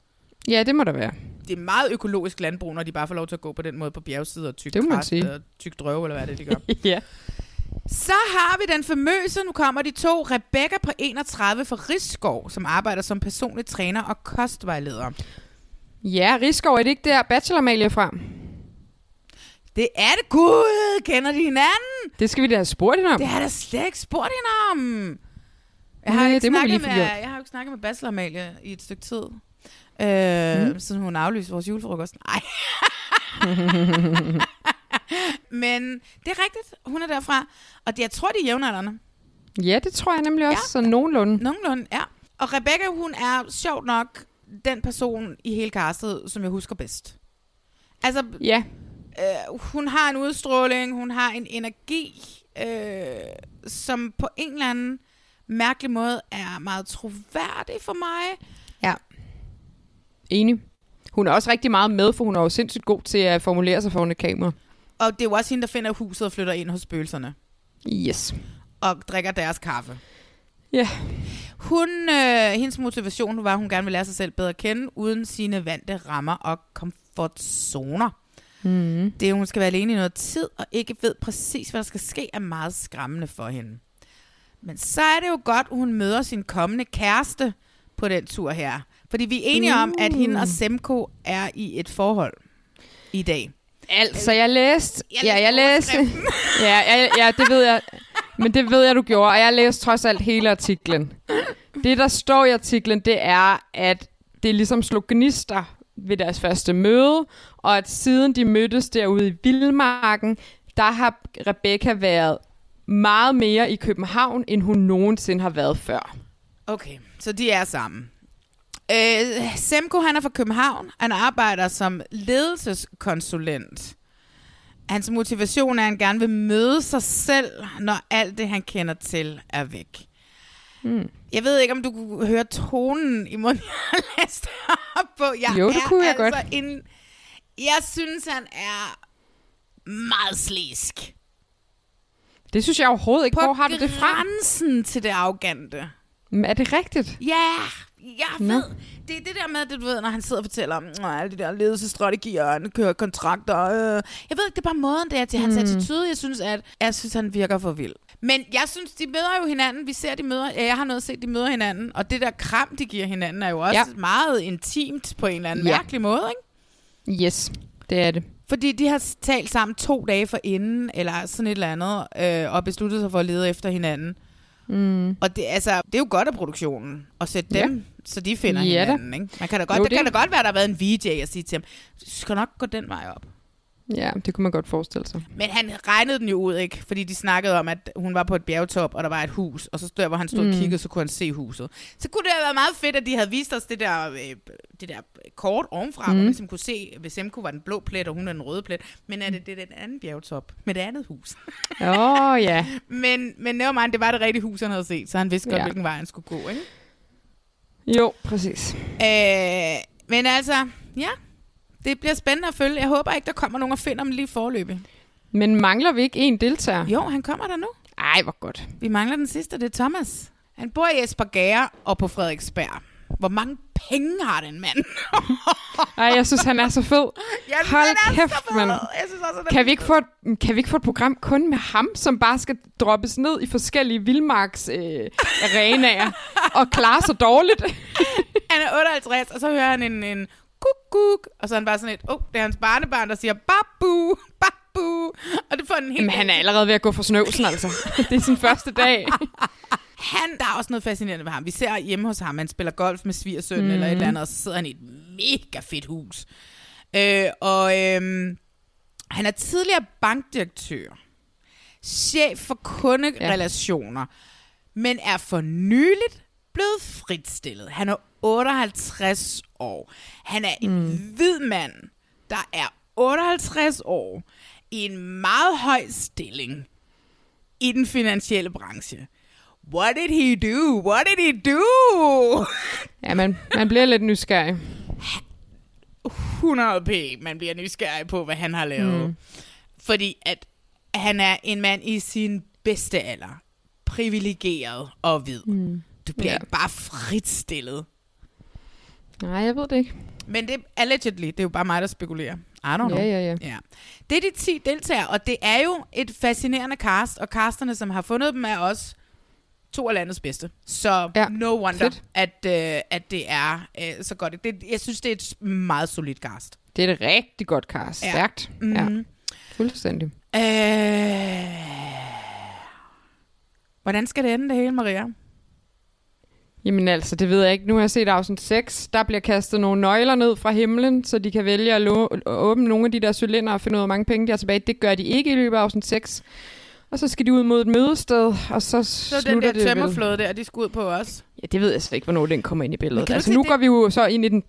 ja, det må der være. Det er meget økologisk landbrug, når de bare får lov til at gå på den måde på bjergsider og tyk Det må man sige. og tyk drøve, eller hvad det er, de gør. ja. Så har vi den famøse, nu kommer de to, Rebecca på 31 fra Rigskov, som arbejder som personlig træner og kostvejleder. Ja, Rigskov, er det ikke der bachelor er fra? Det er det, gud! Kender de hinanden? Det skal vi da have spurgt hende om. Det har da slet ikke spurgt hende om. Jeg Nej, har, ikke det snakket med, jeg har jo ikke snakket med Bachelor Amalie i et stykke tid. Øh, Mm. Siden hun aflyste vores julefrokost. Nej. Men det er rigtigt. Hun er derfra. Og jeg tror, de er jævnaldrende. Ja, det tror jeg nemlig også, ja. så nogenlunde. Nogenlunde, ja. Og Rebecca, hun er sjovt nok den person i hele castet, som jeg husker bedst. Altså, Ja, øh, hun har en udstråling, hun har en energi, øh, som på en eller anden mærkelig måde er meget troværdig for mig. ja. Enig. Hun er også rigtig meget med, for hun er jo sindssygt god til at formulere sig foran et kamera. Og det er jo også hende, der finder huset og flytter ind hos spøgelserne. Yes. Og drikker deres kaffe. Ja. Hun, øh, hendes motivation var, at hun gerne vil lære sig selv bedre at kende, uden sine vante rammer og komfortzoner. Mm. Det, hun skal være alene i noget tid, og ikke ved præcis, hvad der skal ske, er meget skræmmende for hende. Men så er det jo godt, at hun møder sin kommende kæreste på den tur her. Fordi vi er enige uh. om, at hende og Semko er i et forhold i dag. Altså, jeg læste... Jeg ja, jeg læste ja, ja, ja, det ved jeg. Men det ved jeg, du gjorde. Og jeg læste trods alt hele artiklen. Det, der står i artiklen, det er, at det ligesom slog gnister ved deres første møde, og at siden de mødtes derude i Vildmarken, der har Rebecca været meget mere i København, end hun nogensinde har været før. Okay, så de er sammen. Øh, Semko, han er fra København. Han arbejder som ledelseskonsulent. Hans motivation er, at han gerne vil møde sig selv, når alt det, han kender til, er væk. Hmm. Jeg ved ikke, om du kunne høre tonen i munden, jeg læste op på. Jeg Jo, det er kunne jeg altså godt. En, jeg synes, han er meget slisk. Det synes jeg overhovedet ikke. På Hvor har du det fra? grænsen til det arrogante. Men er det rigtigt? Ja, jeg Nå. ved. Det er det der med, at du ved, når han sidder og fortæller om "Nå, alle de der ledelsesstrategier, og han kører kontrakter. Øh. Jeg ved ikke, det er bare måden, det er til hans Mm. attitude. Jeg synes, at jeg synes, han virker for vild. Men jeg synes, de møder jo hinanden. Vi ser, de møder. Ja, jeg har noget se, de møder hinanden. Og det der kram, de giver hinanden, er jo også Ja. meget intimt på en eller anden ja. mærkelig måde, ikke? Yes, det er det. Fordi de har talt sammen to dage for inden, eller sådan et eller andet, øh, og besluttet sig for at lede efter hinanden. Mm. Og det, altså, det er jo godt af produktionen at sætte Ja. dem, så de finder Ja hinanden. Ikke? Man kan da godt, Jo, det, det- kan da godt være, at der har været en VJ og sige til ham, du skal nok gå den vej op. Ja, det kunne man godt forestille sig. Men han regnede den jo ud, ikke? Fordi de snakkede om, at hun var på et bjergtop, og der var et hus. Og så der, hvor han stod mm. Og kiggede, så kunne han se huset. Så kunne det have været meget fedt, at de havde vist os det der, øh, det der kort ovenfra, mm. hvor man ligesom kunne se, hvis Semko var den blå plet, og hun er den røde plet. Men er det, det er den anden bjergtop med det andet hus? Åh, oh, ja. men, men nevermind, det var det rigtige hus, han havde set, så han vidste godt, Ja. hvilken vej han skulle gå, ikke? Jo, præcis. Øh, men altså, ja, det bliver spændende at følge. Jeg håber ikke, der kommer nogen og finder dem lige forløbig. Men mangler vi ikke en deltager? Jo, han kommer der nu. Ej, hvor godt. Vi mangler den sidste, det er Thomas. Han bor i Esbjerg og på Frederiksberg. Hvor mange penge har den mand? Ej, jeg synes, han er så fed. Ja, Hold den er så kæft, fed. mand. Jeg synes også, Kan vi, ikke få et, kan vi ikke få et program kun med ham, som bare skal droppes ned i forskellige vildmarks øh, arenaer og klare sig dårligt? Han er 58, og så hører han en, en kuk, kuk, og så er han bare sådan et, åh, oh, det er hans barnebarn, der siger babu, babu, og det får den helt... Jamen, han er allerede ved at gå for snøvsen, altså. Det er sin første dag. Han, der er også noget fascinerende ved ham. Vi ser hjemme hos ham, han spiller golf med svigersøn mm. eller et eller andet, og så sidder han i et mega fedt hus. Øh, og øhm, han er tidligere bankdirektør, chef for kunderelationer, ja. men er for nyligt blevet fritstillet. Han er 58 år. Han er en mm. hvid mand, der er 58 år i en meget høj stilling i den finansielle branche. What did he do? What did he do? Ja, man, man bliver lidt nysgerrig. 100 p. Man bliver nysgerrig på, hvad han har lavet. Mm. Fordi at han er en mand i sin bedste alder. Privilegeret og hvid. Mm. Du bliver ja. bare fritstillet. Nej, jeg ved det ikke. Men det er allegedly, det er jo bare mig, der spekulerer. I don't know. Ja, ja, ja. ja. Det er de 10 deltagere, og det er jo et fascinerende cast, og casterne, som har fundet dem, er også to af landets bedste. Så Ja, ja. no wonder, fedt. at, øh, at det er øh, så godt. Det, jeg synes, det er et meget solidt cast. Det er et rigtig godt cast. Ja. Stærkt. Ja. Mhm. Fuldstændig. Øh... Hvordan skal det ende, det hele, Maria? Jamen altså, det ved jeg ikke. Nu har jeg set afsnit 6. Der bliver kastet nogle nøgler ned fra himlen, så de kan vælge at lo- at åbne nogle af de der cylinder og finde ud af, hvor mange penge de har tilbage. Det gør de ikke i løbet af afsnit 6. Og så skal de ud mod et mødested, og så, Så den der det tømmerflåde der, de skal ud på os. Ja, det ved jeg slet ikke, hvornår den kommer ind i billedet. Altså, nu se, går det- vi jo så ind i den...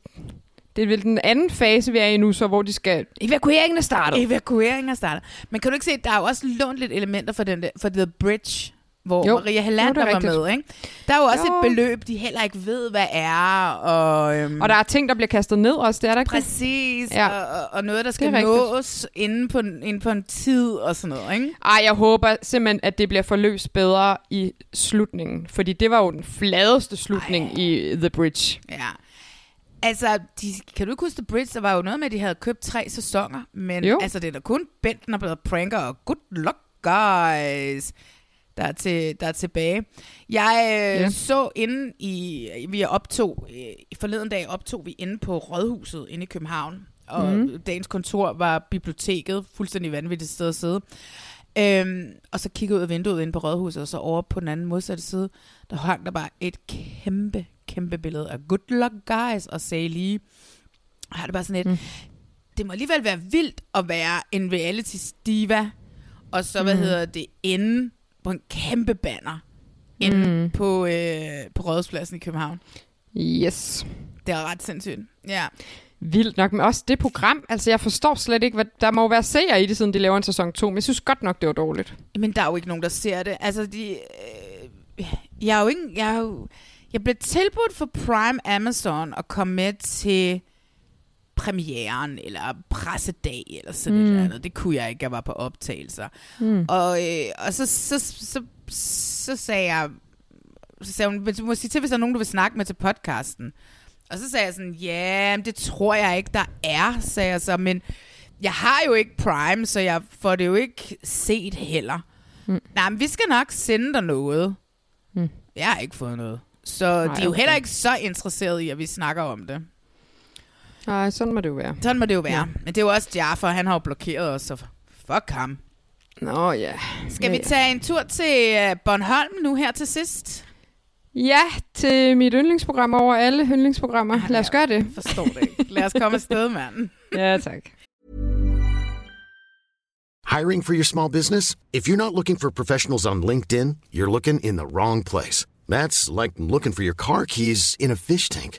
Det er vel den anden fase, vi er i nu, så hvor de skal... Evakueringen er startet. Evakueringen er startet. Men kan du ikke se, at der er jo også lånt lidt elementer for, den der, for The Bridge, hvor Jo. Maria Helander er var rigtigt. med, ikke? Der er jo også Jo. et beløb, de heller ikke ved, hvad er. Og, øhm, Og der er ting, der bliver kastet ned også, det er der ikke? Præcis, Ja. og, og- og noget, der skal nås inden på, en- inden på en tid og sådan noget, ikke? Ej, jeg håber simpelthen, at det bliver forløst bedre i slutningen. Fordi det var jo den fladeste slutning Ej. i The Bridge. Ja. Altså, de, kan du ikke huske The Bridge? Der var jo noget med, at de havde købt tre sæsoner. Men Jo. altså, det er da kun Benten er blevet pranker, og good luck, guys. Der er, til, der er tilbage. Jeg øh, Ja. så inde i, vi optog, øh, forleden dag optog vi inde på Rådhuset inde i København, og mm. dagens kontor var biblioteket, fuldstændig vanvittigt sted at sidde. Øhm, og så kiggede ud af vinduet inde på Rådhuset, og så over på den anden modsatte side, der hang der bare et kæmpe, kæmpe billede af Good Luck Guys, og sagde lige, har det bare sådan et, mm. det må alligevel være vildt at være en reality diva, og så, hvad Mhm. hedder det, inde på en kæmpe banner, inde Mm. på, øh, på Rådhuspladsen i København. Yes. Det er ret sindssygt. Ja. Vildt nok, men også det program. Altså, jeg forstår slet ikke, hvad der må være seere i det, siden de laver en sæson 2, men jeg synes godt nok, det var dårligt. Men der er jo ikke nogen, der ser det. Altså, de, øh, jeg er jo ikke... Jeg, er jo, jeg blev tilbudt for Prime Amazon at komme med til premieren, eller pressedag, eller sådan mm. et Mm. eller andet. Det kunne jeg ikke, jeg var på optagelser. Mm. Og, øh, og så, så, så, så sagde jeg, så sagde hun, "Men du må sige til, hvis der er nogen, du vil snakke med til podcasten. Og så sagde jeg sådan, ja, men det tror jeg ikke, der er, sagde jeg så, men jeg har jo ikke Prime, så jeg får det jo ikke set heller. Mm. Nej, men vi skal nok sende dig noget. Mm. Jeg har ikke fået noget. Så Nej, de er jo okay. heller ikke så interesserede i, at vi snakker om det. Nej, sådan må det jo være. Sådan må det jo være. Ja. Men det er jo også Jaffa, han har jo blokeret os, så fuck ham. Nå ja. Skal ja, vi ja. tage en tur til øh, Bornholm nu her til sidst? Ja, til mit yndlingsprogram over alle yndlingsprogrammer. Lad os gøre det. Forstår det ikke. Lad os komme afsted, mand. ja, tak. Hiring for your small business? If you're not looking for professionals on LinkedIn, you're looking in the wrong place. That's like looking for your car keys in a fish tank.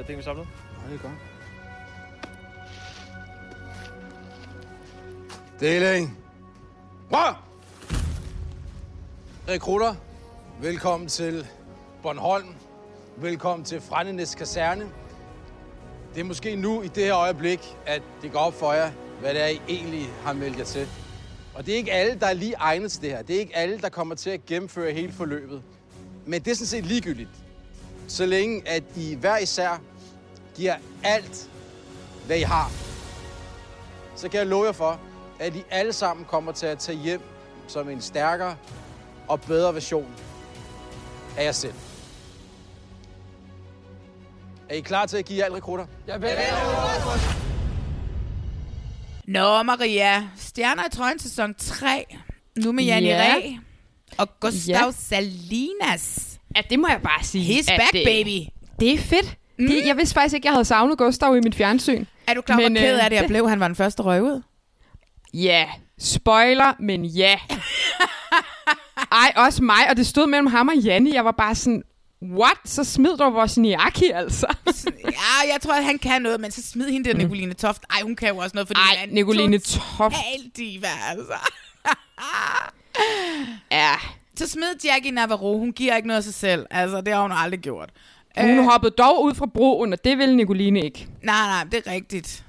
Jeg tænker, vi samlet. Nej, det er godt. Deling. Bra! Rekrutter, velkommen til Bornholm. Velkommen til Frændenes Kaserne. Det er måske nu i det her øjeblik, at det går op for jer, hvad det er, I egentlig har meldt jer til. Og det er ikke alle, der er lige egnet til det her. Det er ikke alle, der kommer til at gennemføre hele forløbet. Men det er sådan set ligegyldigt. Så længe at I hver især giver alt, hvad I har, så kan jeg love jer for, at I alle sammen kommer til at tage hjem som en stærkere og bedre version af jer selv. Er I klar til at give alt rekrutter? Jeg vil. Nå, Maria. Stjerner i trøjen sæson 3. Nu med Janne Ja. Ræ. Og Gustav Ja. ja. Salinas. Ja, det må jeg bare sige. He's back, det- baby. Det er fedt. Mm. Det, jeg vidste faktisk ikke, jeg havde savnet Gustav i mit fjernsyn. Er du klar, hvor Men, ked øh, af det, jeg det- blev? Han var den første røg ud. Ja, spoiler, men ja. Ej, også mig, og det stod mellem ham og Janni. Jeg var bare sådan, what? Så smid du vores Niaki, altså. Ja, jeg tror, at han kan noget, men så smid hende der Nicoline Toft. Ej, hun kan jo også noget, fordi Ej, hun er Nicoline Toft. total diva, altså. ja. Så smid Jackie Navarro. Hun giver ikke noget af sig selv. Altså, det har hun aldrig gjort. Hun øh. hoppede dog ud fra broen, og det ville Nicoline ikke. Nej, nej, det er rigtigt.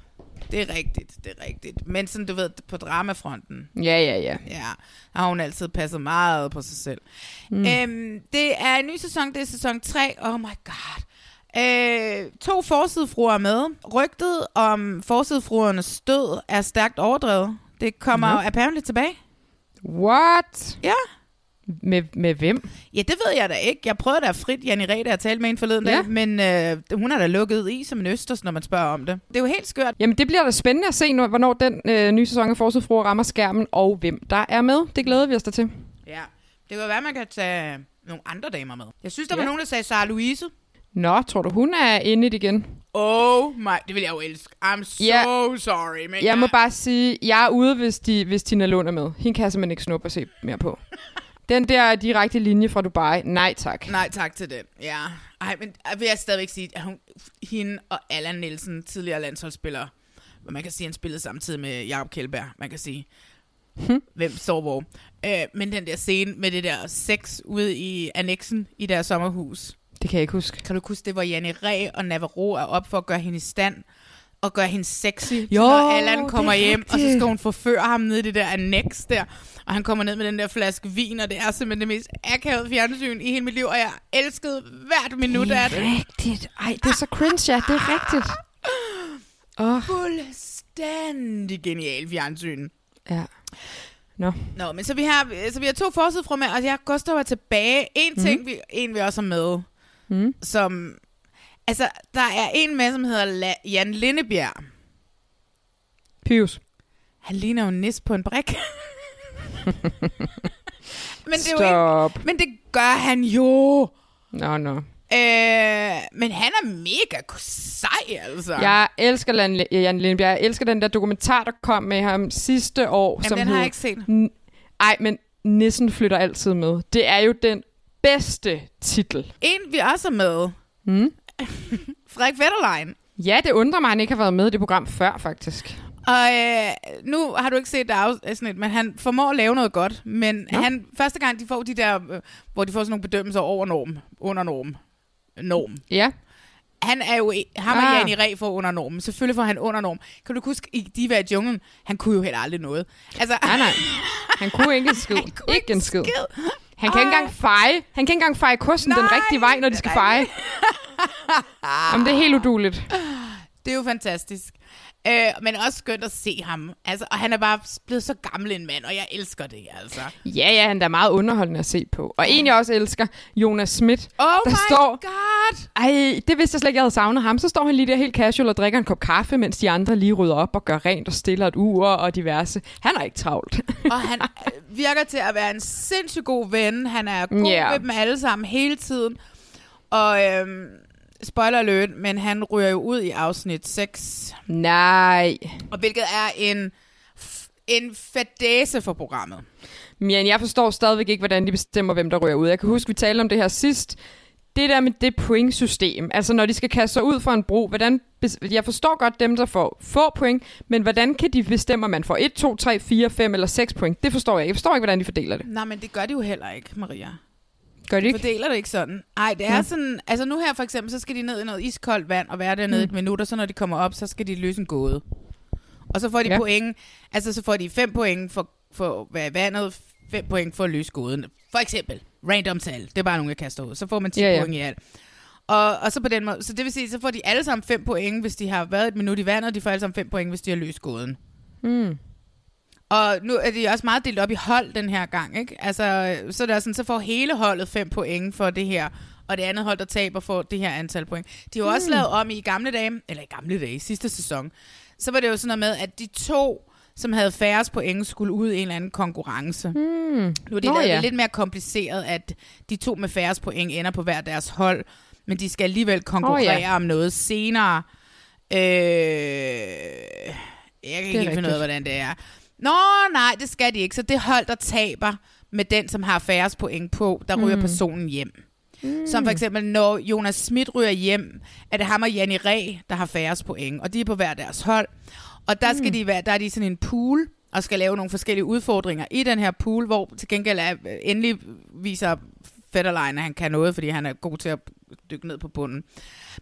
Det er rigtigt, det er rigtigt. Men sådan, du ved, på dramafronten, Ja, ja, ja. ja, har hun altid passet meget på sig selv. Mm. Mm. Øhm, det er en ny sæson, det er sæson 3. Oh my god. Øh, to forsidefruer er med. Rygtet om forsidefruernes død er stærkt overdrevet. Det kommer no. apparently tilbage. What? Ja. Med, med hvem? Ja, det ved jeg da ikke. Jeg prøvede da frit Janne Rede at tale med en forleden Ja. dag, men øh, hun er da lukket i som en østers, når man spørger om det. Det er jo helt skørt. Jamen, det bliver da spændende at se, når, hvornår den øh, nye sæson af Forsøget Fru rammer skærmen, og hvem der er med. Det glæder vi os da til. Ja. Det kan være, man kan tage nogle andre damer med. Jeg synes, der var Ja. nogen, der sagde Sarah Louise. Nå, tror du, hun er inde i det igen? Oh my, det vil jeg jo elske. I'm so Ja. sorry, men Jeg må bare sige, jeg er ude, hvis, de, hvis Tina Lund er med. Hende kan jeg simpelthen ikke snuppe og se mere på. Den der direkte linje fra Dubai, nej tak. Nej, tak til den. Ja. Ej, men jeg vil jeg stadigvæk sige, at hun, hende og Allan Nielsen, tidligere landsholdsspiller, man kan sige, han spillede samtidig med Jakob Kjellberg, man kan sige, Hm. hvem står hvor. Øh, men den der scene med det der sex ude i annexen i deres sommerhus. Det kan jeg ikke huske. Kan du huske, det var Janne Ræ og Navarro er op for at gøre hende i stand og gøre hende sexy, Jo, når Allan det er kommer hjem, og så rigtigt. skal hun forføre ham ned i det der annex der, og han kommer ned med den der flaske vin, og det er simpelthen det mest akavede fjernsyn i hele mit liv, og jeg elskede hvert minut af det. rigtigt. Ej, det er så cringe, ja. Det er rigtigt. Oh. Fuldstændig genial fjernsyn. Ja. Nå. Nå, men så vi har, så vi har to forside fra med, og jeg Gustav er tilbage. En ting, Mhm. vi, en vi også har med, Mm. som... Altså, der er en med, som hedder La- Jan Lindebjerg. Pius. Han ligner jo en nis på en brik. men, det er jo Stop. ikke, men det gør han jo. Nå, nå. Øh, men han er mega sej, altså. Jeg elsker Jan, Jan Lindbjerg. Jeg elsker den der dokumentar, der kom med ham sidste år. Jamen, som den har hed, jeg ikke set. N- Ej, men Nissen flytter altid med. Det er jo den bedste titel. En, vi også er med. Mm. Frederik Fetterlein. Ja, det undrer mig, at han ikke har været med i det program før, faktisk. Og øh, nu har du ikke set det afsnit, men han formår at lave noget godt. Men Nå. han, første gang, de får de der, øh, hvor de får sådan nogle bedømmelser over norm, under norm, norm. Ja. Han er jo, ham og Ah. Jan i Ræ får under normen. Selvfølgelig får han under norm. Kan du huske, i Diva i junglen, han kunne jo heller aldrig noget. Altså, Nej, nej. Han kunne ikke en skid. ikke en skid. Han kan ikke engang feje. Han kan ikke engang feje kosten den rigtige vej, når de skal feje. Jamen, det er helt uduligt. Det er jo fantastisk. Øh, men også skønt at se ham. Altså, og han er bare blevet så gammel en mand, og jeg elsker det, altså. Ja, ja, han er meget underholdende at se på. Og en, jeg også elsker, Jonas Schmidt. Oh der my står, god! Ej, det vidste jeg slet ikke, jeg havde savnet ham. Så står han lige der helt casual og drikker en kop kaffe, mens de andre lige rydder op og gør rent og stiller et ur og diverse. Han er ikke travlt. Og han virker til at være en sindssygt god ven. Han er god yeah. med dem alle sammen hele tiden. Og øhm, spoiler alert, men han ryger jo ud i afsnit 6. Nej. Og hvilket er en, en fadæse for programmet. Men jeg forstår stadigvæk ikke, hvordan de bestemmer, hvem der ryger ud. Jeg kan huske, vi talte om det her sidst. Det der med det point-system, altså når de skal kaste sig ud for en bro, hvordan, jeg forstår godt dem, der får få point, men hvordan kan de bestemme, om man får 1, 2, 3, 4, 5 eller 6 point? Det forstår jeg ikke. Jeg forstår ikke, hvordan de fordeler det. Nej, men det gør de jo heller ikke, Maria. Gør de De ikke? fordeler det ikke sådan. Nej, det er Nå. sådan... Altså nu her for eksempel, så skal de ned i noget iskoldt vand og være dernede mm. et minut, og så når de kommer op, så skal de løse en gåde. Og så får de Ja. ja. point... Altså så får de 5 point for, for være i vandet, 5 point for at løse gåden. For eksempel. Random tal. Det er bare nogen, jeg kaster ud. Så får man 10 Ja, ja, ja. ja. point i alt. Og, og så på den måde, så det vil sige, så får de alle sammen 5 point, hvis de har været et minut i vandet, og de får alle sammen 5 point, hvis de har løst gåden. Mm. Og nu er de også meget delt op i hold den her gang, ikke? Altså, så, der er sådan, så får hele holdet 5 point for det her, og det andet hold, der taber, får det her antal point. De har jo også Mm. lavet om i gamle dage, eller i gamle dage, sidste sæson, så var det jo sådan noget med, at de to, som havde færrest point, skulle ud i en eller anden konkurrence. Mm. Nu er de Nå, ja. det lidt mere kompliceret, at de to med færrest point ender på hver deres hold, men de skal alligevel konkurrere Åh, ja. om noget senere. Øh, jeg kan ikke finde ud af, hvordan det er. Nå, nej, det skal de ikke. Så det hold, der taber med den, som har færrest point på, der ryger Mm. personen hjem. Mm. Som for eksempel, når Jonas Schmidt ryger hjem, er det ham og Janni Ræ, der har færrest point, og de er på hver deres hold. Og der, skal Mm. de være, der er de sådan en pool, og skal lave nogle forskellige udfordringer i den her pool, hvor til gengæld er, endelig viser Fetterlein, at han kan noget, fordi han er god til at dykke ned på bunden.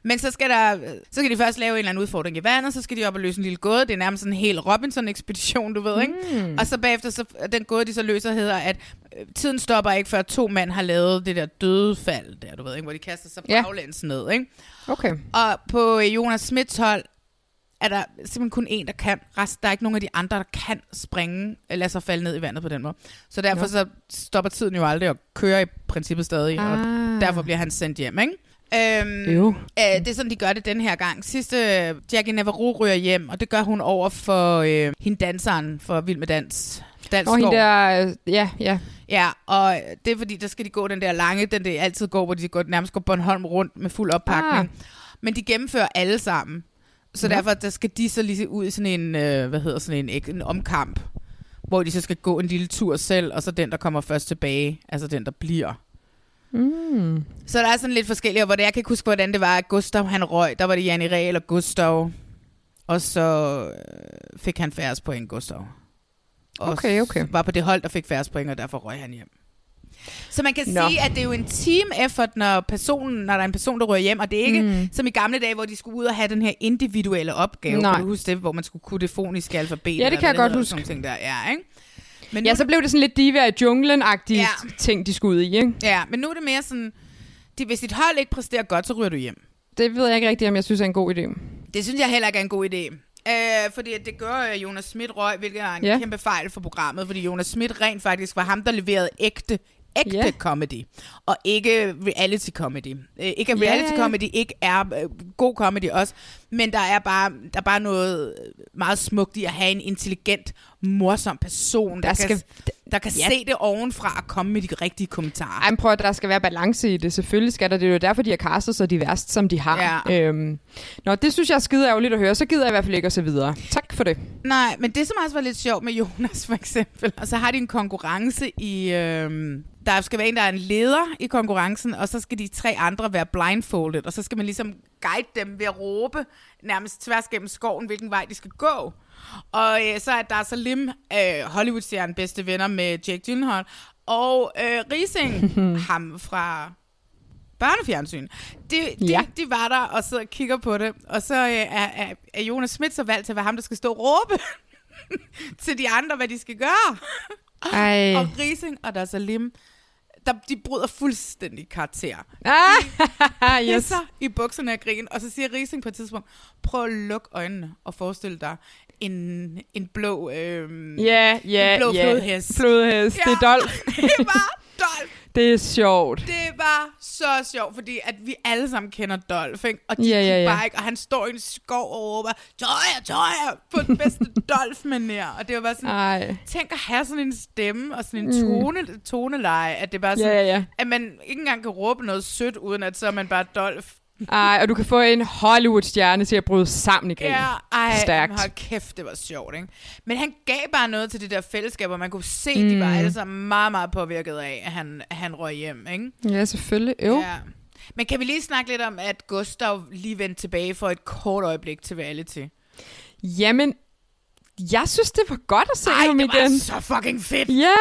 Men så skal, der, så skal de først lave en eller anden udfordring i vandet, så skal de op og løse en lille gåde. Det er nærmest sådan en hel Robinson-ekspedition, du ved, ikke? Mm. Og så bagefter, så, den gåde, de så løser, hedder, at øh, tiden stopper ikke, før to mænd har lavet det der døde fald, der, du ved, ikke? hvor de kaster sig Ja. baglæns ned, ikke? Okay. Og på øh, Jonas Smits hold er der simpelthen kun en, der kan. Rest, der er ikke nogen af de andre, der kan springe, eller lade sig falde ned i vandet på den måde. Så derfor Nå. så stopper tiden jo aldrig og kører i princippet stadig, ah. og derfor bliver han sendt hjem, ikke? Øhm, Jo. Øh, det er sådan, de gør det den her gang. Sidste, Jackie Navarro ryger hjem, og det gør hun over for øh, hende danseren for Vild med Dans. Dans Og hende der, øh, ja, ja. Ja, og det er fordi, der skal de gå den der lange, den der altid går, hvor de går, nærmest går Bornholm rundt med fuld oppakning. Ah. Men de gennemfører alle sammen. Så Nå. derfor der skal de så lige ud i sådan en, øh, hvad hedder sådan en, en omkamp, hvor de så skal gå en lille tur selv, og så den, der kommer først tilbage, altså den, der bliver. Mm. Så der er sådan lidt forskellige, hvor det, jeg kan ikke huske, hvordan det var, at Gustav han røg. Der var det Janne Real og Gustav. Og så øh, fik han færre point, Gustav. Og Okay, okay. var på det hold, der fik færre point, og derfor røg han hjem. Så man kan Nå. Sige, at det er jo en team effort, når, personen, når der er en person, der rører hjem, og det er ikke Mm. som i gamle dage, hvor de skulle ud og have den her individuelle opgave. Nej. Kan du huske det, hvor man skulle kunne det foniske alfabet? Ja, det kan jeg godt huske. Sådan ting der. Ja, ikke? Men Ja, nu- så blev det sådan lidt diva i junglen-agtige ja. Ting, de skulle ud i, ikke? Ja, men nu er det mere sådan, de, hvis dit hold ikke præsterer godt, så ryger du hjem. Det ved jeg ikke rigtigt, om jeg synes er en god idé. Det synes jeg heller ikke er en god idé. Øh, fordi det gør øh, Jonas Schmidt røg, hvilket er en ja. kæmpe fejl for programmet, fordi Jonas Schmidt rent faktisk var ham, der leverede ægte, ægte yeah. comedy, og ikke reality comedy. Øh, ikke at reality ja. comedy ikke er øh, god comedy også, men der er bare der er bare noget meget smukt i at have en intelligent, morsom person, der, Der skal- kan, der kan Ja. se det ovenfra og komme med de rigtige kommentarer. Ej, prøv at der skal være balance i det. Selvfølgelig skal der. Det er jo derfor, de har castet så diverst, som de har. Ja. Øhm, nå, det synes jeg er skide ærgerligt at høre. Så gider jeg i hvert fald ikke at se videre. Tak for det. Nej, men det som også var lidt sjovt med Jonas for eksempel, og så har de en konkurrence i... Øhm, der skal være en, der er en leder i konkurrencen, og så skal de tre andre være blindfolded, og så skal man ligesom guide dem ved at råbe nærmest tværs gennem skoven, hvilken vej de skal gå. Og øh, så er der Salim, øh, Hollywood-stjernen bedste venner med Jake Gyllenhaal, og øh, Rising, ham fra børnefjernsyn. De, de, Ja. de var der og sidder og kigger på det, og så øh, er, er, Jonas Schmidt så valgt til at være ham, der skal stå og råbe til de andre, hvad de skal gøre. Ej. Og Rising og der er Salim, der, de bryder fuldstændig karakter. Ah, yes. I bukserne af grin, og så siger Rising på et tidspunkt, prøv at lukke øjnene og forestil dig en, en blå, øhm, Ja, ja, en blå ja. flodhest. Flodhest, det er Dolph. det var Dolph. Det er sjovt. Det var så sjovt, fordi at vi alle sammen kender Dolph, ikke? og de Ja, ja, ja, ja, ja. bare ikke, og han står i en skov og råber, Tøjer, tøjer, på den bedste dolph manér Og det var bare sådan, Ej. tænk at have sådan en stemme og sådan en Mm. tone, toneleje, at det bare Ja, sådan, ja, ja. at man ikke engang kan råbe noget sødt, uden at så er man bare Dolph. Ej, og du kan få en Hollywood-stjerne til at bryde sammen i grin. Ja, ej, Stærkt. hold kæft, det var sjovt, ikke? Men han gav bare noget til det der fællesskab, og man kunne se, mm. de Mm. var alle sammen meget, meget påvirket af, at han, at han røg hjem, ikke? Ja, selvfølgelig. Jo. Ja. Men kan vi lige snakke lidt om, at Gustav lige vendte tilbage for et kort øjeblik til reality? Jamen, jeg synes, det var godt at se Ej, ham det var igen. så fucking fedt. Ja,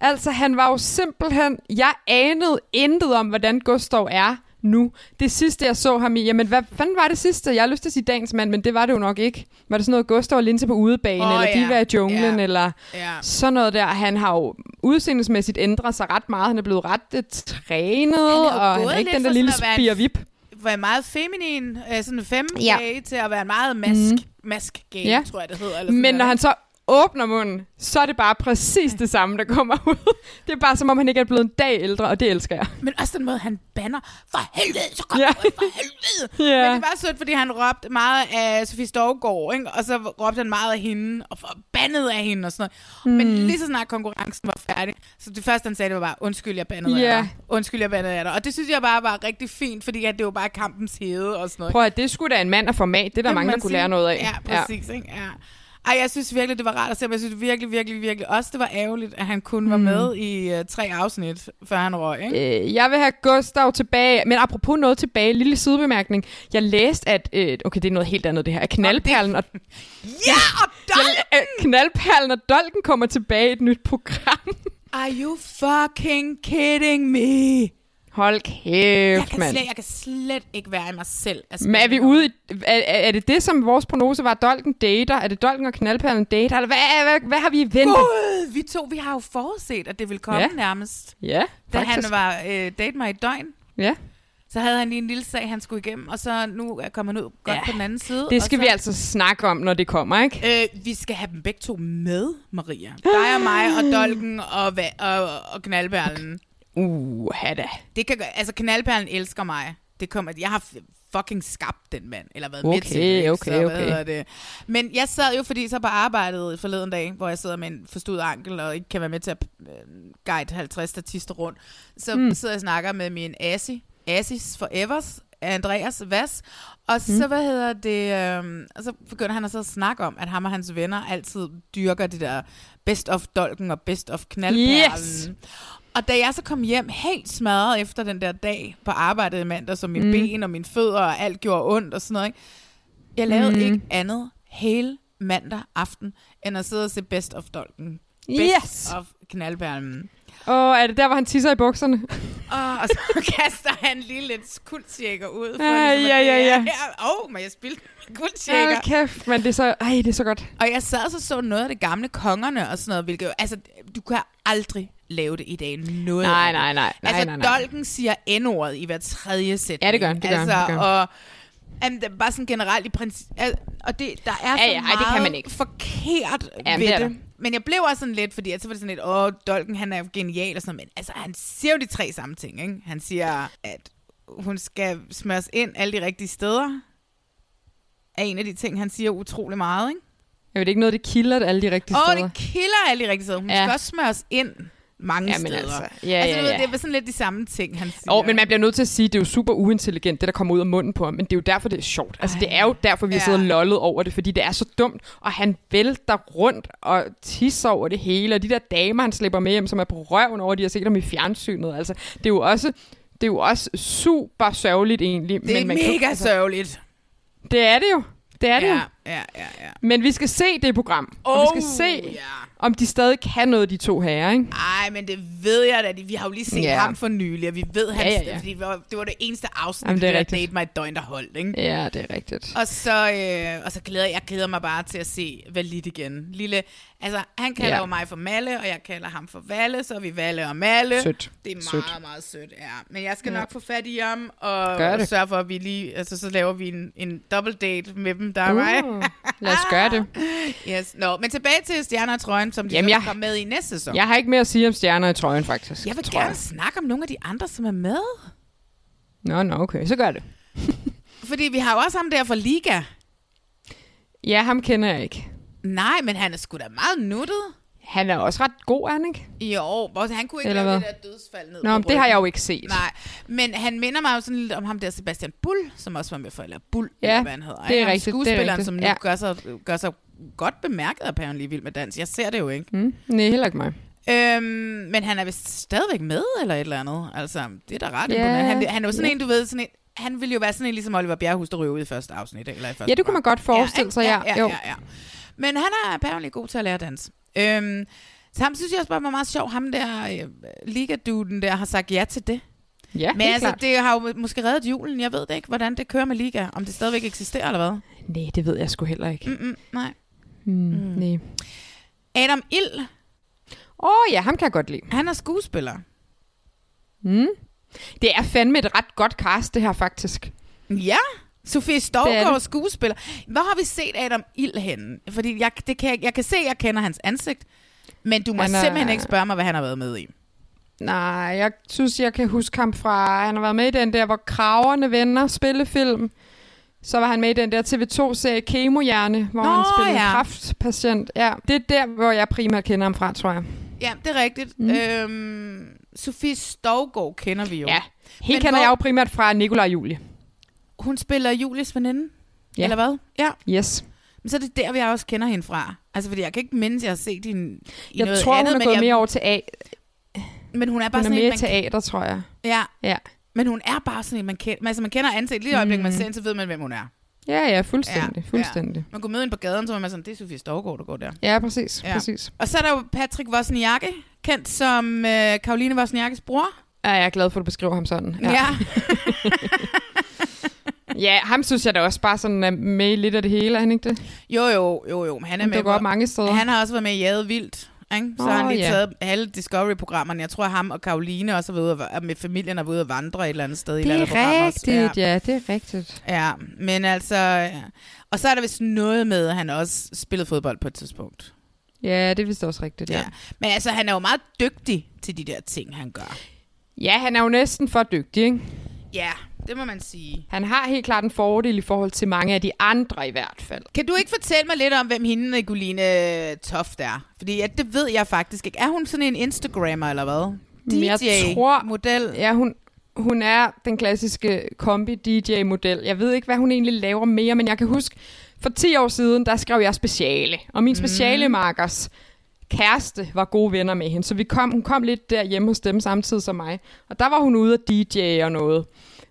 altså han var jo simpelthen... Jeg anede intet om, hvordan Gustav er nu. Det sidste, jeg så ham i... Jamen, hvad fanden var det sidste? Jeg har lyst til at sige dagens mand, men det var det jo nok ikke. Var det sådan noget Gustav og Linse på udebane, Åh, eller ja. de var i junglen, Ja. eller Ja. sådan noget der. Han har jo udseendemæssigt ændret sig ret meget. Han er blevet ret øh, trænet, og han er ikke den der lille spirvip. Var meget feminin, øh, sådan fem Ja. ja. til at være en meget mask, mm. mask gay, Ja. tror jeg det hedder. Eller sådan Men når han så åbner munden, så er det bare præcis det samme, der kommer ud. Det er bare som om, han ikke er blevet en dag ældre, og det elsker jeg. Men også den måde, han banner. For helvede, så kom Ja. ud, for helvede. Ja. Men det var sødt, fordi han råbte meget af Sofie Stovgaard, ikke? og så råbte han meget af hende, og forbandede af hende og sådan noget. Mm. Men lige så snart konkurrencen var færdig, så det første, han sagde, det var bare, undskyld, jeg bandede Ja. af dig. Undskyld, jeg bandede af dig. Og det synes jeg bare var rigtig fint, fordi at det var bare kampens hede og sådan noget. Prøv at det skulle da en mand af format. Det er der Kan mange, der kunne sige. lære noget af. Ja, præcis. Ja. Ikke? Ja. Ej, jeg synes virkelig, det var rart at se, men jeg synes virkelig, virkelig, virkelig også, det var ærgerligt, at han kun var Mm. med i uh, tre afsnit, før han røg, ikke? Øh, jeg vil have Gustav tilbage. Men apropos noget tilbage, lille sidebemærkning. Jeg læste, at... Øh, okay, det er noget helt andet det her. At knaldperlen og... Ja, og Dolken! Øh, knaldperlen og Dolken kommer tilbage i et nyt program. Are you fucking kidding me? Hold Jeg kæft, kan, mand. slet, jeg kan slet ikke være i mig selv. Men er vi ude i, er, er, det det, som vores prognose var, Dolken dater? Er det Dolken og knaldperlen dater? Eller hvad, hvad, hvad har vi i vente? Gud, vi to, vi har jo forudset, at det ville komme Ja. nærmest. Ja, Da faktisk. han var øh, date mig i døgn. Ja. Så havde han lige en lille sag, han skulle igennem, og så nu er kommet ud godt Ja. på den anden side. Det skal og vi så, altså snakke om, når det kommer, ikke? Øh, vi skal have dem begge to med, Maria. Dig og mig, og Dolken, og, va- og, og Knaldperlen. Uh, da. Det kan, altså, Knaldperlen elsker mig. Det kommer, jeg har fucking skabt den mand, eller været med Okay, til det. ikke? okay, så, hvad okay. det? Men jeg sad jo, fordi så på arbejdet forleden dag, hvor jeg sidder med en forstuet ankel, og ikke kan være med til at øh, guide 50 statister rundt, så Mm. sidder jeg og snakker med min Asi, Asis Forevers, Andreas Vass, og så, Mm. hvad hedder det, øh, og så begynder han at så snakke om, at ham og hans venner altid dyrker det der best of dolken og best of knaldperlen. Yes! Og da jeg så kom hjem helt smadret efter den der dag på arbejdet i mandag, så mine Mm. ben og mine fødder og alt gjorde ondt og sådan noget, ikke? jeg lavede mm. ikke andet hele mandag aften, end at sidde og se Best of Dolken. Best Yes! of knaldperlen. Og er det der, hvor han tisser i bukserne? Og, og så kaster han lige lidt kuldshaker ud. For Ja, ligesom, ja, ja, ja. Åh, oh, men jeg spildte min kuldshaker. Hold kæft, men det er så, ej, det er så godt. Og jeg sad så så noget af det gamle kongerne og sådan noget, hvilket jo, altså, du kan aldrig lave det i dag. Noget Nej, nej, nej, nej, Altså, nej, nej. Dolken siger N-ordet i hver tredje sætning. Ja, det gør det gør altså, det gør. Og, Jamen, det er bare sådan generelt i princip... Og det, der er Ja, så ja, ej, meget det kan man ikke. forkert Jamen, ved det det. Men jeg blev også sådan lidt, fordi så var det sådan lidt, åh, Dolken, han er jo genial og sådan. Men altså, han siger jo de tre samme ting, ikke? Han siger, at hun skal smøres ind alle de rigtige steder. Er en af de ting, han siger utrolig meget, ikke? Jeg ved ikke noget, det kilder alle de rigtige Åh, steder. det kilder alle de rigtige steder. Hun ja. skal også smøres ind mange Jamen steder. altså, ja, altså, du ved, ja. Det er sådan lidt de samme ting, han siger. Og men man bliver nødt til at sige, at det er jo super uintelligent, det der kommer ud af munden på ham. Men det er jo derfor, det er sjovt. Altså, det er jo derfor, vi har Ja. siddet og lollet over det, fordi det er så dumt. Og han vælter rundt og tisser over det hele. Og de der damer, han slipper med hjem, som er på røven over, de har set ham i fjernsynet. Altså, det er jo også, det er jo også super sørgeligt egentlig. Det er men man kan- mega sørgeligt. Det er det jo. Det er det ja, jo. Ja, ja, ja. Men vi skal se det program. og vi skal Oh, se, ja. om de stadig kan noget, de to herrer, ikke? Ej, men det ved jeg da. Vi har jo lige set Ja. ja. ham for nylig, og vi ved, Ja, hans, ja, ja. Fordi det var, det var det eneste afsnit, Jamen, det er der. Date mig et døgn, der holdt, ikke? Ja, det er rigtigt. Og så, øh, og så glæder jeg glæder mig bare til at se Valit igen. Lille, altså, han kalder Ja. ja. mig for Malle, og jeg kalder ham for Valle, så vi Valle og Malle. Sødt. Det er meget, Sødt. meget sødt, ja. Men jeg skal Ja. ja. nok få fat i ham, og, og sørge for, at vi lige, altså så laver vi en, en double date med dem, der er mig. Lad os gøre det. Yes, no. Men tilbage til Stjerner og Trøjen, som de Jamen, jeg- kommer med i næste sæson. Jeg har ikke mere at sige om stjerner i trøjen, faktisk. Jeg vil gerne snakke om nogle af de andre, som er med. Nå, nå, okay. Så gør det. Fordi vi har jo også ham der fra Liga. Ja, ham kender jeg ikke. Nej, men han er sgu da meget nuttet. Han er også ret god, er han ikke? Jo, hvor han kunne ikke Eller lave hvad? det der dødsfald ned Nå, på men det har jeg jo ikke set. Nej, men han minder mig jo sådan lidt om ham der Sebastian Bull, som også var med for, eller Bull, Ja, hvad han hedder. det er rigtigt, det er Skuespilleren, rigtigt. som nu Ja. gør, sig, gør sig godt bemærket af Pæren Vild med Dans. Jeg ser det jo ikke. Mm, nej, heller ikke mig. Øhm, men han er vist stadigvæk med, eller et eller andet. Altså, det er da ret Ja. imponerende. Han, han er jo sådan Ja. en, du ved, sådan en, han ville jo være sådan en, ligesom Oliver Bjerrehus, der ryger ud i første afsnit. Eller i første Ja, det kunne man godt forestille ikke? sig, ja. ja, Jo. ja, ja. Men han er apparently god til at lære dans. Øhm, så ham synes jeg også bare var meget sjov. Ham der, øh, ligaduden der, har sagt ja til det. Ja, Men altså, klart. det har jo måske reddet julen. Jeg ved det ikke, hvordan det kører med Liga. Om det stadigvæk eksisterer, eller hvad? Nej, det ved jeg sgu heller ikke. Mm-mm, nej. Mm, mm. Nej. Adam Ild, Åh oh, ja, ham kan jeg godt lide. han er skuespiller. Mm. Det er fandme et ret godt cast, det her faktisk. Ja, Sofie det. skuespiller. Hvor har vi set Adam Ild henne? Fordi jeg, det kan, jeg, kan se, at jeg kender hans ansigt, men du må Han er- simpelthen ikke spørge mig, hvad han har været med i. Nej, jeg synes, jeg kan huske ham fra... Han har været med i den der, hvor kraverne vender spillefilm. Så var han med i den der TV2-serie Kemohjerne, hvor Nå, han spillede ja. en kraftpatient. Ja, det er der, hvor jeg primært kender ham fra, tror jeg. Ja, det er rigtigt. Mm. Øhm, Sofie Stovgaard kender vi jo. Ja, Helt Men kender hvor- jeg jo primært fra Nikolaj Julie. Hun spiller Julies veninde, Ja. eller hvad? Ja. Yes. Men så er det der, vi også kender hende fra. Altså, fordi jeg kan ikke mindes, at jeg har set hende i Jeg noget tror, andet, hun er men gået jeg, mere over til A. Men hun er bare Hun er sådan mere en, man teater, tror jeg. Ja, Ja. men hun er bare sådan en, man kender, altså man kender ansigt. Lige i øjeblikket, man Mm. ser hende, så ved man, hvem hun er. Ja, ja, fuldstændig. Ja, fuldstændig. Man går med ind på gaden, så er man sådan, det er Sofie Stovgaard, der går der. Ja, præcis. Ja. præcis. Og så er der jo Patrick Wozniacki, kendt som øh, Karoline Wozniakkis bror. Ja, jeg er glad for, at du beskriver ham sådan. Ja. ja. Ja, ham synes jeg da også bare sådan er med i lidt af det hele, er han ikke det? Jo, jo, jo, jo. Men han er Han med på- mange steder. Han har også været med i Jade Vildt. Ikke? Så har han lige ja. taget alle Discovery-programmerne. Jeg tror, ham og Karoline også har været ude, og- med familien været ude at vandre et eller andet sted. i et Det er også. rigtigt, ja. det er rigtigt. Ja, men altså... ja. Og så er der vist noget med, at han også spillede fodbold på et tidspunkt. Ja, det er vist også rigtigt, ja. Ja. Men altså, han er jo meget dygtig til de der ting, han gør. Ja, han er jo næsten for dygtig, ikke? Ja, det må man sige. Han har helt klart en fordel i forhold til mange af de andre i hvert fald. Kan du ikke fortælle mig lidt om, hvem hende, Guline Toft er? Fordi ja, det ved jeg faktisk ikke. Er hun sådan en Instagrammer, eller hvad? Men jeg tror- model. Ja, hun, hun er den klassiske kombi-DJ-model. Jeg ved ikke, hvad hun egentlig laver mere, men jeg kan huske, for 10 år siden, der skrev jeg speciale. Og min speciale markers kæreste var gode venner med hende, så vi kom, hun kom lidt der hjemme hos dem samtidig som mig. Og der var hun ude at DJ og noget.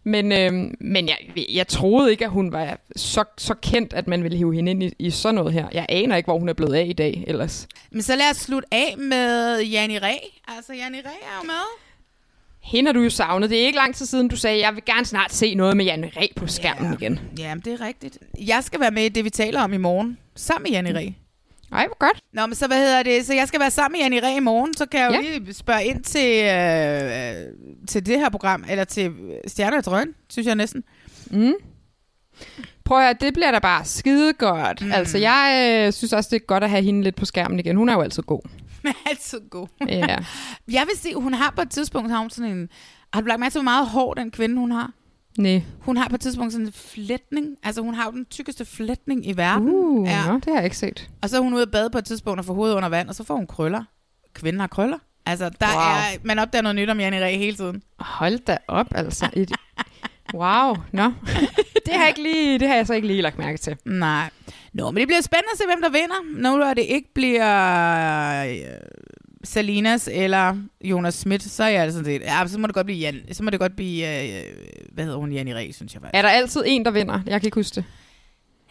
Men, øhm, men jeg, jeg troede ikke, at hun var så, så kendt, at man ville hive hende ind i, i sådan noget her. Jeg aner ikke, hvor hun er blevet af i dag ellers. Men så lad os slutte af med Janni Ræ. Altså, Janni Ræ er jo med. Hende har du jo savnet. Det er ikke lang tid siden, du sagde, jeg vil gerne snart se noget med Janne Ræ på skærmen Ja. igen. Jamen, det er rigtigt. Jeg skal være med i det, vi taler om i morgen. Sammen med Janni Ræ. Ej, hvor godt. Nå, men så hvad hedder det? Så jeg skal være sammen med Janni Ræ i morgen, så kan jeg jo Ja. lige spørge ind til, øh, til det her program, eller til Stjerner i Drøn, synes jeg næsten. Mm. Prøv at høre, det bliver da bare skide godt. Mm. Altså, jeg øh, synes også, det er godt at have hende lidt på skærmen igen. Hun er jo altid god. Altid god. Ja. jeg vil sige, hun har på et tidspunkt, har hun sådan en... Har du lagt mærke til, hvor meget hår den kvinde, hun har? Nej. Hun har på et tidspunkt sådan en flætning. Altså, hun har jo den tykkeste flætning i verden. Uh, ja. nå, det har jeg ikke set. Og så er hun ude at bade på et tidspunkt og får hovedet under vand, og så får hun krøller. Kvinden har krøller. Altså, der Wow. er, man opdager noget nyt om Janne Ræ hele tiden. Hold da op, altså. Et... Wow, nå. det, har jeg ikke lige, det har jeg så ikke lige lagt mærke til. Nej. Nå, men det bliver spændende at se, hvem der vinder. Nu er det ikke bliver øh, Salinas eller Jonas Schmidt, så er jeg altså det. Ja, så må det godt blive Jan. Så må det godt blive, øh, hvad hedder hun, Janne Ræ, synes jeg faktisk. Er der altid en, der vinder? Jeg kan ikke huske det.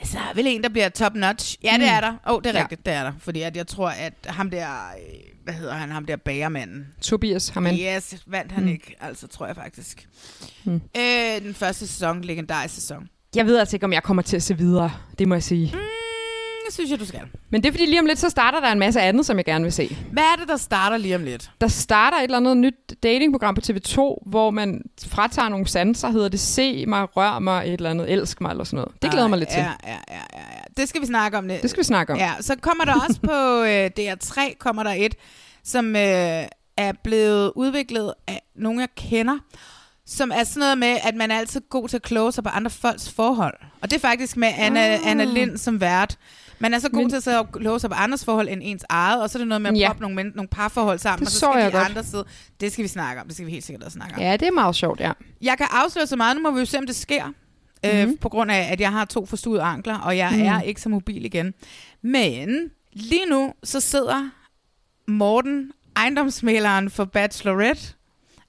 Så er vel en, der bliver top notch. Ja, det Mm. er der. Åh, oh, det er Ja. rigtigt, det er der. Fordi at jeg tror, at ham der, øh, hvad hedder han, ham der bagermanden. Tobias har man. Yes, vandt han Mm. ikke, altså tror jeg faktisk. Mm. Øh, den første sæson, legendarisk sæson. Jeg ved altså ikke, om jeg kommer til at se videre. Det må jeg sige. Mm, det synes jeg, du skal. Men det er fordi lige om lidt, så starter der en masse andet, som jeg gerne vil se. Hvad er det, der starter lige om lidt? Der starter et eller andet nyt datingprogram på TV2, hvor man fratager nogle sanser, hedder det Se mig, rør mig, et eller andet, elsk mig eller sådan noget. Det glæder jeg mig lidt til. Ja, ja, ja, ja, ja. Det skal vi snakke om. Det skal vi snakke om. Ja, så kommer der også på øh, DR3, kommer der et, som øh, er blevet udviklet af nogle, jeg kender, som er sådan noget med, at man er altid god til at kloge sig på andre folks forhold. Og det er faktisk med Anna, ah. Anna Lind som vært. Man er så god Men- til at kloge sig på andres forhold end ens eget, og så er det noget med at Ja. ja. proppe nogle, men- nogle parforhold sammen, Det og så så skal de godt. andre sidde. Det skal vi snakke om. Det skal vi helt sikkert også snakke om. Ja, det er meget sjovt, ja. Jeg kan afsløre så meget, nu må vi jo se, om det sker. Mm. Øh, Mhm. på grund af, at jeg har to forstudede ankler, og jeg mm. er ikke så mobil igen. Men lige nu, så sidder Morten, ejendomsmæleren for Bachelorette,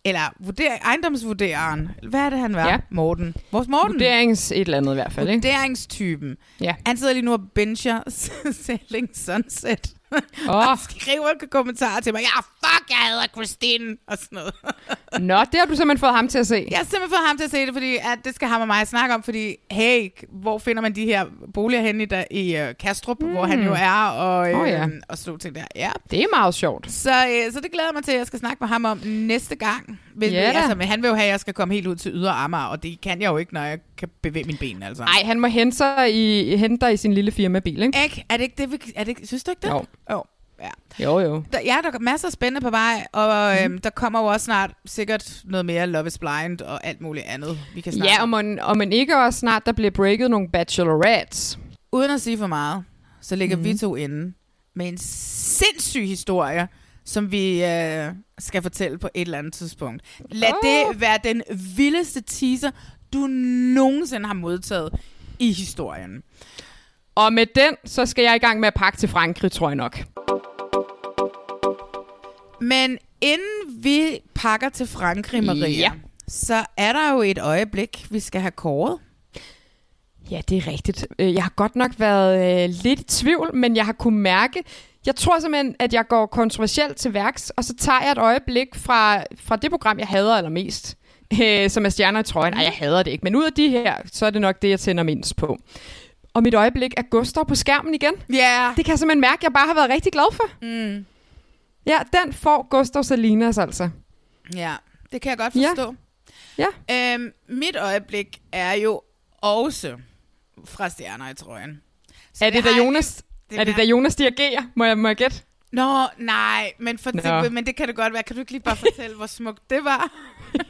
eller vurder, ejendomsvurdereren. Hvad er det, han var? Ja. Morten. Vores Morten. Vurderings et eller andet i hvert fald, ikke? Vurderingstypen. Ja. Han sidder lige nu og bencher Selling Sunset. Åh. Og skriver kommentarer til mig. Ja, fuck, jeg hedder Christine. Og sådan noget. Nå, det har du simpelthen fået ham til at se. Jeg har simpelthen fået ham til at se det, fordi at det skal ham og mig snakke om, fordi hey, hvor finder man de her boliger henne i, der, i uh, Kastrup, mm. hvor han jo er, og, øh, Åh, ja. og sådan nogle ting der. Ja. Det er meget sjovt. Så, øh, så det glæder jeg mig til, at jeg skal snakke med ham om næste gang. Vil, Ja da. altså, men han vil jo have, at jeg skal komme helt ud til Ydre Amager, og det kan jeg jo ikke, når jeg kan bevæge mine ben. Altså. Nej, han må hente, sig i, hente dig i sin lille firmabil, ikke? Ikke? Er det ikke det? Vi, er det, synes du ikke det? Jo. jo. Ja. Jo, jo. Der, ja, der er masser af spændende på vej, og øhm, der kommer jo også snart sikkert noget mere Love is Blind og alt muligt andet, vi kan snakke Ja, og man, og man ikke også snart, der bliver breaket nogle bachelorettes. Uden at sige for meget, så ligger Mhm. mm. vi to inde med en sindssyg historie, som vi øh, skal fortælle på et eller andet tidspunkt. Lad oh. det være den vildeste teaser, du nogensinde har modtaget i historien. Og med den, så skal jeg i gang med at pakke til Frankrig, tror jeg nok. Men inden vi pakker til Frankrig, Maria, Ja. så er der jo et øjeblik, vi skal have kåret. Ja, det er rigtigt. Øh, Jeg har godt nok været øh, lidt i tvivl, men jeg har kunne mærke, jeg tror simpelthen, at jeg går kontroversielt til værks, og så tager jeg et øjeblik fra, fra det program, jeg hader allermest, øh, som er Stjerner i trøjen. Nej, jeg hader det ikke, men ud af de her, så er det nok det, jeg tænder mindst på. Og mit øjeblik er Gustav på skærmen igen. Ja. Yeah. Det kan jeg simpelthen mærke, at jeg bare har været rigtig glad for. Mm. Ja, den får Gustav Salinas altså. Ja, det kan jeg godt Ja. forstå. Ja. Øhm, mit øjeblik er jo også fra stjerner i trøjen. Så Er det, jeg da Jonas, ikke- er det, da Jonas dirigerer? Må jeg, må jeg gætte? Nå, nej, men, for Nå. det, men det kan det godt være. Kan du ikke lige bare fortælle, hvor smukt det var?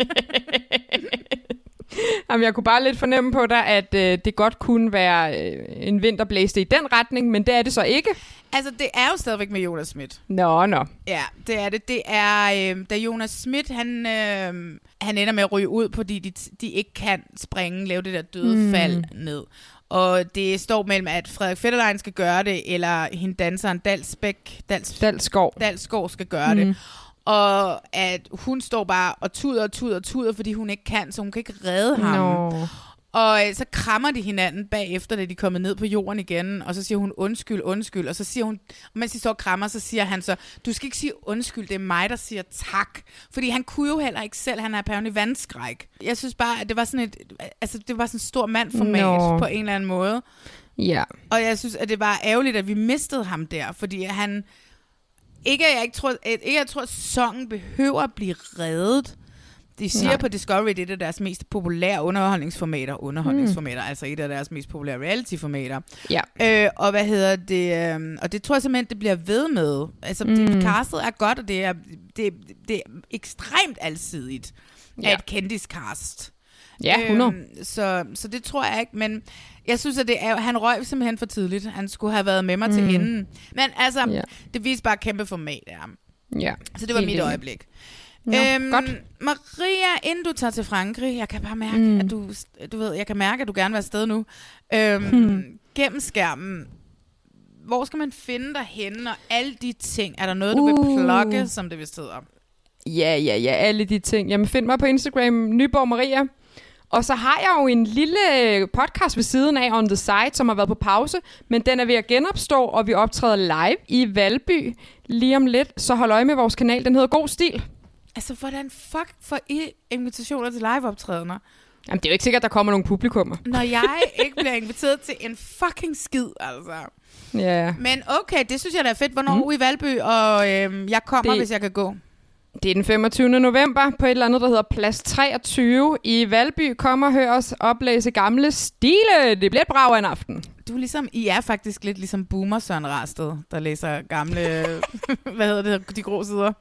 Jamen, jeg kunne bare lidt fornemme på dig, at øh, det godt kunne være øh, en vinterblæste i den retning, men det er det så ikke. Altså, det er jo stadigvæk med Jonas Schmidt. Nå, nå. Ja, det er det. Det er, øh, da Jonas Schmidt, han, øh, han ender med at ryge ud, fordi de, de ikke kan springe, lave det der døde mm. fald ned. Og det står mellem, at Frederik Fetterlein skal gøre det, eller hende danseren Dalsbæk, Dals, Dalskov. Dalskov skal gøre Mm. det. Og at hun står bare og tuder og tuder og tuder, fordi hun ikke kan, så hun kan ikke redde ham. Nå. Og øh, så krammer de hinanden bagefter, da de er kommet ned på jorden igen, og så siger hun undskyld, undskyld, og så siger hun, og mens de står og krammer, så siger han så, du skal ikke sige undskyld, det er mig, der siger tak. Fordi han kunne jo heller ikke selv, han er pævnig vandskræk. Jeg synes bare, at det var sådan et, altså det var sådan en stor mandformat Nå. på en eller anden måde. Ja. Og jeg synes, at det var ærgerligt, at vi mistede ham der, fordi han... Ikke at jeg ikke tror, at, ikke at jeg tror, at sæsonen behøver at blive reddet. De siger Nej. På Discovery, det er et af deres mest populære underholdningsformater. Underholdningsformater, mm. altså et af deres mest populære reality-formater. Ja. Øh, og hvad hedder det? Øh, og det tror jeg simpelthen, det bliver ved med. Altså, mm. Det, castet er godt, og det er, det, det er ekstremt alsidigt ja. Af et kendiscast. Ja, 100. Øhm, så, så det tror jeg ikke, men jeg synes, at det er, han røg simpelthen for tidligt. Han skulle have været med mig mm. Til enden. Men altså, Ja. det viser bare kæmpe format af ham. Ja. Så det var mit øjeblik. Nå, godt. Maria, inden du tager til Frankrig, jeg kan bare mærke, Mm. at du, du ved, jeg kan mærke, at du gerne vil være afsted nu. Øhm, Hmm. Gennem skærmen, hvor skal man finde dig henne, og alle de ting? Er der noget, du Uh. vil plukke, som det vist hedder? Ja, ja, ja, alle de ting. Jamen, find mig på Instagram, Nyborg Maria. Og så har jeg jo en lille podcast ved siden af On The Side, som har været på pause, men den er ved at genopstå, og vi optræder live i Valby lige om lidt. Så hold øje med vores kanal, den hedder God Stil. Altså, hvordan fuck får I invitationer til liveoptrædener? Jamen, det er jo ikke sikkert, der kommer nogle publikummer. Når jeg ikke bliver inviteret til en fucking skid, altså. Ja. Men okay, det synes jeg da er fedt. Hvornår mm. i Valby, og øhm, jeg kommer, Det- hvis jeg kan gå. Det er den 25. november på et eller andet, der hedder Plads 23 i Valby. Kom og hør os oplæse gamle stile. Det bliver et brag af en aften. Du er ligesom, I er faktisk lidt ligesom Boomer Søren Rasted, der læser gamle, hvad hedder det, de grå sider.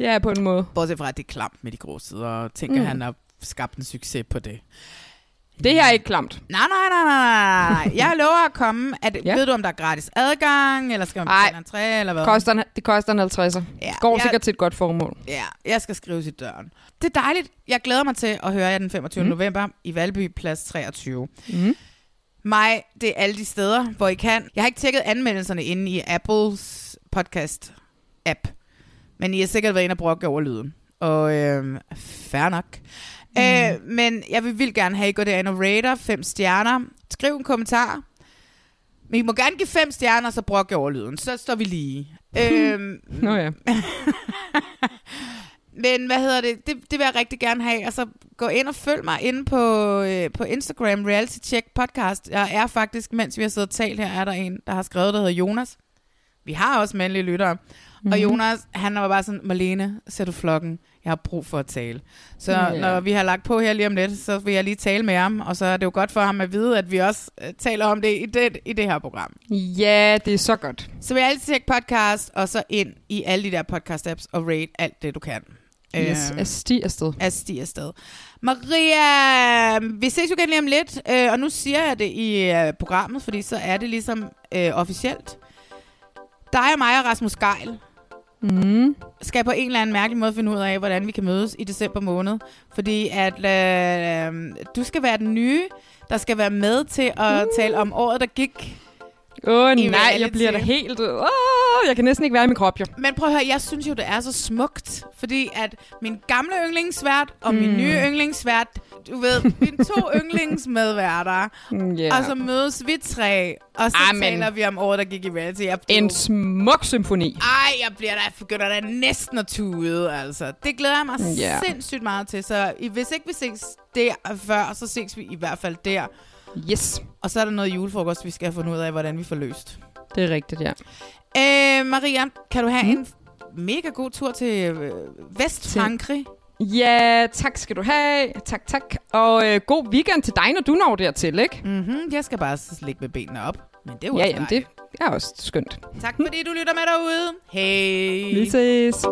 Ja, på en måde. Bortset fra, at det er klamt med de grå sider, og tænker, Mm. han har skabt en succes på det. Det her er ikke klamt. Nej, nej, nej, nej, nej. Jeg lover at komme. Det, Ja. Ved du, om der er gratis adgang, eller skal man betale en træ, eller hvad? Koster, en- det koster en 50'er. Ja, Går jeg- sikkert til et godt formål. Ja, jeg skal skrive i døren. Det er dejligt. Jeg glæder mig til at høre jer den 25. Mm. Mm. november i Valby, plads 23. Mm. Mig, det er alle de steder, hvor I kan. Jeg har ikke tjekket anmeldelserne inde i Apples podcast-app, men I har sikkert været inde og brokke over lyden. Og øh, fair nok. Mm. Øh, men jeg vil vildt gerne have, at I går derind og rater fem stjerner. Skriv en kommentar. Men I må gerne give fem stjerner, så brokke over lyden. Så står vi lige. øhm, Nå ja. men hvad hedder det? det? Det vil jeg rigtig gerne have. Altså, gå ind og følg mig inde på, øh, på Instagram, Reality Check Podcast. Jeg er faktisk, mens vi har siddet og talt her, er der en, der har skrevet, der hedder Jonas. Vi har også mandlige lyttere. Mm-hmm. Mhm. Og Jonas, han var bare sådan, Marlene, ser du flokken? Jeg har brug for at tale. Så yeah. når vi har lagt på her lige om lidt, så vil jeg lige tale med ham. Og så er det jo godt for ham at vide, at vi også øh, taler om det i det, i det her program. Ja, det er så godt. Så vil jeg altid tjekke podcast, og så ind i alle de der podcast-apps og rate alt det, du kan. Yes, Øh, af sti afsted. af sti afsted. Maria, vi ses jo igen lige om lidt, øh, og nu siger jeg det i øh, programmet, fordi så er det ligesom øh, officielt. Dig og mig og Rasmus Geil Mm. skal på en eller anden mærkelig måde finde ud af, hvordan vi kan mødes i december måned. Fordi at øh, du skal være den nye, der skal være med til at tale om året, der gik. Åh oh, nej, jeg bliver da helt... Åh, jeg kan næsten ikke være i min krop, jo. Men prøv at høre, jeg synes jo, det er så smukt, fordi at min gamle yndlingsvært og min Mm. nye yndlingsvært, du ved, mine to yndlingsmedværter, Mm, ja. og så mødes vi tre, og så Amen. taler vi om året, der gik i reality. Jeg En smuk symfoni. Ej, jeg bliver da, begynder da næsten at tude, altså. Det glæder jeg mig yeah. sindssygt meget til. Så hvis ikke vi ses der før, så ses vi i hvert fald der. Yes. Og så er der noget julefrokost, vi skal have fundet ud af, hvordan vi får løst. Det er rigtigt, ja. Øh, Maria, kan du have mm. en mega god tur til øh, Vestfrankrig. Ja, tak skal du have. Tak, tak. Og øh, god weekend til dig, når du når dertil, ikke? Mm-hmm. Jeg skal bare ligge med benene op. Men det er jo Ja, også jamen, det er også skønt. Tak fordi du lytter med derude. Hej. Vi ses.